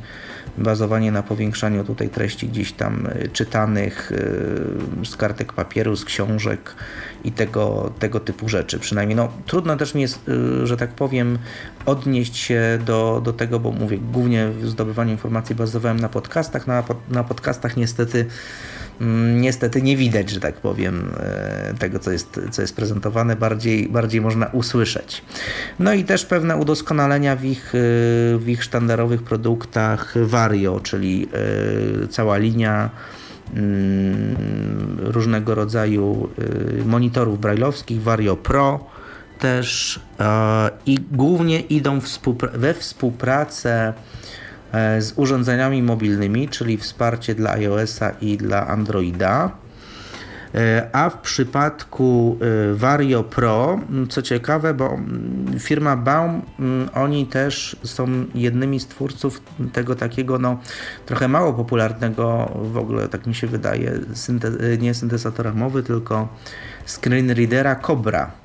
bazowanie na powiększaniu tutaj treści gdzieś tam y, czytanych y, z kartek papieru, z książek i tego, tego typu rzeczy. Przynajmniej no, trudno też mi jest, y, że tak powiem, odnieść się do, do tego, bo mówię, głównie w zdobywaniu informacji bazowałem na podcastach. Na, na podcastach niestety niestety nie widać, że tak powiem, e, tego, co jest, co jest prezentowane, bardziej, bardziej można usłyszeć. No i też pewne udoskonalenia w ich, e, w ich sztandarowych produktach Vario, czyli e, cała linia mm, różnego rodzaju monitorów brajlowskich, Vario Pro, też i głównie idą we współpracę z urządzeniami mobilnymi, czyli wsparcie dla iOS-a i dla Androida. E, a w przypadku Vario Pro, co ciekawe, bo firma Baum, oni też są jednymi z twórców tego takiego, no, trochę mało popularnego w ogóle, tak mi się wydaje, synte- nie syntezatora mowy, tylko screen readera Cobra.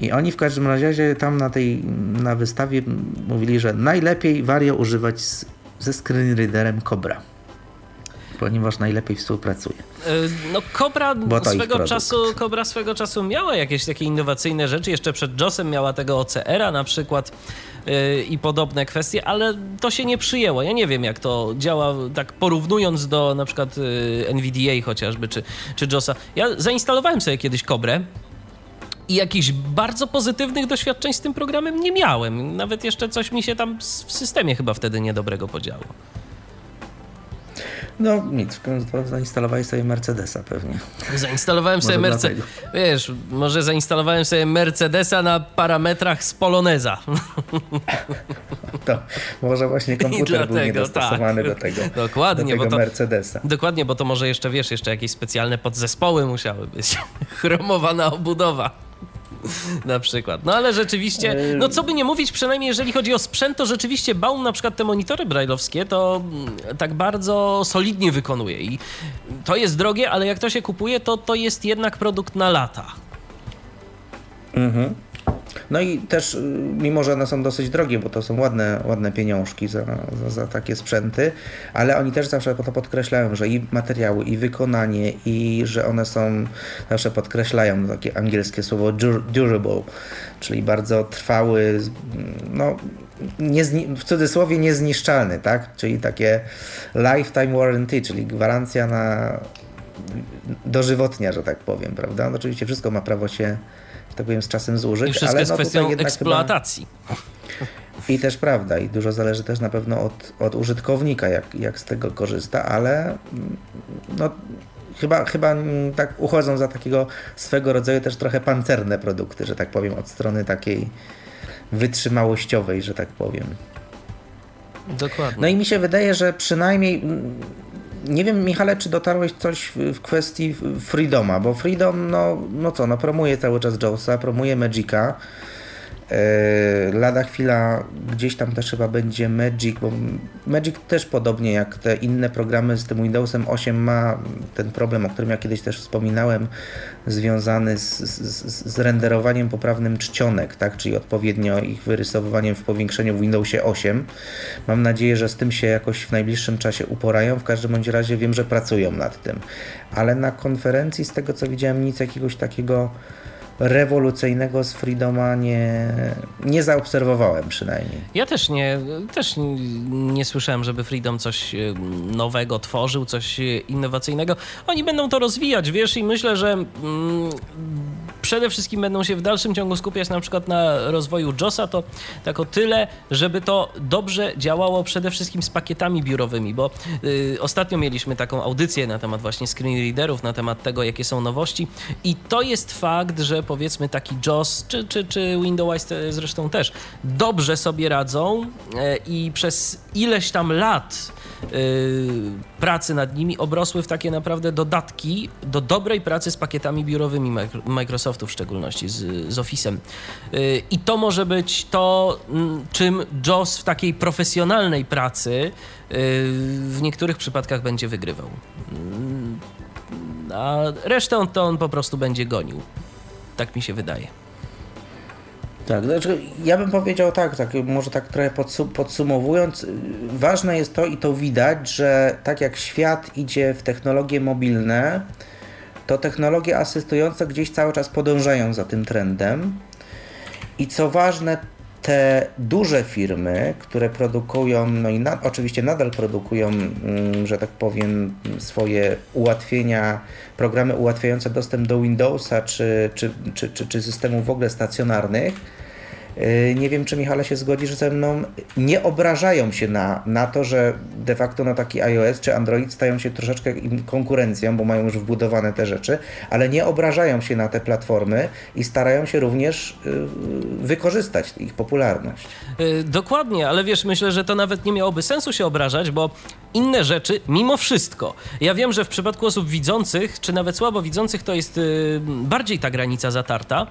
I oni w każdym razie tam na tej na wystawie mówili, że najlepiej Vario używać z, ze screen readerem Cobra ponieważ najlepiej współpracuje. E, no Cobra swego czasu Cobra swego czasu miała jakieś takie innowacyjne rzeczy, jeszcze przed JOSem miała tego OCR-a na przykład yy, i podobne kwestie, ale to się nie przyjęło. Ja nie wiem jak to działa, tak porównując do na przykład yy, NVDA chociażby, czy, czy JOSa. Ja zainstalowałem sobie kiedyś Cobrę, i jakichś bardzo pozytywnych doświadczeń z tym programem nie miałem. Nawet jeszcze coś mi się tam w systemie chyba wtedy niedobrego podziało. No nic, zainstalowałeś sobie Mercedesa pewnie. Zainstalowałem sobie Mercedesa. Wiesz, może zainstalowałem sobie Mercedesa na parametrach z Poloneza. To może właśnie komputer dlatego, był niedostosowany tak. do tego, dokładnie, do tego to, Mercedesa. Dokładnie, bo to może jeszcze, wiesz, jeszcze jakieś specjalne podzespoły musiały być. Chromowana obudowa. na przykład. No ale rzeczywiście, no co by nie mówić, przynajmniej jeżeli chodzi o sprzęt, to rzeczywiście Baum na przykład te monitory brajlowskie to mm, tak bardzo solidnie wykonuje i to jest drogie, ale jak to się kupuje, to to jest jednak produkt na lata. Mhm. No i też, y, mimo że one są dosyć drogie, bo to są ładne, ładne pieniążki za, za, za, takie sprzęty, ale oni też zawsze to podkreślają, że i materiały, i wykonanie, i że one są, zawsze podkreślają takie angielskie słowo durable, czyli bardzo trwały, no w cudzysłowie niezniszczalny, tak? Czyli takie lifetime warranty, czyli gwarancja na dożywotnia, że tak powiem, prawda? No, oczywiście wszystko ma prawo się tak powiem, z czasem zużyć. I wszystko ale jest no, kwestią eksploatacji. Chyba... I też prawda, i dużo zależy też na pewno od, od użytkownika, jak, jak z tego korzysta, ale mm, no, chyba, chyba mm, tak uchodzą za takiego swego rodzaju też trochę pancerne produkty, że tak powiem, od strony takiej wytrzymałościowej, że tak powiem. Dokładnie. No i mi się wydaje, że przynajmniej mm, nie wiem, Michale, czy dotarłeś coś w kwestii Freedoma, bo Freedom, no, no co, no promuje cały czas Jawsa, promuje Magica. E, lada chwila gdzieś tam też chyba będzie Magic, bo Magic też podobnie jak te inne programy z tym Windowsem 8 ma ten problem, o którym ja kiedyś też wspominałem, związany z, z, z renderowaniem poprawnym czcionek, tak? czyli odpowiednio ich wyrysowywaniem w powiększeniu w Windowsie 8. Mam nadzieję, że z tym się jakoś w najbliższym czasie uporają. W każdym bądź razie wiem, że pracują nad tym. Ale na konferencji, z tego co widziałem, nic jakiegoś takiego rewolucyjnego z Freedoma nie, nie zaobserwowałem przynajmniej. Ja też nie, też nie słyszałem, żeby Freedom coś e, nowego tworzył, coś innowacyjnego. Oni będą to rozwijać, wiesz, i myślę, że mm, przede wszystkim będą się w dalszym ciągu skupiać na przykład na rozwoju JOSa, to tak o tyle, żeby to dobrze działało przede wszystkim z pakietami biurowymi, bo y, ostatnio mieliśmy taką audycję na temat właśnie screen readerów, na temat tego, jakie są nowości i to jest fakt, że powiedzmy taki JOS, czy, czy, czy Windows zresztą też, dobrze sobie radzą y, i przez ileś tam lat Y, pracy nad nimi obrosły w takie naprawdę dodatki do dobrej pracy z pakietami biurowymi Microsoftu, w szczególności z, z Office'em. Y, I to może być to, czym JOS w takiej profesjonalnej pracy w niektórych przypadkach będzie wygrywał. Mm, a resztę to on po prostu będzie gonił. Tak mi się wydaje. Tak, znaczy ja bym powiedział tak, tak może tak trochę podsumowując, ważne jest to i to widać, że tak jak świat idzie w technologie mobilne, to technologie asystujące gdzieś cały czas podążają za tym trendem. I co ważne, te duże firmy, które produkują, no i na, oczywiście nadal produkują, mm, że tak powiem, swoje ułatwienia, programy ułatwiające dostęp do Windowsa czy, czy, czy, czy, czy systemów w ogóle stacjonarnych, nie wiem, czy Michale się zgodzisz ze mną. Nie obrażają się na, na to, że de facto no, taki iOS czy Android stają się troszeczkę konkurencją, bo mają już wbudowane te rzeczy, ale nie obrażają się na te platformy i starają się również y, wykorzystać ich popularność. Y, dokładnie, ale wiesz, myślę, że to nawet nie miałoby sensu się obrażać, bo inne rzeczy, mimo wszystko. Ja wiem, że w przypadku osób widzących, czy nawet słabo widzących, to jest bardziej ta granica zatarta,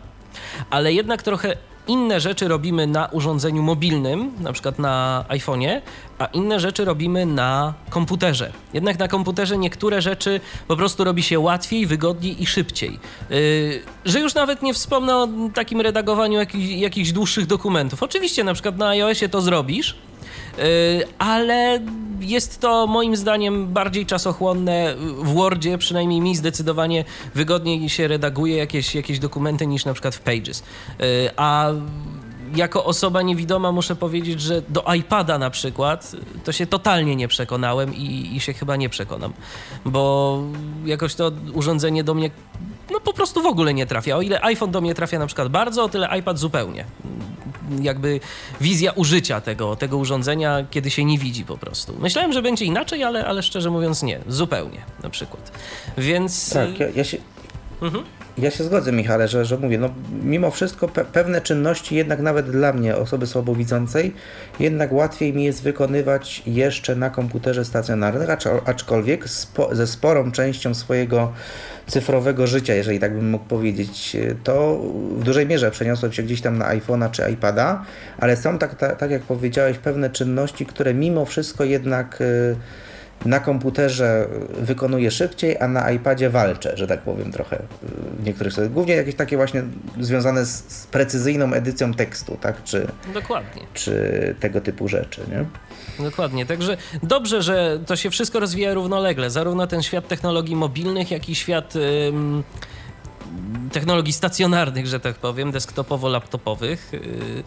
ale jednak trochę inne rzeczy robimy na urządzeniu mobilnym, na przykład na iPhone'ie, a inne rzeczy robimy na komputerze. Jednak na komputerze niektóre rzeczy po prostu robi się łatwiej, wygodniej i szybciej. Yy, że już nawet nie wspomnę o takim redagowaniu jakich, jakichś dłuższych dokumentów. Oczywiście na przykład na iOSie to zrobisz, ale jest to moim zdaniem bardziej czasochłonne. W Wordzie przynajmniej mi zdecydowanie wygodniej się redaguje jakieś, jakieś dokumenty niż na przykład w Pages. Y, a jako osoba niewidoma muszę powiedzieć, że do iPada na przykład to się totalnie nie przekonałem i, i się chyba nie przekonam, bo jakoś to urządzenie do mnie no po prostu w ogóle nie trafia. O ile iPhone do mnie trafia na przykład bardzo, o tyle iPad zupełnie jakby wizja użycia tego, tego urządzenia, kiedy się nie widzi po prostu. Myślałem, że będzie inaczej, ale, ale szczerze mówiąc nie, zupełnie na przykład. Więc... Tak, ja, ja się... Mhm. Ja się zgodzę, Michale, że, że mówię, no mimo wszystko pe pewne czynności jednak nawet dla mnie, osoby słabowidzącej, jednak łatwiej mi jest wykonywać jeszcze na komputerze stacjonarnym, acz aczkolwiek spo ze sporą częścią swojego cyfrowego życia, jeżeli tak bym mógł powiedzieć, to w dużej mierze przeniosłem się gdzieś tam na iPhone'a czy iPada, ale są tak, tak, tak jak powiedziałeś, pewne czynności, które mimo wszystko jednak y, na komputerze wykonuję szybciej, a na iPadzie walczę, że tak powiem trochę w niektórych sytuacjach. Głównie jakieś takie właśnie związane z, z, precyzyjną edycją tekstu, tak? Czy, Dokładnie. Czy tego typu rzeczy, nie? Dokładnie. Także dobrze, że to się wszystko rozwija równolegle. Zarówno ten świat technologii mobilnych, jak i świat technologii stacjonarnych, że tak powiem, desktopowo-laptopowych. Yy,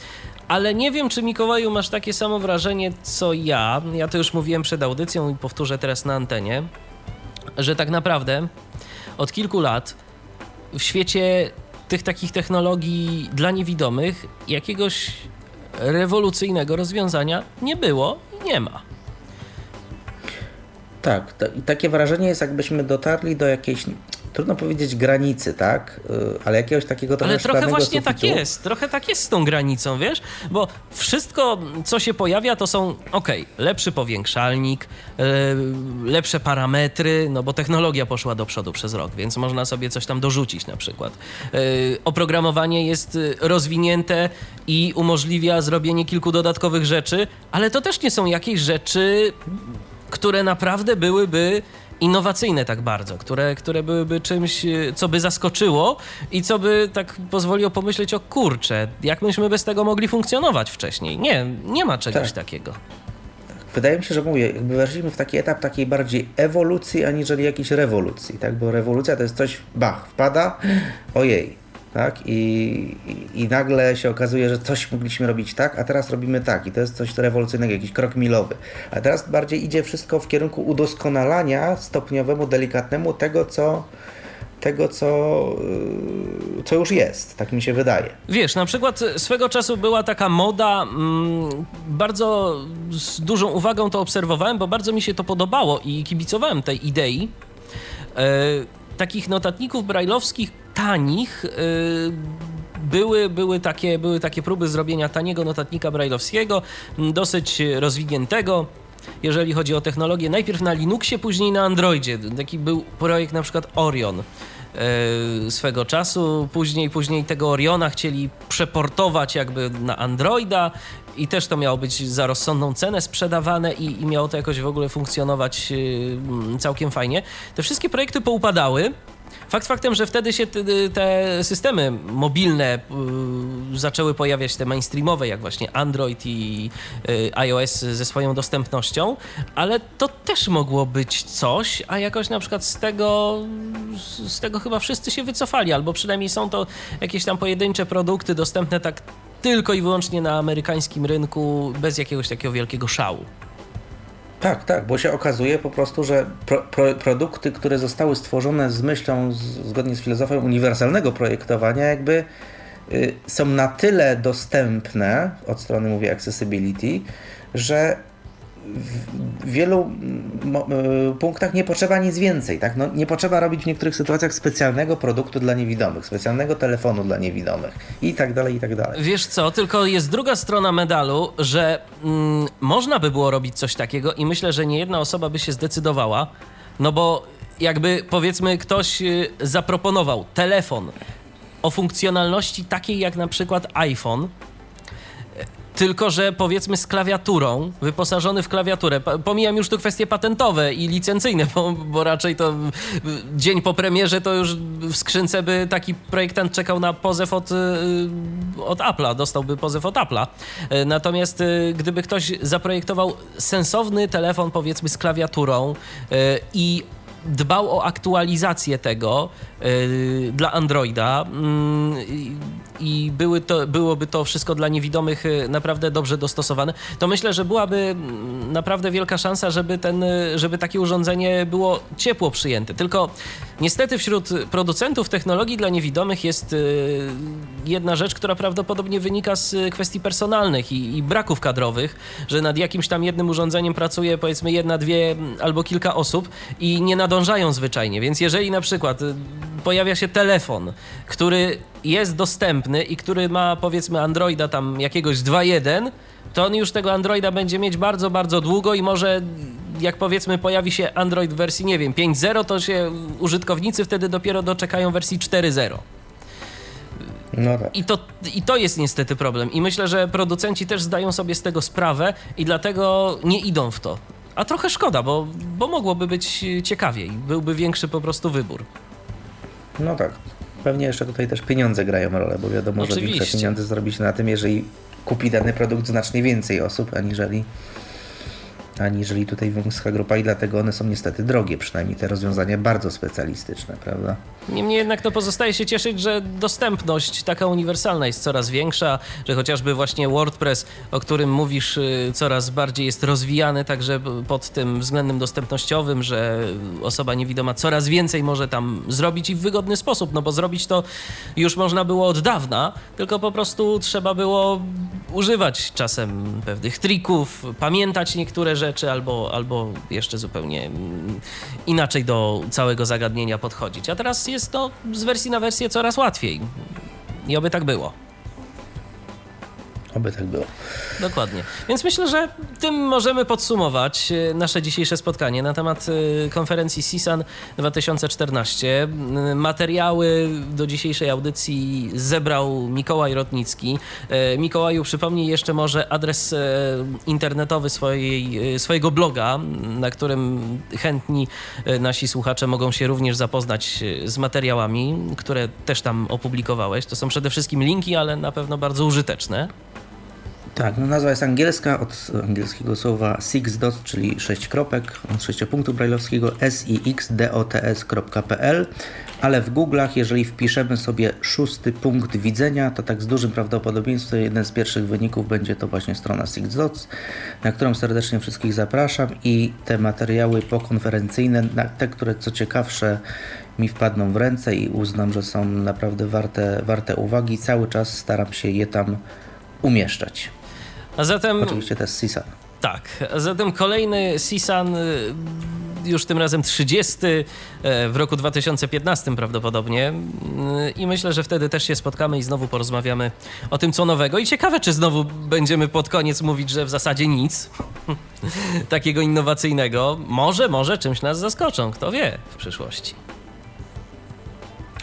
ale nie wiem, czy Mikołaju masz takie samo wrażenie co ja. Ja to już mówiłem przed audycją i powtórzę teraz na antenie, że tak naprawdę od kilku lat w świecie tych takich technologii dla niewidomych jakiegoś rewolucyjnego rozwiązania nie było i nie ma. Tak, to, takie wrażenie jest, jakbyśmy dotarli do jakiejś trudno powiedzieć granicy, tak? Y, ale jakiegoś takiego trochę Ale trochę właśnie tak sufitu. tak jest, trochę tak jest z tą granicą, wiesz? Bo wszystko, co się pojawia, to są, ok, lepszy powiększalnik, yy, lepsze parametry, no bo technologia poszła do przodu przez rok, więc można sobie coś tam dorzucić na przykład. Yy, oprogramowanie jest rozwinięte i umożliwia zrobienie kilku dodatkowych rzeczy, ale to też nie są jakieś rzeczy, które naprawdę byłyby innowacyjne tak bardzo, które, które byłyby czymś, e, co by zaskoczyło i co by tak pozwoliło pomyśleć o kurczę, jak myśmy bez tego mogli funkcjonować wcześniej. Nie, nie ma czegoś tak. takiego. Wydaje mi się, że mówię, jakby weszliśmy w taki etap takiej bardziej ewolucji, aniżeli jakiejś rewolucji, tak? Bo rewolucja to jest coś, bach, wpada, ojej, tak? I, i, nagle się okazuje, że coś mogliśmy robić tak, a teraz robimy tak i to jest coś rewolucyjnego, jakiś krok milowy. A teraz bardziej idzie wszystko w kierunku udoskonalania stopniowemu, delikatnemu tego, co tego, co, yy, co już jest, tak mi się wydaje. Wiesz, na przykład swego czasu była taka moda, mm, bardzo z dużą uwagą to obserwowałem, bo bardzo mi się to podobało i kibicowałem tej idei. Yy, takich notatników brajlowskich tanich. Yy, były, były, takie, były takie próby zrobienia taniego notatnika brajlowskiego, dosyć rozwiniętego, jeżeli chodzi o technologię. Najpierw na Linuxie, później na Androidzie. Taki był projekt na przykład Orion yy, swego czasu. Później, później tego Oriona chcieli przeportować jakby na Androida i też to miało być za rozsądną cenę sprzedawane i, i miało to jakoś w ogóle funkcjonować yy, całkiem fajnie. Te wszystkie projekty poupadały. Fakt faktem, że wtedy się te, te systemy mobilne y, zaczęły pojawiać, te mainstreamowe, jak właśnie Android i y, iOS ze swoją dostępnością, ale to też mogło być coś, a jakoś na przykład z tego, z tego chyba wszyscy się wycofali, albo przynajmniej są to jakieś tam pojedyncze produkty dostępne tak tylko i wyłącznie na amerykańskim rynku, bez jakiegoś takiego wielkiego szału. Tak, tak, bo się okazuje po prostu, że pro, pro, produkty, które zostały stworzone z myślą, z, zgodnie z filozofią uniwersalnego projektowania, jakby y, są na tyle dostępne od strony, mówię, accessibility, że w wielu y, punktach nie potrzeba nic więcej. Tak? No, nie potrzeba robić w niektórych sytuacjach specjalnego produktu dla niewidomych, specjalnego telefonu dla niewidomych i tak dalej, i tak dalej. Wiesz co, tylko jest druga strona medalu, że mm, można by było robić coś takiego i myślę, że nie jedna osoba by się zdecydowała, no bo jakby powiedzmy ktoś y, zaproponował telefon o funkcjonalności takiej jak na przykład iPhone, tylko że powiedzmy z klawiaturą, wyposażony w klawiaturę. Pomijam już tu kwestie patentowe i licencyjne, bo, bo, raczej to dzień po premierze to już w skrzynce by taki projektant czekał na pozew od, y, od Apple'a, dostałby pozew od Apple'a. E, natomiast y, gdyby ktoś zaprojektował sensowny telefon powiedzmy z klawiaturą y, i dbał o aktualizację tego dla Androida yy, i były to, byłoby to wszystko dla niewidomych y, naprawdę dobrze dostosowane, to myślę, że byłaby mm, naprawdę wielka szansa, żeby, ten, y, żeby takie urządzenie było ciepło przyjęte. Tylko niestety wśród producentów technologii dla niewidomych jest y, jedna rzecz, która prawdopodobnie wynika z kwestii personalnych i, i braków kadrowych, że nad jakimś tam jednym urządzeniem pracuje powiedzmy jedna, dwie mm, albo kilka osób i nie nadążają zwyczajnie. Więc jeżeli na przykład pojawia się telefon, który jest dostępny i który ma powiedzmy Androida tam jakiegoś 2.1, to on już tego Androida będzie mieć bardzo, bardzo długo i może jak powiedzmy pojawi się Android w wersji, nie wiem, 5.0, to się użytkownicy wtedy dopiero doczekają wersji 4.0. No tak. I, to, I to jest niestety problem. I myślę, że producenci też zdają sobie z tego sprawę i dlatego nie idą w to. A trochę szkoda, bo, bo mogłoby być ciekawiej. Byłby większy po prostu wybór. No tak. Pewnie jeszcze tutaj też pieniądze grają rolę, bo wiadomo, Oczywiście. że większe pieniądze zrobić na tym, jeżeli kupi dany produkt znacznie więcej osób, aniżeli aniżeli tutaj wąska grupa i dlatego one są niestety drogie, przynajmniej te rozwiązania bardzo specjalistyczne, prawda? Niemniej jednak to pozostaje się cieszyć, że dostępność taka uniwersalna jest coraz większa, że chociażby właśnie WordPress, o którym mówisz, y, coraz bardziej jest rozwijany także pod tym względem dostępnościowym, że osoba niewidoma coraz więcej może tam zrobić i w wygodny sposób, no bo zrobić to już można było od dawna, tylko po prostu trzeba było używać czasem pewnych trików, pamiętać niektóre rzeczy albo, albo jeszcze zupełnie mm, inaczej do całego zagadnienia podchodzić. A teraz jest to z wersji na wersję coraz łatwiej. I oby tak było. Oby tak było. Dokładnie. Więc myślę, że tym możemy podsumować e, nasze dzisiejsze spotkanie na temat e, konferencji CISAN 2014. E, materiały do dzisiejszej audycji zebrał Mikołaj Rotnicki. Mikołaju, przypomnij jeszcze może adres internetowy swojej, swojego bloga, na którym chętni nasi słuchacze mogą się również zapoznać z materiałami, które też tam opublikowałeś. To są przede wszystkim linki, ale na pewno bardzo użyteczne. Tak, no nazwa jest angielska, od angielskiego słowa six dots, czyli 6 kropek, sześciopunktu brajlowskiego sixdots.pl, ale w Google'ach, jeżeli wpiszemy sobie szósty punkt widzenia, to tak z dużym prawdopodobieństwem jeden z pierwszych wyników będzie to właśnie strona Six Dots, na którą serdecznie wszystkich zapraszam i te materiały pokonferencyjne, te, które co ciekawsze mi wpadną w ręce i uznam, że są naprawdę warte, warte uwagi, cały czas staram się je tam umieszczać. A zatem... Oczywiście to jest CISAN. Tak, a zatem kolejny CISAN, y, już tym razem 30 y, w roku 2015 prawdopodobnie y, i myślę, że wtedy też się spotkamy i znowu porozmawiamy o tym, co nowego. I ciekawe, czy znowu będziemy pod koniec mówić, że w zasadzie nic takiego innowacyjnego. Może, może czymś nas zaskoczą, kto wie w przyszłości.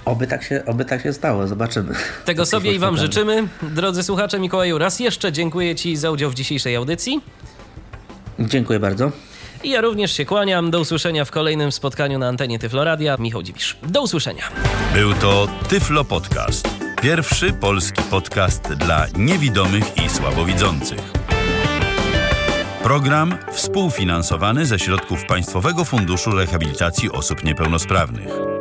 Oby tak się, oby tak się stało, zobaczymy. Tego sobie i Wam życzymy. Drodzy słuchacze, Mikołaju, raz jeszcze dziękuję Ci za udział w dzisiejszej audycji. Dziękuję bardzo. I ja również się kłaniam. Do usłyszenia w kolejnym spotkaniu na antenie Tyfloradia. Michał Dziwisz. Do usłyszenia. Był to Tyflo Podcast. Pierwszy polski podcast dla niewidomych i słabowidzących. Program współfinansowany ze środków Państwowego Funduszu Rehabilitacji Osób Niepełnosprawnych.